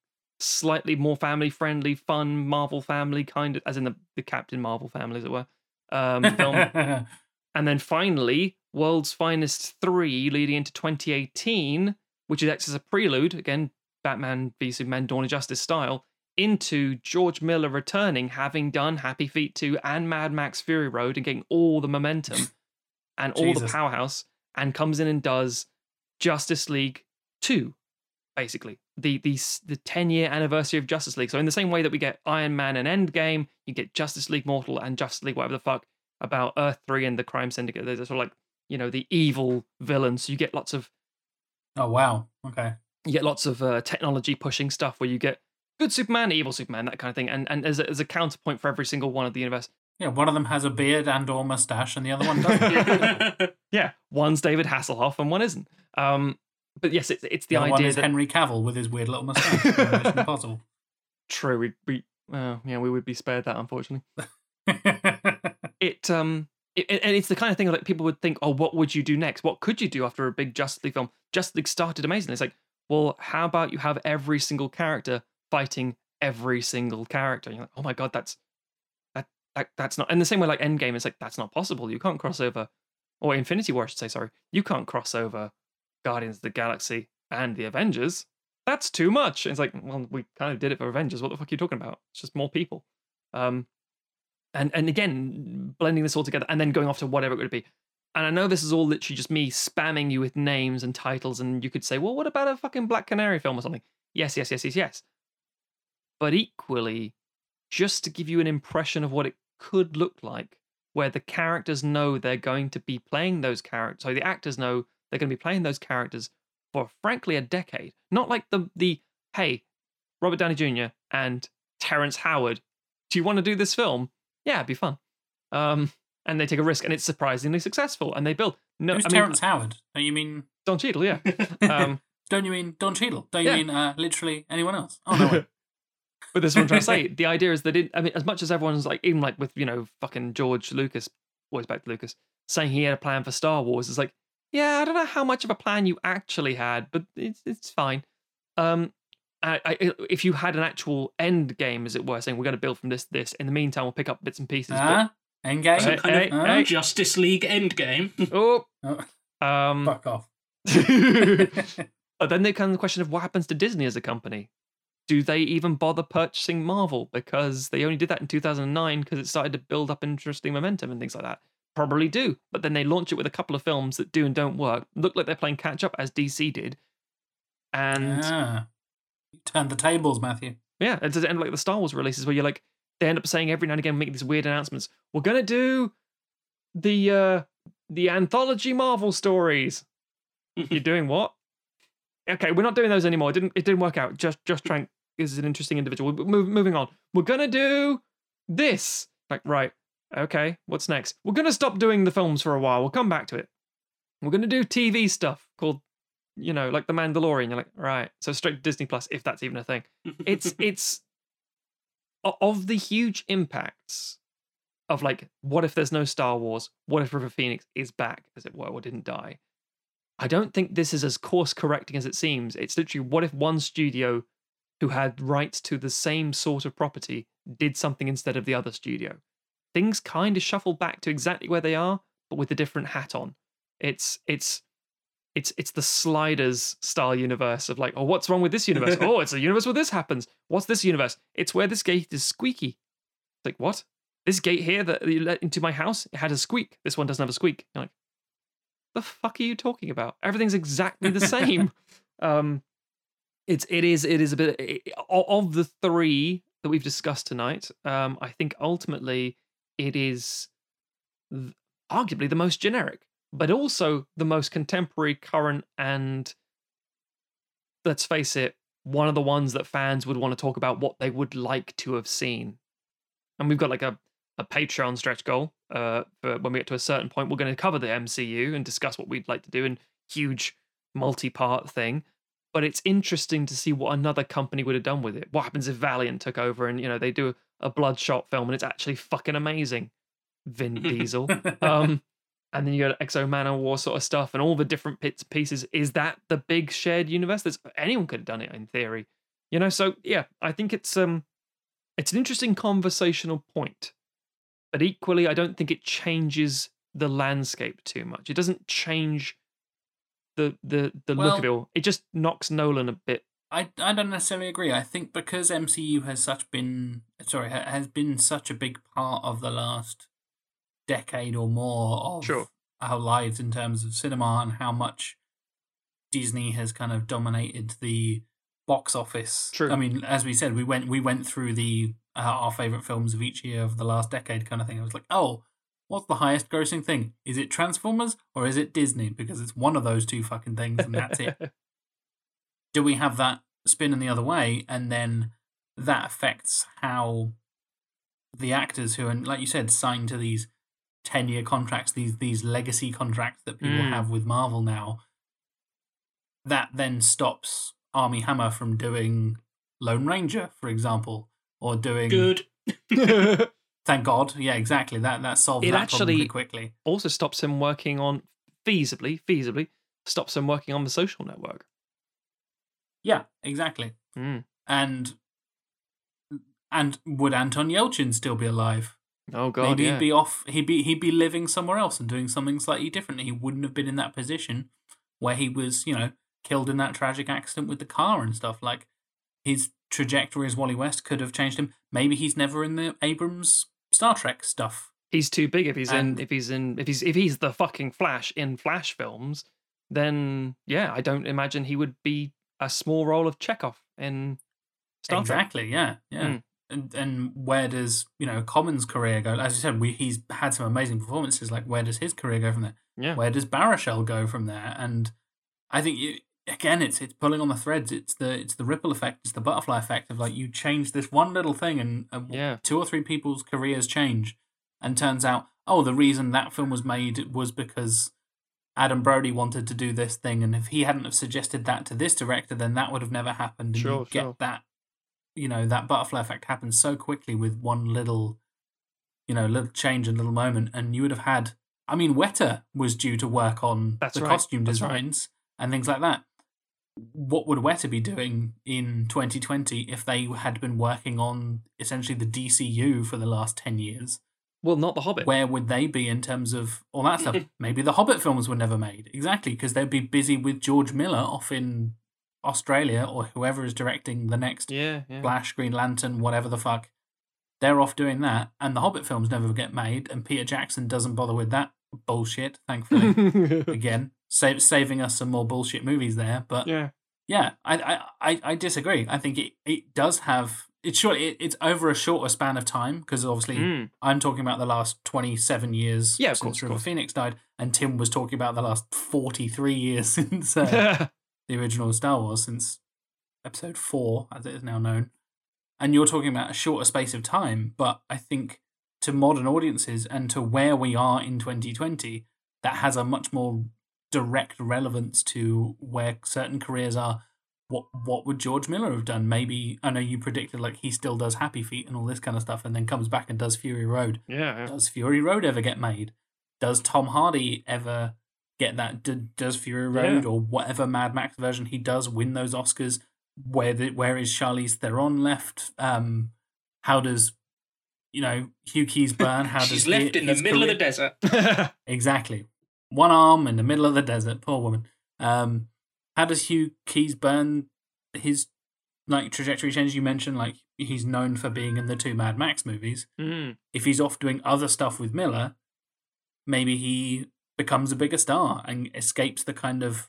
slightly more family friendly, fun Marvel family kind of, as in the, the Captain Marvel family, as it were, um, film. [laughs] and then finally, World's Finest 3, leading into 2018, which acts as a prelude, again, Batman v Superman Dawn of Justice style, into George Miller returning, having done Happy Feet 2 and Mad Max Fury Road and getting all the momentum [laughs] and all the powerhouse, and comes in and does Justice League 2, basically. The, the the 10 year anniversary of Justice League. So, in the same way that we get Iron Man and Endgame, you get Justice League Mortal and Justice League, whatever the fuck, about Earth 3 and the Crime Syndicate. They're sort of like, you know, the evil villains. So you get lots of oh wow. Okay. you get lots of uh, technology pushing stuff where you get good Superman, evil Superman, that kind of thing. And and as a, as a counterpoint for every single one of the universe. Yeah, one of them has a beard and or mustache, and the other one doesn't. [laughs] [laughs] Yeah, one's David Hasselhoff and one isn't. Um, but yes, it's it's the, the idea is that Henry Cavill with his weird little mustache. Impossible. [laughs] true. We we well, yeah, we would be spared that unfortunately. it um it, and it's the kind of thing that people would think oh what would you do next? What could you do after a big justice league film? Justice league started amazingly it's like well how about you have every single character fighting every single character? And you're like oh my god that's that, that that's not in the same way like endgame it's like that's not possible. You can't cross over or infinity war i should say sorry. You can't cross over guardians of the galaxy and the avengers. That's too much. It's like well we kind of did it for avengers. What the fuck are you talking about? It's just more people. Um and and again blending this all together and then going off to whatever it would be. And i know this is all literally just me spamming you with names and titles and you could say well what about a fucking black canary film or something? Yes yes yes yes yes. But equally just to give you an impression of what it could look like where the characters know they're going to be playing those characters so the actors know they're going to be playing those characters for frankly a decade. Not like the the hey robert downey jr and terrence howard do you want to do this film yeah, it'd be fun. Um, and they take a risk, and it's surprisingly successful. And they build. No, Who's I mean Terrence Howard? Don't you mean? Don Cheadle, yeah. [laughs] Um, Don't you mean Don Cheadle? Don't you Yeah. mean uh, literally anyone else? Oh no. [laughs] but this is what I'm trying to say. [laughs] The idea is that it, I mean, as much as everyone's like, even like with you know fucking George Lucas, always back to Lucas, saying he had a plan for Star Wars, it's like, yeah, I don't know how much of a plan you actually had, but it's it's fine. Um, I, I, if you had an actual end game, as it were, saying we're going to build from this to this. In the meantime, we'll pick up bits and pieces. but- Huh? Endgame? Hey, kind hey, of hey. Justice League Endgame. [laughs] oh, Oh, um, fuck off. [laughs] but then there comes the question of what happens to Disney as a company. Do they even bother purchasing Marvel because they only did that in 2009 because it started to build up interesting momentum and things like that? Probably do, but then they launch it with a couple of films that do and don't work. Look like they're playing catch up as DC did, and Ah. You turned the tables, Matthew. yeah, it does end like the Star Wars releases where you're like they end up saying every now and again making these weird announcements. We're gonna do the uh the anthology Marvel stories. [laughs] You're doing what? Okay, we're not doing those anymore. It didn't it didn't work out. Just Josh Trank is an interesting individual. Move, moving on. We're gonna do this. Like right. Okay, what's next? We're gonna stop doing the films for a while. We'll come back to it. We're gonna do TV stuff called, you know, like The Mandalorian. You're like, right. So straight to Disney Plus, if that's even a thing it's [laughs] it's of the huge impacts of like what if there's no Star Wars? What if River Phoenix is back, as it were, or didn't die? I don't think this is as course correcting as it seems. It's literally what if one studio who had rights to the same sort of property did something instead of the other studio. Things kind of shuffle back to exactly where they are, but with a different hat on. It's it's it's it's the sliders style universe of like, oh, what's wrong with this universe? oh, it's a universe where this happens. What's this universe? It's where this gate is squeaky. It's like what? This gate here that you let into my house, it had a squeak. This one doesn't have a squeak. You're like, the fuck are you talking about? Everything's exactly the same. [laughs] um, it's it is it is a bit it, of the three that we've discussed tonight. Um, I think ultimately it is th- arguably the most generic, but also the most contemporary, current, and let's face it, one of the ones that fans would want to talk about what they would like to have seen. And we've got like a, a Patreon stretch goal. Uh, for when we get to a certain point, we're going to cover the MCU and discuss what we'd like to do in huge multi-part thing. but it's interesting to see what another company would have done with it. What happens if Valiant took over and you know they do a Bloodshot film and it's actually fucking amazing? Vin [laughs] Diesel. [laughs] um, and then you got X-O Manowar sort of stuff and all the different bits pieces. Is that the big shared universe? That's anyone could have done it in theory, you know. So yeah, I think it's um, it's an interesting conversational point, but equally, I don't think it changes the landscape too much. It doesn't change the the the look of it all. It just knocks Nolan a bit. I, I don't necessarily agree. I think because MCU has such been sorry has been such a big part of the last decade or more of Sure. our lives in terms of cinema and how much Disney has kind of dominated the box office. True. I mean, as we said, we went we went through the uh, our favorite films of each year of the last decade kind of thing. I was like, oh, what's the highest grossing thing? Is it Transformers or is it Disney? Because it's one of those two fucking things, and that's it [laughs] do we have that spinning the other way and then that affects how the actors who are like you said signed to these 10 year contracts these these legacy contracts that people Mm. have with marvel now that then stops Armie Hammer from doing lone ranger for example or doing Good. [laughs] thank god yeah exactly that that solves It that actually- pretty quickly also stops him working on feasibly, feasibly stops him working on the social network. yeah exactly Mm. and and would anton yelchin still be alive Oh god, Maybe yeah. he'd be off. He'd be he'd be living somewhere else and doing something slightly different. He wouldn't have been in that position where he was, you know, killed in that tragic accident with the car and stuff. Like his trajectory as Wally West could have changed him. Maybe he's never in the Abrams Star Trek stuff. he's too big if he's And- in if he's in if he's if he's the fucking Flash in Flash films, then yeah, I don't imagine he would be a small role of Chekhov in Star Trek. exactly. Yeah. Yeah. Mm. And and where does you know Common's career go? As you said, we he's had some amazing performances. Like where does his career go from there? Yeah. Where does Baruchel go from there? And I think you, again, it's it's pulling on the threads. It's the it's the ripple effect. It's the butterfly effect of like you change this one little thing, and, uh, and Yeah. two or three people's careers change, and turns out, oh, the reason that film was made was because Adam Brody wanted to do this thing, and if he hadn't have suggested that to this director, then that would have never happened. And Sure, you get sure. that, you know, that butterfly effect happens so quickly with one little, you know, little change and little moment, and you would have had. I mean, Weta was due to work on That's the right, costume that's right. designs and things like that. What would Weta be doing in 2020 if they had been working on essentially the DCU for the last 10 years? Well, not the Hobbit. Where would they be in terms of all that stuff? [laughs] Maybe the Hobbit films were never made. Exactly, because they'd be busy with George Miller off in Australia or whoever is directing the next yeah, yeah. Flash, Green Lantern, whatever the fuck. They're off doing that, and the Hobbit films never get made, and Peter Jackson doesn't bother with that bullshit, thankfully. [laughs] Again, save, saving us some more bullshit movies there. But yeah. yeah, I, I, I, disagree. I think it, it does have. It's short. It, it's over a shorter span of time because obviously Mm. I'm talking about the last 27 years Yeah, of since course, River course. Phoenix died, and Tim was talking about the last 43 years [laughs] since uh, [laughs] the original Star Wars, since episode four, as it is now known. And you're talking about a shorter space of time, but I think to modern audiences and to where we are in 2020, that has a much more direct relevance to where certain careers are. What what would George Miller have done? Maybe I know you predicted like he still does Happy Feet and all this kind of stuff, and then comes back and does Fury Road. yeah. yeah. Does Fury Road ever get made? Does Tom Hardy ever get that? D- does Fury Road Yeah. or whatever Mad Max version he does win those Oscars? Where the, where is Charlize Theron left? Um, how does you know Hugh Keys [laughs] burn? How does She's he- left in the middle of the desert. [laughs] [laughs] Exactly. One arm in the middle of the desert. Poor woman. Um, how does Hugh Keays-Byrne his like trajectory change? You mentioned like he's known for being in the two Mad Max movies. Mm. If he's off doing other stuff with Miller, maybe he becomes a bigger star and escapes the kind of,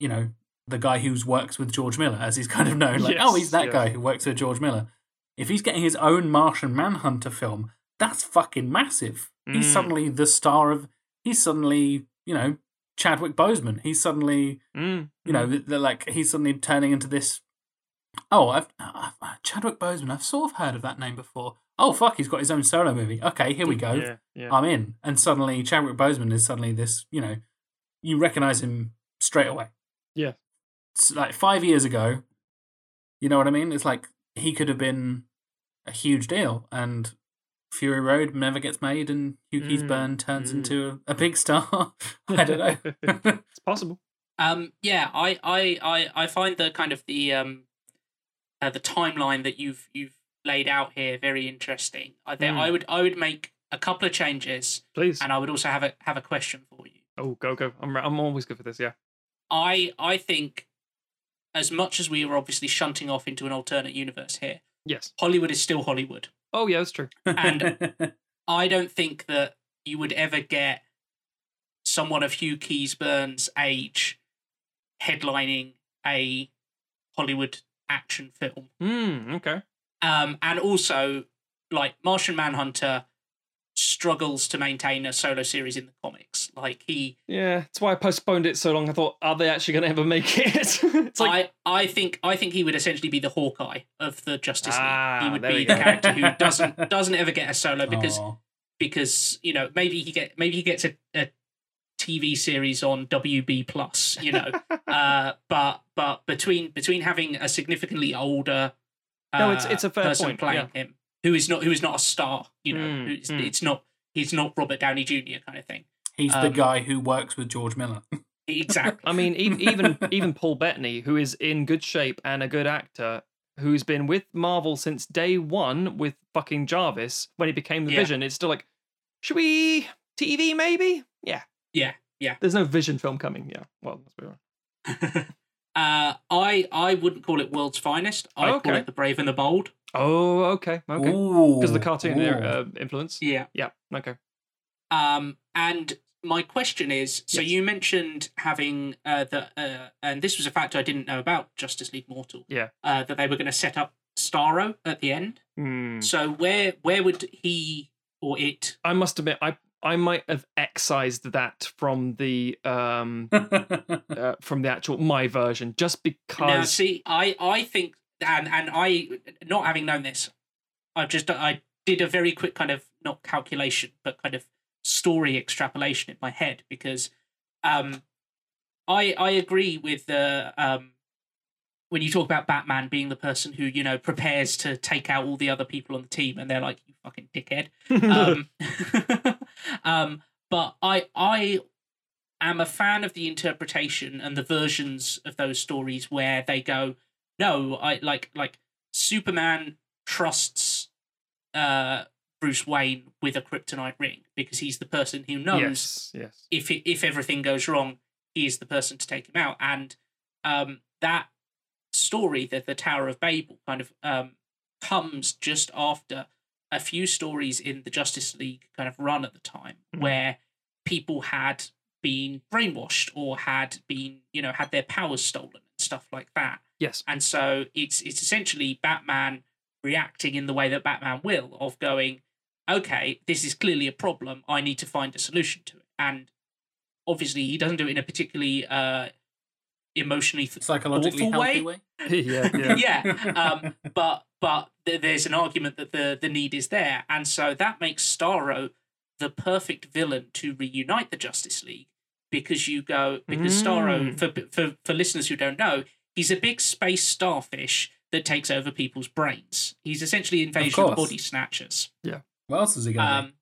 you know, the guy who works with George Miller, as he's [laughs] kind of known. Like, oh, he's that yes. guy who works with George Miller. If he's getting his own Martian Manhunter film, that's fucking massive. He's Mm. suddenly the star of. He's suddenly, you know, Chadwick Boseman. He's suddenly, Mm. you know, th- they're like he's suddenly turning into this. Oh, I've, I've Chadwick Boseman. I've sort of heard of that name before. Oh fuck, he's got his own solo movie. Okay, here we go. Yeah, yeah. I'm in. And suddenly Chadwick Boseman is suddenly this. You know, you recognize him straight away. Yeah. s- like five years ago. You know what I mean? It's like he could have been a huge deal, and Fury Road never gets made, and Hugh Mm, Keays-Byrne turns mm. into a, a big star. [laughs] I don't know. [laughs] it's possible. Um, yeah, I, I, I, I find the kind of the um, uh, the timeline that you've you've laid out here very interesting. I think Mm. I would I would make a couple of changes, Please. and I would also have a have a question for you. Oh, go go. I'm I'm always good for this. Yeah. I I think, as much as we are obviously shunting off into an alternate universe here, Yes. Hollywood is still Hollywood. Oh yeah, that's true. And- [laughs] I don't think that you would ever get someone of Hugh Keays-Byrne's age headlining a Hollywood action film. Hmm. Okay. Um, and also, like Martian Manhunter struggles to maintain a solo series in the comics. Like he, Yeah, that's why I postponed it so long. I thought, are they actually going to ever make it? [laughs] it's like, I, I think, I think he would essentially be the Hawkeye of the Justice League. Ah, he would be the go. character who [laughs] doesn't doesn't ever get a solo because Aw. because you know maybe he get maybe he gets a, a TV series on WB Plus, you know. [laughs] uh, but but between between having a significantly older uh, No, it's- it's a fair person point, playing him who is not who is not a star, you know, Mm, who's, mm. it's not he's not Robert Downey Jr. kind of thing. He's the um, guy who works with George Miller. [laughs] Exactly. I mean, even even [laughs] even Paul Bettany, who is in good shape and a good actor, who's been with Marvel since day one with fucking Jarvis when he became the Yeah. Vision, it's still like, should we TV maybe? Yeah. Yeah, yeah. There's no Vision film coming. Yeah. Well, let's be honest. uh, I I wouldn't call it world's finest. I'd call it the brave and the bold. Oh, okay, okay. Because the cartoon ooh. uh, influence. Yeah. Yeah. Okay. Um, and my question is: so Yes. you mentioned having uh, the, uh, and this was a fact I didn't know about Justice League Mortal. Yeah. Uh, that they were going to set up Starro at the end. Hmm. So where where would he or it? I must admit, I I might have excised that from the um [laughs] uh, from the actual my version just because. Now, see, I I think, and and I not having known this, I've just I did a very quick kind of not calculation, but kind of story extrapolation in my head because, um, I I agree with the um. When you talk about Batman being the person who you know prepares to take out all the other people on the team, and they're like, "You fucking dickhead," um, [laughs] um, but I I am a fan of the interpretation and the versions of those stories where they go, no, I like like Superman trusts uh Bruce Wayne with a kryptonite ring because he's the person who knows yes, yes. if it, if everything goes wrong, he is the person to take him out. And um, that story, that the Tower of Babel, kind of um, comes just after a few stories in the Justice League kind of run at the time, Mhm. where people had been brainwashed or had been, you know, had their powers stolen and stuff like that. Yes. And so it's it's essentially Batman reacting in the way that Batman will, of going, okay, this is clearly a problem. I need to find a solution to it. And obviously, he doesn't do it in a particularly uh, emotionally Psychologically healthy way? way. [laughs] yeah, yeah. [laughs] yeah. Um, but but th- there's an argument that the the need is there, and so that makes Starro the perfect villain to reunite the Justice League because you go because Starro Mm. for for for listeners who don't know, he's a big space starfish that takes over people's brains. He's essentially invasion of, course. body snatchers. Yeah. What else is he going to Um,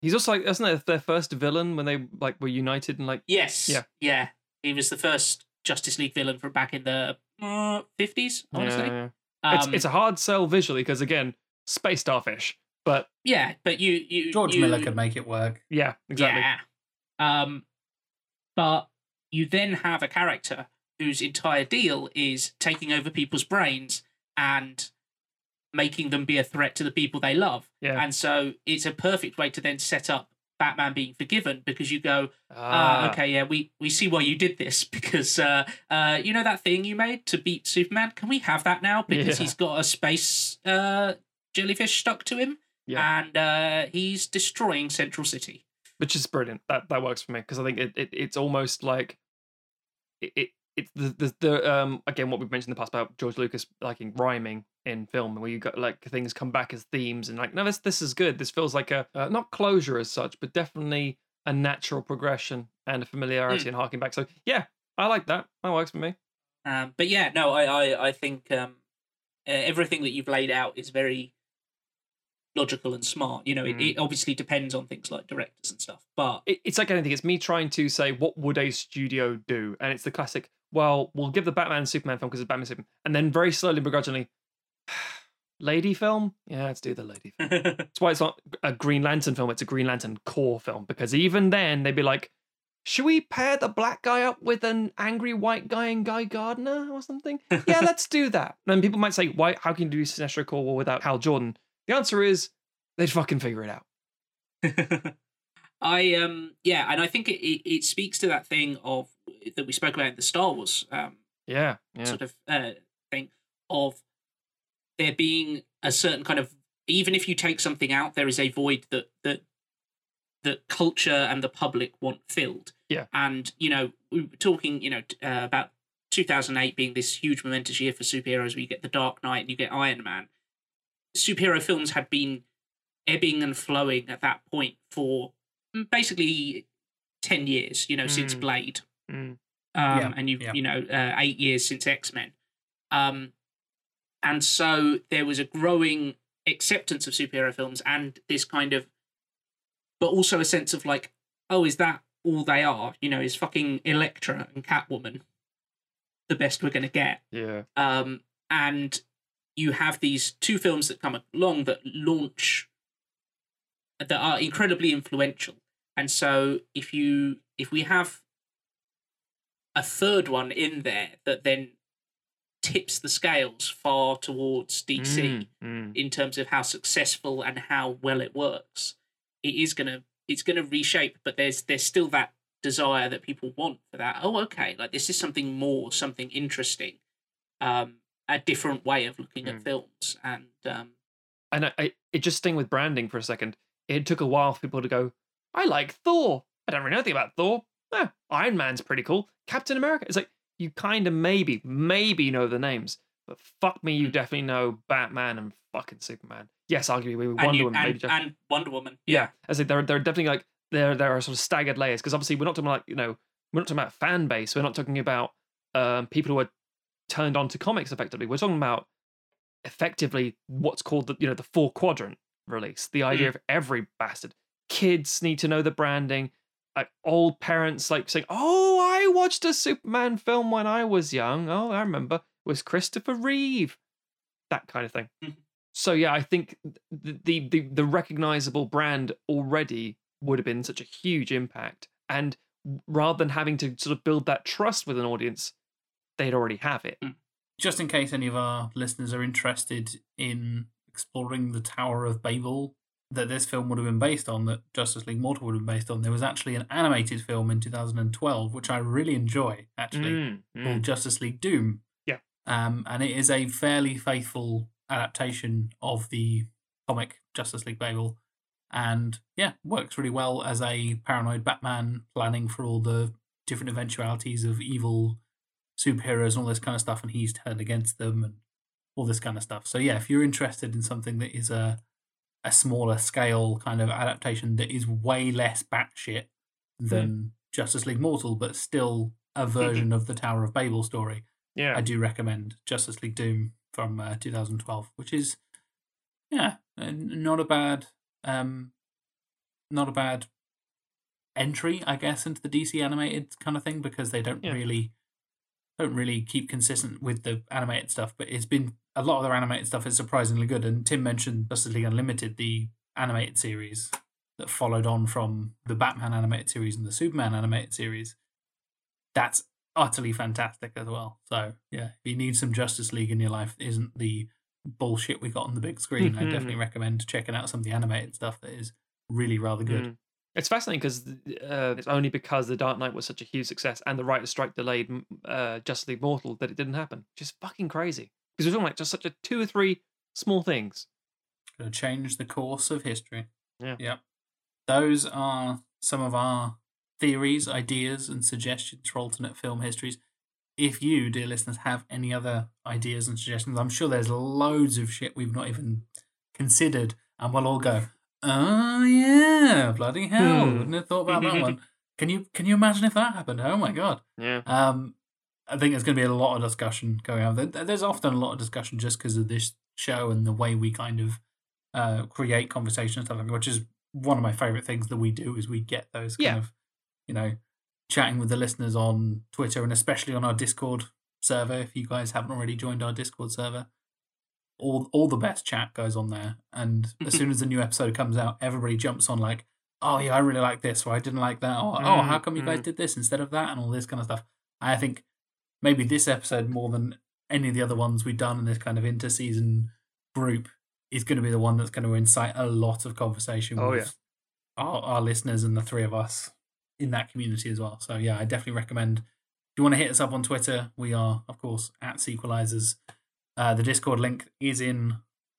He's also like, isn't that their first villain when they like were united and like, yes, Yeah. yeah. He was the first Justice League villain from back in the fifties. I want to Yeah, say. yeah. Um, it's it's a hard sell visually because again, space starfish, but yeah, but you you? George you, Miller could make it work. yeah, exactly. Yeah. Um, but you then have a character whose entire deal is taking over people's brains and making them be a threat to the people they love. Yeah. And so it's a perfect way to then set up Batman being forgiven because you go, ah, okay, yeah, we, we see why you did this [laughs] because uh, uh, you know that thing you made to beat Superman? Can we have that now? Because Yeah. he's got a space uh, jellyfish stuck to him Yeah. and uh, he's destroying Central City. which is brilliant. That that works for me because I think it, it it's almost like it, it it's the, the the um again what we've mentioned in the past about George Lucas liking rhyming in film where you got like things come back as themes and like no this this is good. This feels like a uh, not closure as such, but definitely a natural progression and a familiarity and harking back. So yeah, I like that. That works for me. Um, but yeah, no, I I, I think um, uh, everything that you've laid out is very logical and smart. You know, it, Mm. it obviously depends on things like directors and stuff, but It, it's like anything. It's me trying to say what would a studio do, and it's the classic. Well, we'll give the Batman and Superman film because it's Batman and Superman, and then very slowly, begrudgingly, [sighs] lady film. Yeah, let's do the lady film. [laughs] That's why it's not a Green Lantern film. It's a Green Lantern Corps film because even then they'd be like, should we pair the black guy up with an angry white guy and Guy Gardner or something? [laughs] Yeah, let's do that. And people might say, why? How can you do Sinestro Corps without Hal Jordan? The answer is they'd fucking figure it out. [laughs] I um yeah, and I think it, it, it speaks to that thing of that we spoke about in the Star Wars um Yeah, yeah. sort of uh, thing of there being a certain kind of even if you take something out, there is a void that that that culture and the public want filled. Yeah. and you know we were talking you know uh, about 2008 being this huge momentous year for superheroes. where you get the Dark Knight and you get Iron Man. Superhero films had been ebbing and flowing at that point for mm, basically 10 years. You know, since Mm. Blade Mm. um, Yeah, and you've yeah. you know uh, eight years since X Men, um, and so there was a growing acceptance of superhero films and this kind of, but also a sense of like, oh, is that all they are? You know, is fucking Elektra and Catwoman the best we're gonna get? Yeah. um, and you have these two films that come along that launch that are incredibly influential and so if you if we have a third one in there that then tips the scales far towards dc Mm, mm. in terms of how successful and how well it works it is gonna it's gonna reshape but there's there's still that desire that people want for that oh okay like this is something more something interesting um a different way of looking Mm. at films and um And I, I, it just staying with branding for a second. It took a while for people to go, I like Thor. I don't really know anything about Thor. Eh, Iron Man's pretty cool. Captain America. It's like, you kind of maybe, maybe know the names, but fuck me, you Mm. definitely know Batman and fucking Superman. Yes, arguably maybe and, Wonder you, Woman. maybe and, just, and wonder woman yeah. I say there, there are definitely like, there, there are sort of staggered layers because obviously we're not talking about, you know, we're not talking about fan base. We're not talking about um, people who are turned on to comics effectively. We're talking about effectively what's called the you know the four quadrant release. The idea of every bastard kids need to know the branding. Like old parents like saying, "Oh, I watched a Superman film when I was young. Oh, I remember it was Christopher Reeve." That kind of thing. Mhm. So yeah, I think the, the the the recognizable brand already would have been such a huge impact, and rather than having to sort of build that trust with an audience, they'd already have it. Just in case any of our listeners are interested in exploring the Tower of Babel that this film would have been based on, that Justice League Mortal would have been based on, there was actually an animated film in 2012, which I really enjoy, actually, Mm, mm. called Justice League Doom. Yeah. Um, and it is a fairly faithful adaptation of the comic Justice League Babel. And yeah, works really well as a paranoid Batman planning for all the different eventualities of evil superheroes and all this kind of stuff, and he's turned against them and all this kind of stuff. So yeah, if you're interested in something that is a a smaller scale kind of adaptation that is way less batshit than Justice League Mortal, but still a version of the Tower of Babel story, Yeah. I do recommend Justice League Doom from uh, 2012, which is yeah, not a bad um not a bad entry, I guess, into the DC animated kind of thing because they don't Yeah. really don't really keep consistent with the animated stuff, but it's been a lot of their animated stuff is surprisingly good. And Tim mentioned Justice League Unlimited, the animated series that followed on from the Batman animated series and the Superman animated series. That's utterly fantastic as well. So yeah, if you need some Justice League in your life, isn't the bullshit we got on the big screen. I [laughs] definitely recommend checking out some of the animated stuff that is really rather good. Mm. It's fascinating because uh, it's only because The Dark Knight was such a huge success and the writer's strike delayed uh, Justice League Mortal that it didn't happen. Just fucking crazy. Because we're talking like just such a two or three small things. Change the course of history. Yeah. Yep. Those are some of our theories, ideas, and suggestions for alternate film histories. If you, dear listeners, have any other ideas and suggestions, I'm sure there's loads of shit we've not even considered, and we'll all go, oh, yeah, bloody hell, Hmm. wouldn't have thought about that one. [laughs] Can you can you imagine if that happened? Oh my god. Yeah. Um, I think there's going to be a lot of discussion going on. There's often a lot of discussion just because of this show and the way we kind of uh, create conversation and stuff like that, which is one of my favorite things that we do is we get those kind Yeah. of, you know, chatting with the listeners on Twitter and especially on our Discord server. If you guys haven't already joined our Discord server, all all the best chat goes on there. And as [laughs] soon as the new episode comes out, everybody jumps on like, oh yeah, I really like this, or I didn't like that, or oh, how Mm, come you guys mm. did this instead of that, and all this kind of stuff. I think maybe this episode more than any of the other ones we've done in this kind of inter-season group is going to be the one that's going to incite a lot of conversation Oh, with our, our listeners and the three of us in that community as well. So yeah, I definitely recommend. If you want to hit us up on Twitter, we are of course at Sequelizers. Uh, the Discord link is in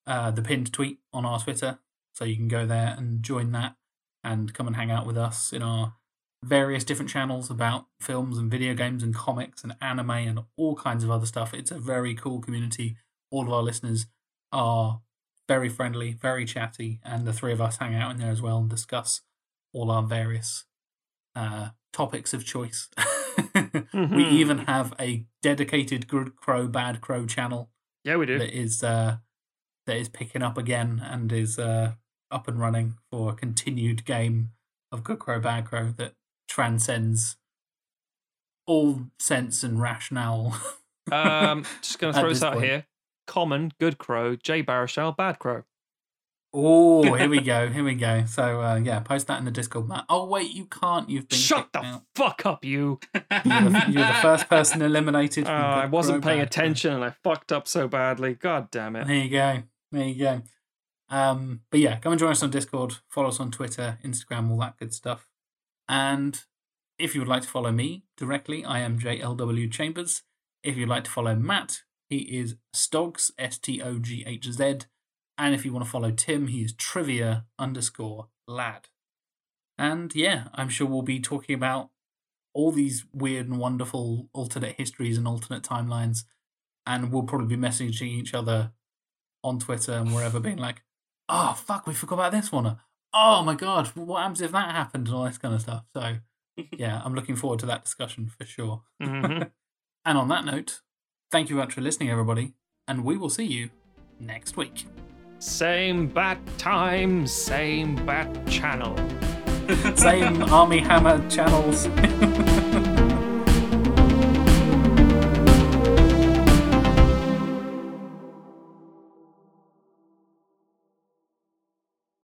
uh, the pinned tweet on our Twitter, so you can go there and join that and come and hang out with us in our various different channels about films and video games and comics and anime and all kinds of other stuff. It's a very cool community. All of our listeners are very friendly, very chatty, and the three of us hang out in there as well and discuss all our various uh, topics of choice. [laughs] we Mhm. even have a dedicated Good Crow Bad Crow channel Yeah, we do. that is uh, that is picking up again and is uh, up and running for a continued game of Good Crow Bad Crow that transcends all sense and rationale. Um, just going [laughs] to throw this this out point. here. Common, good crow, Jay Baruchel, bad crow. Oh, here we [laughs] go, here we go. So uh, yeah, post that in the Discord, Matt. Oh wait, you can't. You've been Shut the out. fuck up, you. You're the, you're the first [laughs] person eliminated. Uh, I wasn't paying attention and I fucked up so badly. God damn it. There you go. There you go. Um, but yeah, come and join us on Discord, follow us on Twitter, Instagram, all that good stuff. And if you would like to follow me directly, I am JLW Chambers. If you'd like to follow Matt, he is Stogs, S T O G H Z. And if you want to follow Tim, he is trivia underscore lad. And yeah, I'm sure we'll be talking about all these weird and wonderful alternate histories and alternate timelines. And we'll probably be messaging each other on Twitter and wherever, being like, oh, fuck, we forgot about this one. Oh my God, what happens if that happened? And all this kind of stuff. So [laughs] yeah, I'm looking forward to that discussion for sure. Mhm. [laughs] And on that note, thank you very much for listening, everybody. And we will see you next week. Same bat time, same bat channel. Same Armie Hammer channels. [laughs]